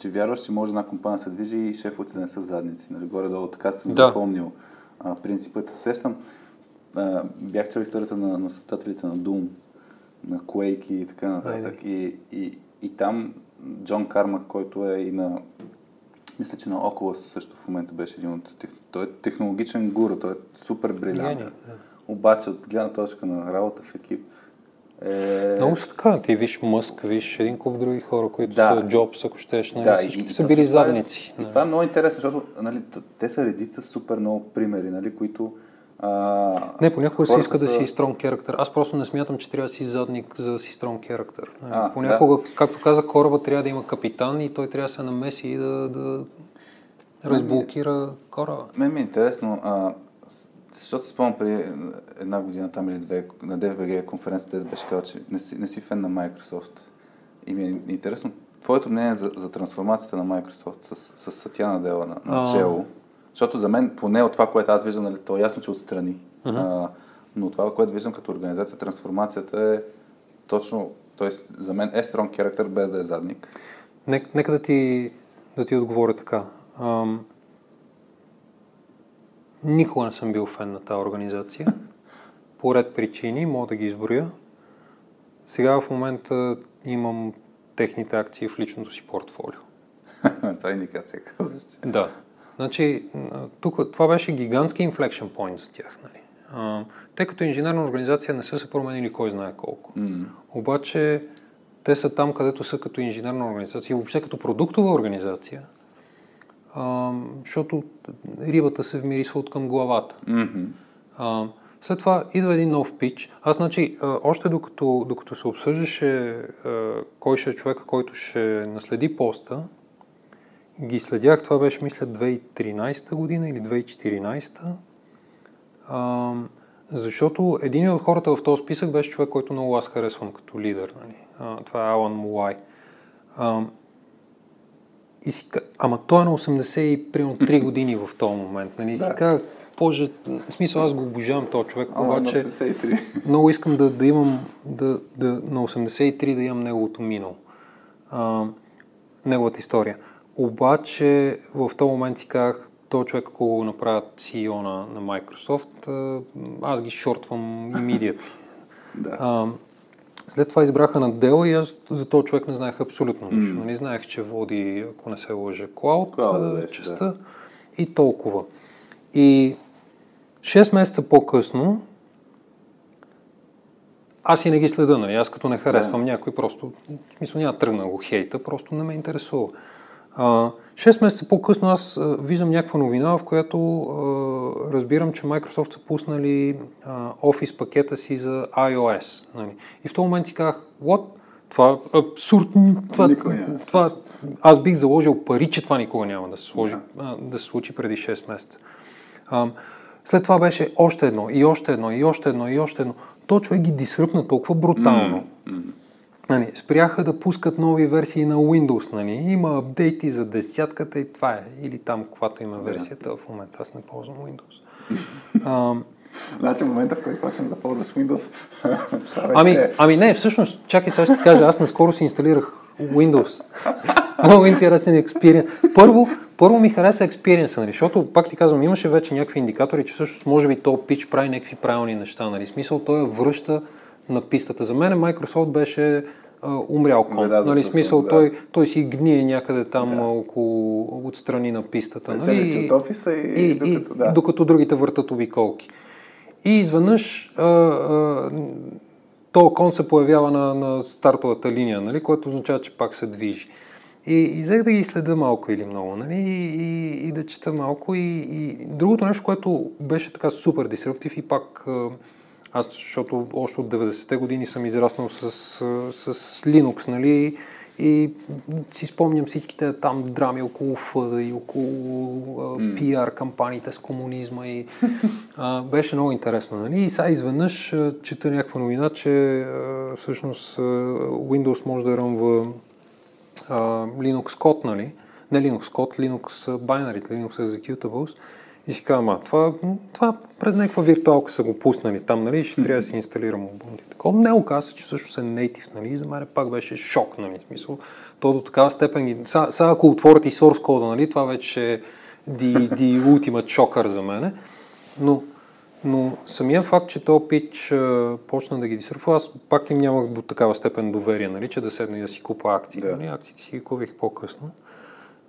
че вярваш, че може една компания да се движи и шефовете да не са задници. Нали, горе-долу така съм Да. запомнил а, принципът. Се Сещам, а, бях чел историята на, на създателите на Doom, на Quake и така нататък. И, и, и там Джон Кармак, който е и на мисля, че на Oculus също в момента беше един от... тех- Той е технологичен гуру, той е супер брилянтен. Гений, да. Обаче от гледна точка на работа в екип е... много са така. Ти виж Мъск, виж един куп други хора, които Да. са Джобс, ако щеш, нали, Да, всички и- са били това е- задници. И нали. това е много интересно, защото нали, те са редица супер много примери, нали, които... А, Не, понякога се иска да са- си strong character. Аз просто не смятам, че трябва да си задник, за да си strong character. Нали, А, понякога, както каза, кораба трябва да има капитан и той трябва да се намеси и да, да разблокира кораба. Мен ми е интересно, а, защото се спомням преди една година там или две на DFBG конференцията, беше казал, че не си, не си фен на Microsoft. И ми е интересно твоето мнение за, за трансформацията на Microsoft с, с Сатяна Дела на, на А. чело. Защото за мен, поне от това, което аз виждам, нали, то е ясно, че отстрани. Uh-huh. А, но това, което виждам като организация, трансформацията е точно, т.е. за мен е strong character, без да е задник. Нека, нека да, ти, да ти отговоря така. Ам, никога не съм бил фен на тази организация. По ред причини, мога да ги изброя. Сега в момента имам техните акции в личното си портфолио. това е индикация, казваш. Да. Значи, тук това беше гигантски inflection point за тях. Нали? А, те като инженерна организация не са се променили кой знае колко. Mm. Обаче те са там, където са като инженерна организация и въобще като продуктова организация, а, защото рибата се вмирисва от към главата. Mm-hmm. А, след това идва един нов пич. Аз, значи, още докато, докато се обсъждаше кой ще е човека, който ще наследи поста, ги следях, това беше, мисля, 2013 година или 2014. А, защото един от хората в този списък беше човек, който много аз харесвам като лидер. Нали? А, това е Алан Мулай. А, и си, ама той е на 83 години в този момент. Нали? Да. Си казах, Боже, в смисъл аз го обожавам този човек, а, обаче на 83. много искам да, да имам да, да, на 83 да имам неговото минало. А, неговата история. Обаче в този момент си казах, този човек, ако го направят CEO на, на Microsoft, аз ги шортвам immediately. да. а, след това избраха на Dell и аз за този човек не знаех абсолютно нищо. Mm. Не нали, знаех, че води, ако не се лъже, Cloud, Cloud частта да. и толкова. И 6 месеца по-късно аз и не ги следа, нали? Аз като не харесвам yeah. някой, просто, в смисъл няма тръгна го хейта, просто не ме интересува. 6 месеца по-късно аз виждам някаква новина, в която а, разбирам, че Microsoft са пуснали а, Office пакета си за iOS. Нали? И в този момент си казах, what? Това е абсурдно. Това, това, аз бих заложил пари, че това никога няма да се, сложи, а, да се случи преди 6 месеца. А, след това беше още едно, и още едно, и още едно, и още едно. То човек ги дисръпна толкова брутално. Mm-hmm. Нали, спряха да пускат нови версии на Windows. Нали. Има апдейти за десятката и това е. Или там, каквато има версията в момента. Аз не ползвам Windows. а, Значи, в момента, в който почнем да ползваш Windows, ами, ами не, всъщност, чакай сега ще кажа, аз наскоро си инсталирах Windows. Много интересен експириенс. Първо, първо ми хареса експириенса, нали, защото, пак ти казвам, имаше вече някакви индикатори, че всъщност може би то пич прави някакви правилни неща. Нали. Смисъл, той я връща на пистата. За мен Microsoft беше а, умрял кон. Нали, смисъл, да. той, той си гние някъде там да. около, отстрани на пистата. Нали, си от офиса и, и, докато, да. докато другите въртат обиколки. И изведнъж а, а, то кон се появява на, на стартовата линия, нали, което означава, че пак се движи. И, и взех да ги следа малко или много, нали? И, и, и да чета малко. И, и другото нещо, което беше така супер дисруптив и пак аз, защото още от 90-те години съм израснал с, с, с Linux, нали? И си спомням всичките там драми около ФД и около а, PR кампаниите с комунизма и а, беше много интересно. Нали? И сега изведнъж чета някаква новина, че а, всъщност Windows може да ръмва а, Linux код, нали? Не Linux код, Linux binary, Linux executables. И си казвам, а, това, това през някаква виртуалка са го пуснали там, нали, ще трябва да си инсталирам Ubuntu. Такова не оказа, че също е native, нали, за мен пак беше шок, нали, смисъл. То до такава степен, сега ако отворят и source кода, нали, това вече е the, the ultimate shocker за мене. Но, но самия факт, че то пич а, почна да ги дисърфва, аз пак им нямах до такава степен доверие, нали, че да седна и да си купа акции. Да. Нали, акциите си ги купих по-късно.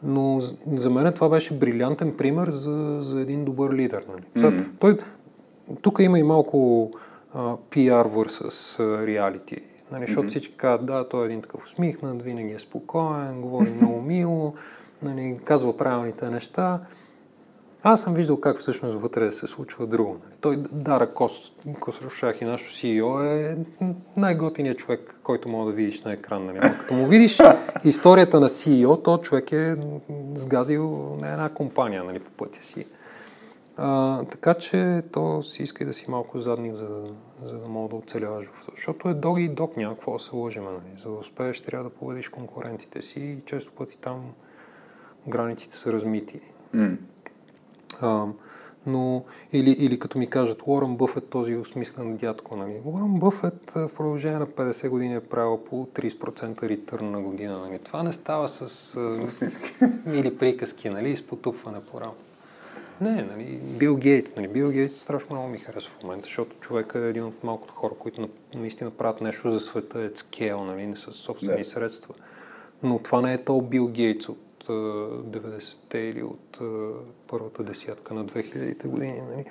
Но за мен това беше брилянтен пример за, за един добър лидер. Нали? Mm-hmm. той, тук има и малко а, PR versus reality. Нали, защото mm-hmm. всички казват, да, той е един такъв усмихнат, винаги е спокоен, говори много мило, нали, казва правилните неща. Аз съм виждал как всъщност вътре се случва друго. Нали. Той, Дара Кос, и нашото CEO е най-готиният човек, който мога да видиш на екран. Нали. Като му видиш историята на CEO, то човек е сгазил на една компания нали, по пътя си. А, така че то си иска и да си малко задник, за, за да мога да оцеляваш. Защото е доги и док, няма какво да се лъжим. Нали. За да успееш, трябва да победиш конкурентите си и често пъти там границите са размити. Mm. А, но, или, или като ми кажат, Уорън Бъфет, този осмислен дядко, нали? Уорън Бъфет в продължение на 50 години е правил по 30% ритърн на година, нали? Това не става с или приказки, нали? С потупване по рамо. Не, нали, Бил Гейтс. Нали, Бил Гейтс страшно много ми харесва в момента, защото човек е един от малкото хора, които наистина правят нещо за света, е скейл, нали, с собствени да. средства. Но това не е то Бил Гейтс от 90-те или от първата десятка на 2000-те години. Нали.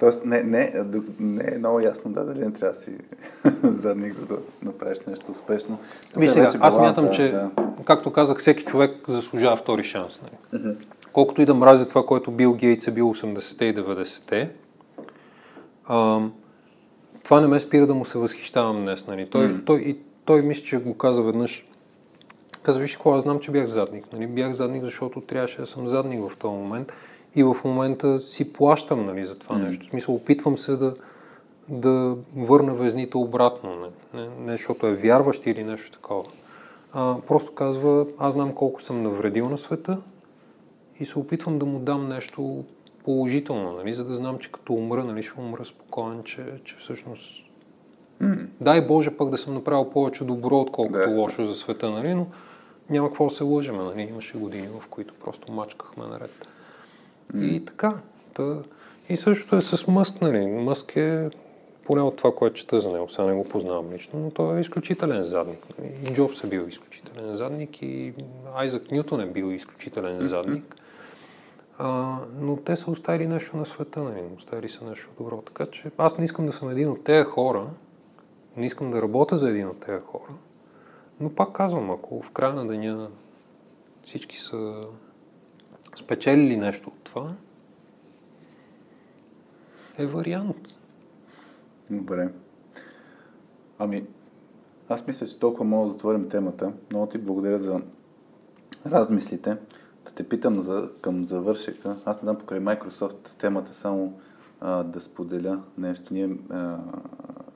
Тоест, не, не, не е много ясно да, дали не трябва да си задник, за да направиш нещо успешно. Виж сега, аз мятам, да, че, да. както казах, всеки човек заслужава втори шанс. Нали. Uh-huh. Колкото и да мрази това, което Бил Гейтс е бил 80-те и 90-те, а, това не ме спира да му се възхищавам днес. Нали. Той, mm. той, и, той мисля, че го каза веднъж. Каза, виж какво, аз знам, че бях задник. Нали. Бях задник, защото трябваше да съм задник в този момент. И в момента си плащам нали, за това mm. нещо. В смисъл, опитвам се да, да върна везните обратно. Не, не, не защото е вярващ или нещо такова. А, просто казва, аз знам колко съм навредил на света, и се опитвам да му дам нещо положително, нали, за да знам, че като умра, нали, ще умра спокоен, че, че всъщност mm. дай Боже пък да съм направил повече добро, отколкото да. лошо за света, нали, но няма какво да се лъжеме, нали, имаше години, в които просто мачкахме наред. Mm. И така, та... и същото е с Мъск, нали, Мъск е поне от това, което чета за него, сега не го познавам лично, но той е изключителен задник. Нали? И Джобс е бил изключителен задник, и Айзък Нютон е бил изключителен задник. А, но те са оставили нещо на света, нали? оставили са нещо добро. Така че аз не искам да съм един от тези хора, не искам да работя за един от тези хора, но пак казвам, ако в края на деня всички са спечелили нещо от това, е вариант. Добре. Ами, аз мисля, че толкова мога да затворим темата. Много ти благодаря за размислите. Да те питам за, към завършека. Аз не знам покрай Microsoft темата само а, да споделя нещо. Ние, а,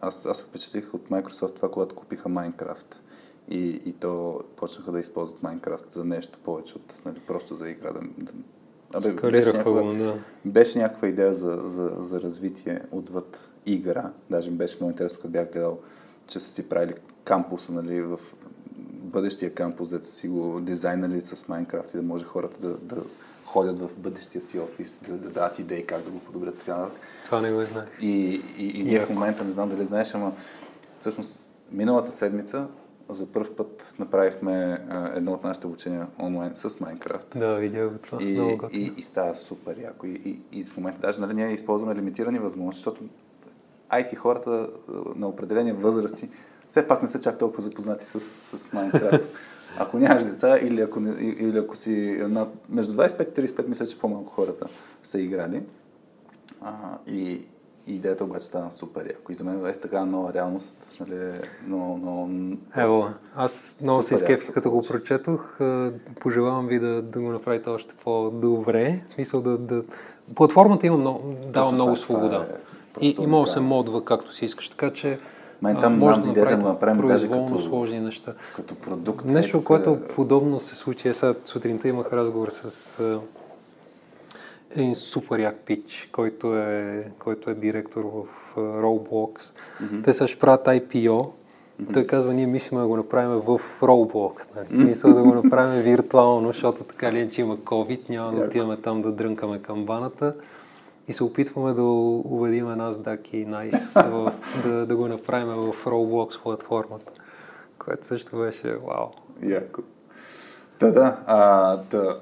аз, аз впечатлих от Microsoft това, когато купиха Minecraft. И, и то почнаха да използват Minecraft за нещо повече от нали, просто за игра. Да, да, Абе, беше, някаква, да. беше някаква идея за, за, за развитие отвъд игра. Даже ми беше много интересно, като бях гледал, че са си правили кампуса нали, в бъдещия кампус, да си го дизайнали с Майнкрафт и да може хората да, да ходят в бъдещия си офис, да, да дадат идеи как да го подобрят така нататък. Това не го знаеш. И, и, и ние в момента, не знам дали знаеш, ама всъщност миналата седмица за първ път направихме а, едно от нашите обучения онлайн с Майнкрафт. Да, видях го това. И, Много и, и, става супер яко. И, и, и в момента даже нали, ние използваме лимитирани възможности, защото IT хората на определени възрасти все пак не са чак толкова запознати с, с Майнкрафт. Ако нямаш деца или ако, или ако си на, между 25 и 35, мисля, че по-малко хората са играли. А, и, и идеята обаче стана супер яко. И за мен е така нова реалност. Нали, но, но, Ево, аз много се изкефих, като го прочетох. Пожелавам ви да, да го направите още по-добре. В смисъл да... да... Платформата има много, дава много свобода. Е и, и може да се модва както си искаш. Така че мен там може да идеята да направим даже като, сложни неща. като продукт. Нещо, е, което подобно се случи. Е, сега сутринта имах разговор с един супер як пич, който е, който е директор в Roblox. Mm-hmm. Те сега ще правят IPO. Mm-hmm. Той казва, ние мислим да го направим в Roblox. Нали? Мисля да го направим виртуално, защото така ли, че има COVID, няма да отиваме там да дрънкаме камбаната и се опитваме да убедим Nasdaq и NICE да, да го направим в Roblox платформата, което също беше вау. Яко. Да, да. А, да.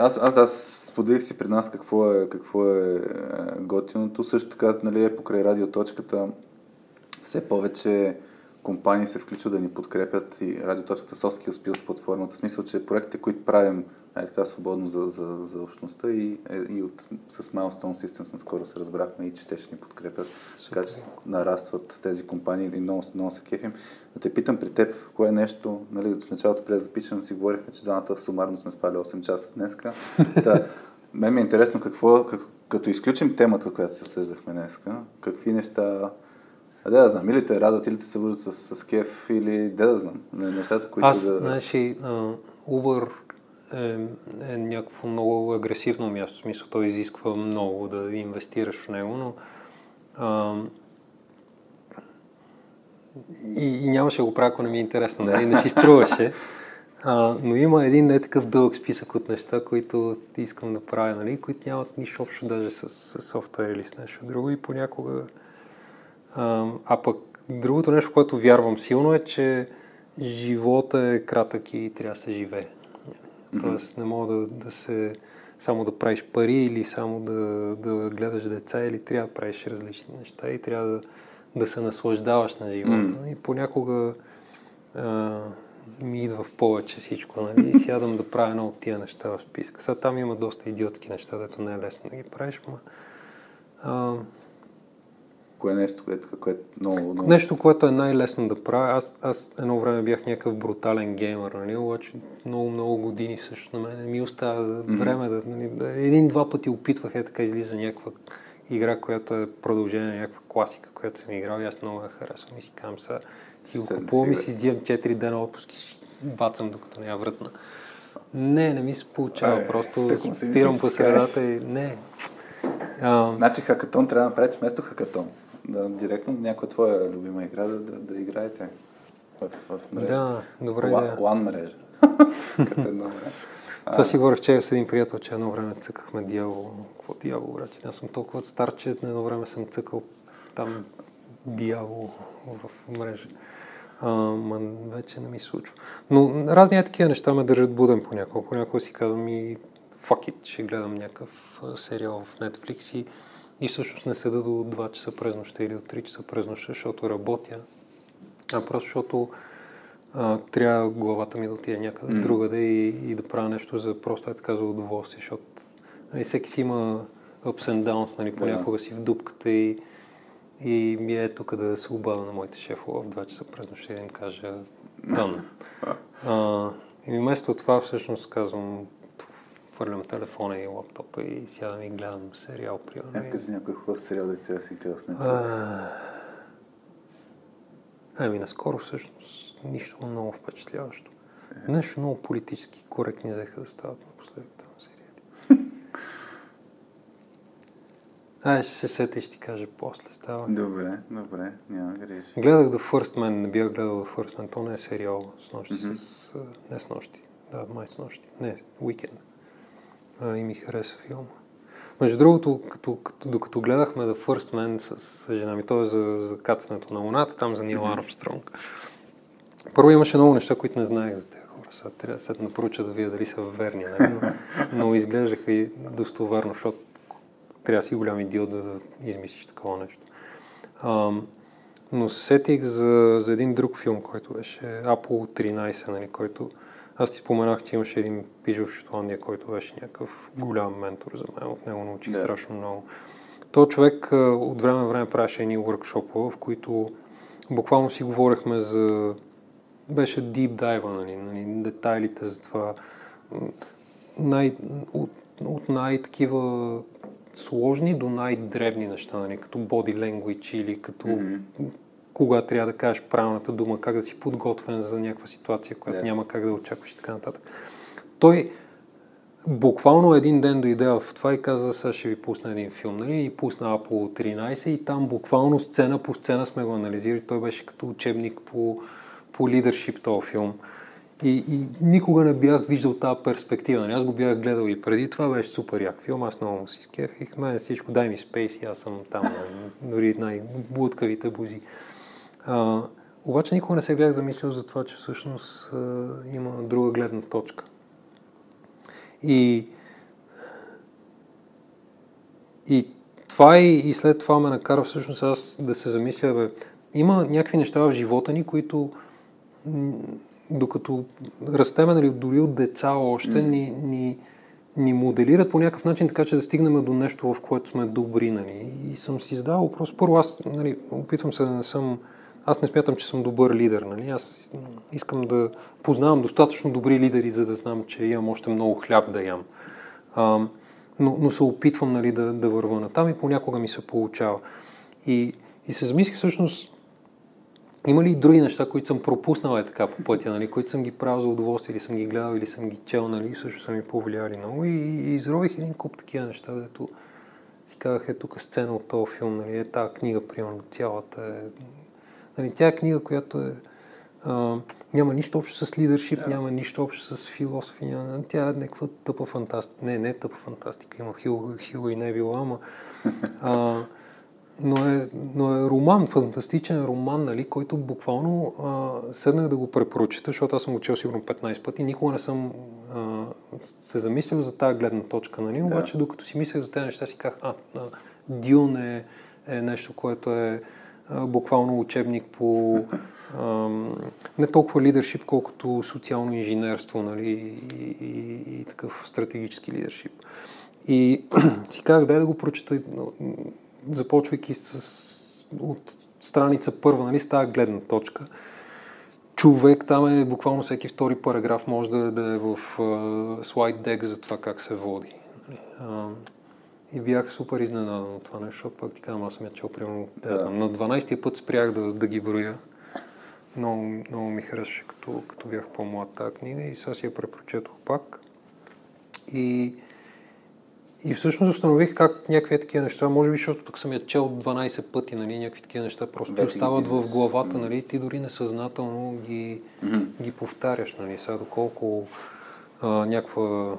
Аз, аз, аз споделих си при нас какво е, какво е, е готиното. Също така, нали, е покрай радиоточката все повече компании се включват да ни подкрепят и радиоточката Соски успил с платформата. В смисъл, че проектите, които правим е така свободно за, за, за общността и, е, и от, с Milestone Systems наскоро се разбрахме и че те ще ни подкрепят. Супер. Така че нарастват тези компании и много, много се кефим. Да те питам при теб, кое е нещо, нали, в началото преди запишем си говорихме, че двамата сумарно сме спали 8 часа днеска. да, мен ми е интересно какво, как, като изключим темата, която си обсъждахме днеска, какви неща а да, знам, или те радват, или те се вързат с, с кеф, или да, да знам. Нещата, които Аз, да... знаеш, uh, Uber е, е някакво много агресивно място. В смисъл, той изисква много да инвестираш в него, но а, и, и нямаше го правя, ако не ми е интересно. Да. Нали? Не си струваше. А, но има един не такъв дълъг списък от неща, които искам да правя, нали? които нямат нищо общо даже с, с софтуер или с нещо друго и понякога... А, а пък другото нещо, което вярвам силно е, че живота е кратък и трябва да се живее. Тоест не мога да, да се само да правиш пари или само да, да гледаш деца или трябва да правиш различни неща и трябва да, да се наслаждаваш на живота. Mm. И понякога а, ми идва в повече всичко, нали? И сядам да правя едно от тия неща в списка. Сега там има доста идиотски неща, дето не е лесно да ги правиш, но... А, Кое е нещо, което, което много, много... Нещо, което е най-лесно да правя. Аз, аз едно време бях някакъв брутален геймър, нали? обаче много, много години също на мен ми остава mm-hmm. време да... Нали, един-два пъти опитвах, е така излиза някаква игра, която е продължение на някаква класика, която съм играл и аз много я харесвам и си казвам сега, си го купувам и си взимам 4 дена отпуски, си бацам докато не я вратна. Не, не ми се получава, а, просто спирам по средата и не. А, значи хакатон трябва да направите вместо хакатон да, директно някоя твоя любима игра да, да, да играете в, в мрежа. Да, добре да. Лан мрежа. Като една мрежа. Това си говорих вчера с един приятел, че едно време цъкахме дявол. Какво дявол, брат? Аз съм толкова стар, че на едно време съм цъкал там дявол в мрежа. А, ма вече не ми случва. Но разни е такива неща ме държат буден понякога. Понякога си казвам и fuck it, ще гледам някакъв сериал в Netflix и и всъщност не седа до 2 часа през нощта или до 3 часа през нощта, защото работя, а просто защото а, трябва главата ми да отиде някъде mm. другаде и, и да правя нещо за просто е така за удоволствие, защото нали, всеки си има ups and downs, нали, понякога yeah. си в дупката и, и ми е тук да се обада на моите шефове в 2 часа през нощта и да им кажа дън. и вместо това всъщност казвам хвърлям телефона и лаптопа и сядам и гледам сериал, примерно. Някакъв си някой хубав сериал да сега си гледа в Netflix? Ами, наскоро всъщност нищо много впечатляващо. Е. Нещо много политически коректни взеха да стават напоследък там сериали. Ай, ще се сета и ще ти кажа после. Става. Добре, добре, няма греш. Гледах The First Man, не бях гледал The First Man, то не е сериал с нощи, mm-hmm. с... не с нощи, да, май с нощи, не, уикенд а, и ми хареса филма. Между другото, като, като, докато гледахме The First Man с, с жена ми, то е за, за кацането на Луната, там за Нил Армстронг. Първо имаше много неща, които не знаех за тези хора. Сега трябва да се напроча да видя дали са верни, нали? но, но изглеждаха и достоверно, защото трябва да си голям идиот, за да измислиш такова нещо. А, но сетих за, за един друг филм, който беше Apollo 13, нали, който аз ти споменах, че имаше един пиж в Шотландия, който беше някакъв голям ментор за мен. От него научих yeah. страшно много. Той човек от време на време правеше едни workshop в които буквално си говорихме за... Беше deep dive, нали, нали, детайлите за това. Най... От, от най-такива сложни до най-древни неща, нали, като body language или като mm-hmm кога трябва да кажеш правилната дума, как да си подготвен за някаква ситуация, която yeah. няма как да очакваш и така нататък. Той буквално един ден дойде в това и каза, сега ще ви пусна един филм, нали? И пусна Apollo 13 и там буквално сцена по сцена сме го анализирали. Той беше като учебник по, по лидершип този филм. И, и никога не бях виждал тази перспектива. Нали? Аз го бях гледал и преди това беше супер як филм. Аз много му си скефих. Мен всичко дай ми спейс и аз съм там. Нали? Дори най-блудкавите бузи. А, обаче никога не се бях замислил за това, че всъщност а, има друга гледна точка. И, и това и, и след това ме накара всъщност аз да се замисля, бе, има някакви неща в живота ни, които докато растеме, нали, дори от деца още, mm. ни, ни, ни моделират по някакъв начин, така че да стигнем до нещо, в което сме добри. Нали. И съм си задал въпрос. Първо аз нали, опитвам се да не съм аз не смятам, че съм добър лидер. Нали? Аз искам да познавам достатъчно добри лидери, за да знам, че имам още много хляб да ям. А, но, но се опитвам нали, да, да върва на там и понякога ми се получава. И, и се замислих всъщност, има ли и други неща, които съм пропуснал е така по пътя, нали, които съм ги правил за удоволствие, или съм ги гледал, или съм ги чел, нали, също са ми повлияли много. И, и изрових един куп такива неща, дето си казах, е тук сцена от този филм, нали, е тази книга, примерно, цялата е... Нали, тя е книга, която е... А, няма нищо общо с лидершип, yeah. няма нищо общо с философия, няма, тя е някаква тъпа фантастика. Не, не е тъпа фантастика, има хил, хил и не е била, ама... А, но е, но е роман, фантастичен роман, нали, който буквално а, седнах да го препрочита, защото аз съм учил сигурно 15 пъти, никога не съм а, се замислил за тази гледна точка, нали, да. обаче докато си мислех за тези неща си казах, а, а Дюн е, е нещо, което е буквално учебник по не толкова лидершип, колкото социално инженерство, нали, и, и, и такъв стратегически лидершип. И си казах, дай да го прочета започвайки с, от страница първа, нали, с тази гледна точка. Човек там е буквално всеки втори параграф може да, да е в слайд дек за това как се води. Нали. И бях супер изненадан от това нещо, защото пък ти казвам, аз съм я чел примерно, да. знам, на 12-я път спрях да, да ги броя. Много, много ми харесваше, като, като бях по-млад тази книга и сега си я препрочетох пак. И и всъщност установих как някакви такива неща, може би, защото пък съм я чел 12 пъти, нали, някакви такива неща просто да, остават в главата, нали, ти дори несъзнателно ги, mm-hmm. ги повтаряш, нали, сега доколко а, някаква,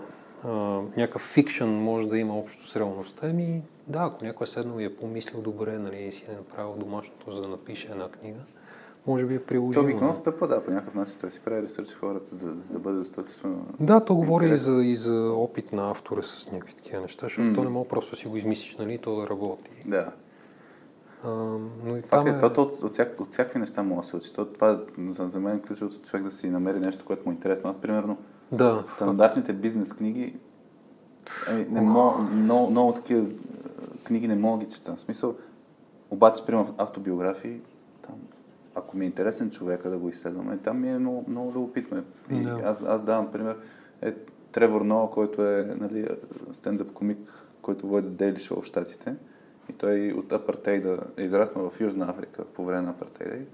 някакъв фикшън може да има общо с реалността, ами да, ако някой е седнал и е помислил добре, нали, и си е направил домашното, за да напише една книга, може би е приложимо. То обикновено стъпва, да, по някакъв начин той си прави ресърч хората, за, за да бъде достатъчно... Да, то говори и за, и за опит на автора с някакви такива неща, защото mm. то не мога просто да си го измислиш, нали, то да работи. Да. А, но и това е, то, то, от, от, всяк, от всякакви неща мога да се учи. То, това за, за мен е ключовото човек да си намери нещо, което му е интересно. Аз, примерно, да. стандартните бизнес книги, ами, не мога, много, много такива книги не мога да ги чета. В смисъл, обаче, примерно, автобиографии, ако ми е интересен човека да го изследваме, там ми е много, много любопитно. И yeah. аз, аз давам пример, е Тревор Ноа, който е нали, стендъп комик, който води Daily Show в Штатите. И той от апартейда е израснал в Южна Африка по време на апартейда.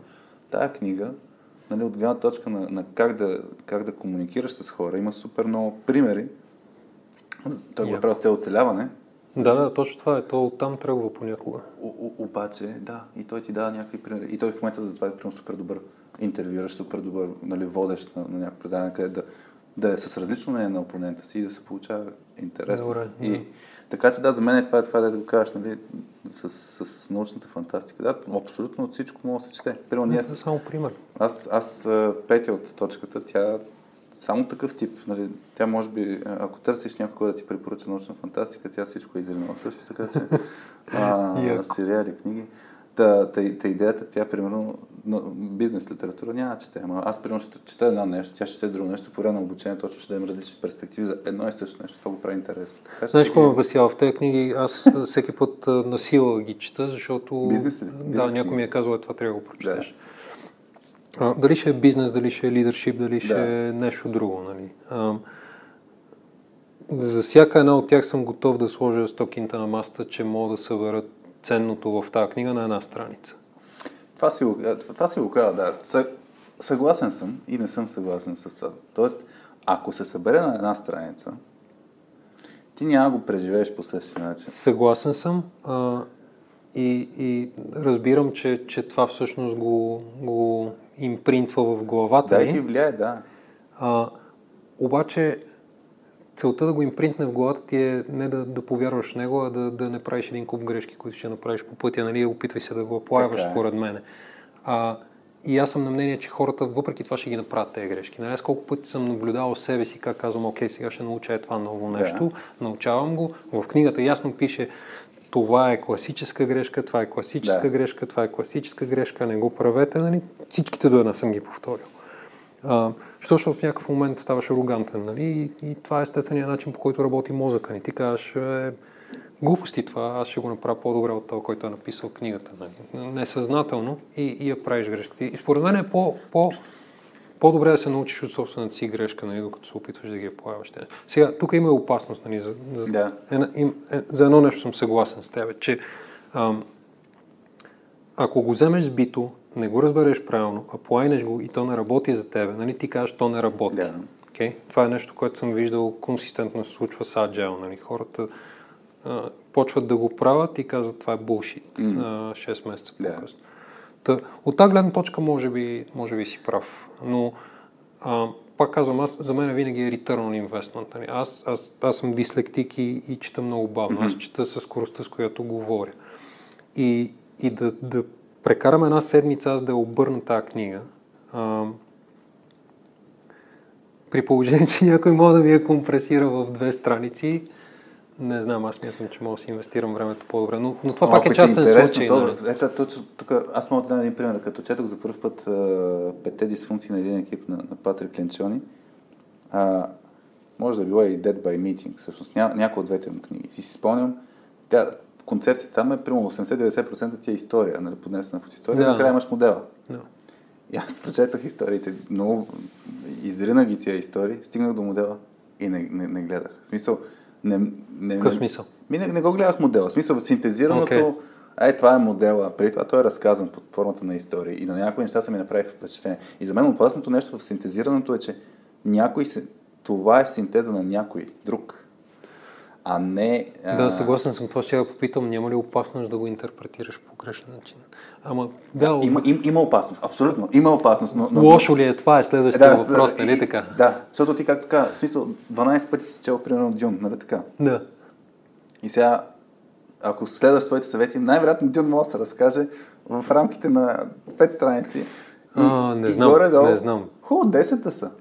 Тая книга, нали, от гледна точка на, на как, да, как да комуникираш с хора, има супер много примери. Той го yeah. прави с цел оцеляване, да, да, точно това е. То оттам тръгва понякога. О, обаче, да, и той ти дава някакви примери. И той в момента за това е примерно супер добър интервюраш, супер добър нали, водещ на, на някакво предаване, къде да, да е с различно мнение на опонента си и да се получава интересно. Добре, и, да. Така че да, за мен е това, е това да го кажеш, нали, с, с научната фантастика. Да, абсолютно от всичко може да се чете. Примерно, ние, само пример. Аз, аз петя от точката, тя само такъв тип. Нали, тя може би, ако търсиш някой да ти препоръча научна фантастика, тя всичко е изринала също, така че а, сериали, книги. Та, та, та идеята, тя примерно бизнес литература няма чете. Ама аз примерно ще чета едно нещо, тя ще чете друго нещо, по време на обучение точно ще дадем различни перспективи за едно и също нещо. Това го прави интересно. Знаеш какво ме басява в тези книги? Аз всеки път на сила ги чета, защото... Бизнес ли? да, някой ми е казал, е, това трябва да го прочетеш. Да. А, дали ще е бизнес, дали ще е лидершип, дали ще да. е нещо друго. Нали? А, за всяка една от тях съм готов да сложа стокинта на маста, че мога да събера ценното в тази книга на една страница. Това си го, това си го казва, да. Съгласен съм и не съм съгласен с това. Тоест, ако се събере на една страница, ти няма го преживееш по същия начин. Съгласен съм. А, и, и разбирам, че, че това всъщност го, го импринтва в главата да. Да, ти влияе, да. А, обаче целта да го импринтне в главата ти е не да, да повярваш в него, а да, да не правиш един куп грешки, които ще направиш по пътя, нали, опитвай се да го оплаваш, е. според мене. А, и аз съм на мнение, че хората въпреки това ще ги направят тези грешки. Нали, аз колко пъти съм наблюдавал себе си, как казвам, окей, сега ще науча е това ново нещо, да. научавам го. В книгата ясно пише, това е класическа грешка, това е класическа да. грешка, това е класическа грешка, не го правете, нали? Всичките до една съм ги повторил. А, защото в някакъв момент ставаш арогантен, нали? И, и това е естественият начин, по който работи мозъка ни. Ти казваш, е, глупости това, аз ще го направя по-добре от това, който е написал книгата. Нали? Несъзнателно и, и я правиш грешката. И според мен е по, по, по-добре да се научиш от собствената си грешка, нали, докато се опитваш да ги появаш. Сега, тук има опасност. Нали, за, за, да. една, им, е, за едно нещо съм съгласен с теб, че ам, ако го вземеш с бито, не го разбереш правилно, а плайнеш го и то не работи за тебе, нали ти кажеш, то не работи. Да. Okay? Това е нещо, което съм виждал консистентно се случва с Agile. Нали? Хората а, почват да го правят и казват, това е булшит. Mm. А, 6 месеца по-късно. Та, от тази гледна точка може би, може би си прав. Но а, пак казвам, аз, за мен винаги е return on investment. Нали? Аз, аз, аз съм дислектик и, и чета много бавно. Аз чета със скоростта, с която говоря. И, и да, да прекарам една седмица аз да обърна тази книга, а, при положение, че някой може да ми я компресира в две страници, не знам, аз мятам, че мога да си инвестирам времето по-добре, но, но това пак е ти частен интересно, случай. То, нали? ето, точно тук, аз мога да дам един пример. Като четох за първ път а, петте дисфункции на един екип на, на Патрик Ленчони, а, може да било и Dead by Meeting, всъщност, ня, някои от двете му книги. И си спомням, тя, концепцията там е примерно 80-90% ти е история, нали, поднесена под история, Да. накрая имаш модела. Да. И аз прочетах историите, много изрина ги тия истории, стигнах до модела и не, не, не гледах. В смисъл, не, не, Какъв смисъл? ми не, не го гледах модела. В смисъл, синтезираното, okay. ай, това е модела. Преди това той е разказан под формата на истории. И на някои неща са ми направиха впечатление. И за мен опасното нещо в синтезирането е, че някой се... това е синтеза на някой друг. А не... а, Да, съгласен съм. Това ще я попитам. Няма ли опасност да го интерпретираш по грешен начин? Ама, да, Има, им, има опасност, абсолютно. Има опасност, но... но лошо ли е това? Е следващия въпрос, нали и- така? Да, защото ти както така, в смисъл, 12 пъти си чел примерно Дюн, нали така? Да. И сега, ако следваш твоите съвети, най-вероятно Дюн може да се разкаже в рамките на 5 страници. И, А, не и знам, горе-долу- не знам. Хубаво, 10 да са.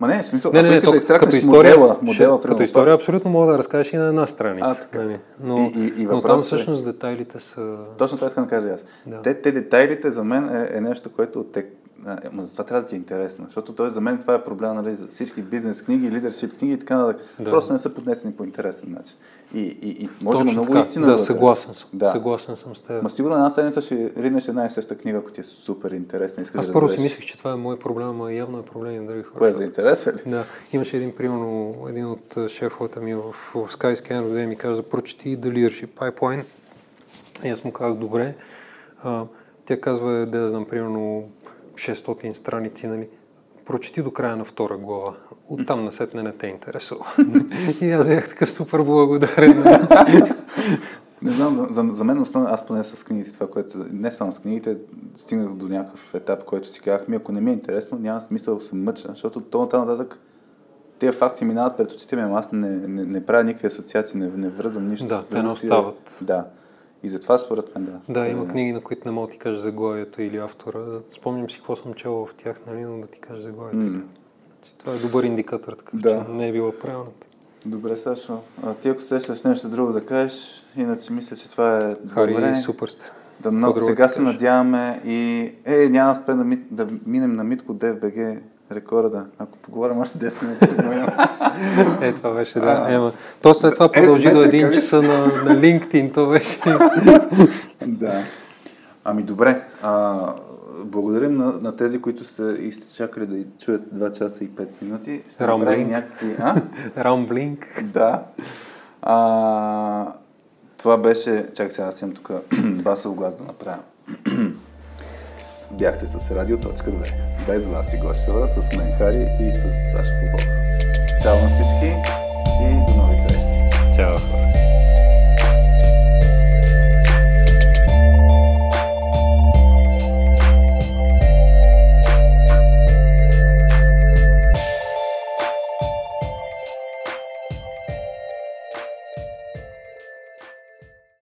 Ма не, в смисъл, Не, не, ако не, искаш то, да като история, модела, ще- модела като примерно, история абсолютно мога да разкажеш и на една страница. А, така. нали? Но, И- и- и но там е- всъщност детайлите са... Точно това искам да кажа аз. Да. Те, те детайлите за мен е, е нещо, което те... е, Ма за това трябва да ти е интересно, защото той за мен това е проблем, нали, за всички бизнес книги, лидершип книги и така нататък. Да. Просто не са поднесени по интересен начин. И, и, и може Точно много така. истина Да, вътре. съгласен съм. Да. Съгласен съм с теб. Ма сигурно една седмица ще риднеш една и съща книга, ако ти е супер интересна. Искаш Аз да първо си мислех, че това е мой проблем, а явно е проблем и на други хора. Кое е за интереса ли? Да, имаше един, примерно, един от шефовете ми в, в Skyscanner, да ми каза, прочети The Leadership Pipeline. И аз му казах, добре. А, тя казва, е, да знам, примерно 600 страници, нали? Прочети до края на втора глава. Оттам насетне не те интересува. и аз бях така супер благодарен. Не знам, за, за, за мен основно, аз поне с книгите, това, което, не само с книгите, стигнах до някакъв етап, който си казах, ми ако не ми е интересно, няма смисъл да се мъча, защото то нататък нататък тези факти минават пред очите ми, ама аз не, не, не правя никакви асоциации, не, не връзвам нищо. Да, те не остават. Да. И затова според мен, да. да, има Е, книги, на които не мога да ти кажа заглавието или автора. Спомням си какво съм чел в тях, нали, но да ти кажа заглавието. М. Значи, това е добър индикатор, така Да. че не е било правилната. Добре, Сашо. А ти ако сещаш нещо друго да кажеш, иначе мисля, че това е Хари, добре. супер сте. Да, много, сега се надяваме и... Е, няма да успеем да, ми, да минем на Митко DFBG рекорда. Ако поговорим още 10 минути, ще го имам. Е, това беше, да. Ема, то след това продължи е, до един метрика, часа на, на LinkedIn, то беше. да. Ами добре. А, благодарим на, на тези, които са изчакали да чуят 2 часа и 5 минути. Сте Рамблинг. някакви... А? Рамблинг. да. А, това беше... Чакай сега, аз имам тук басов глас да направя. Бяхте с Радио.2. Без вас и Гошева, с мен Хари и с Сашо Попов. Чао на всички и до нови срещи. Чао.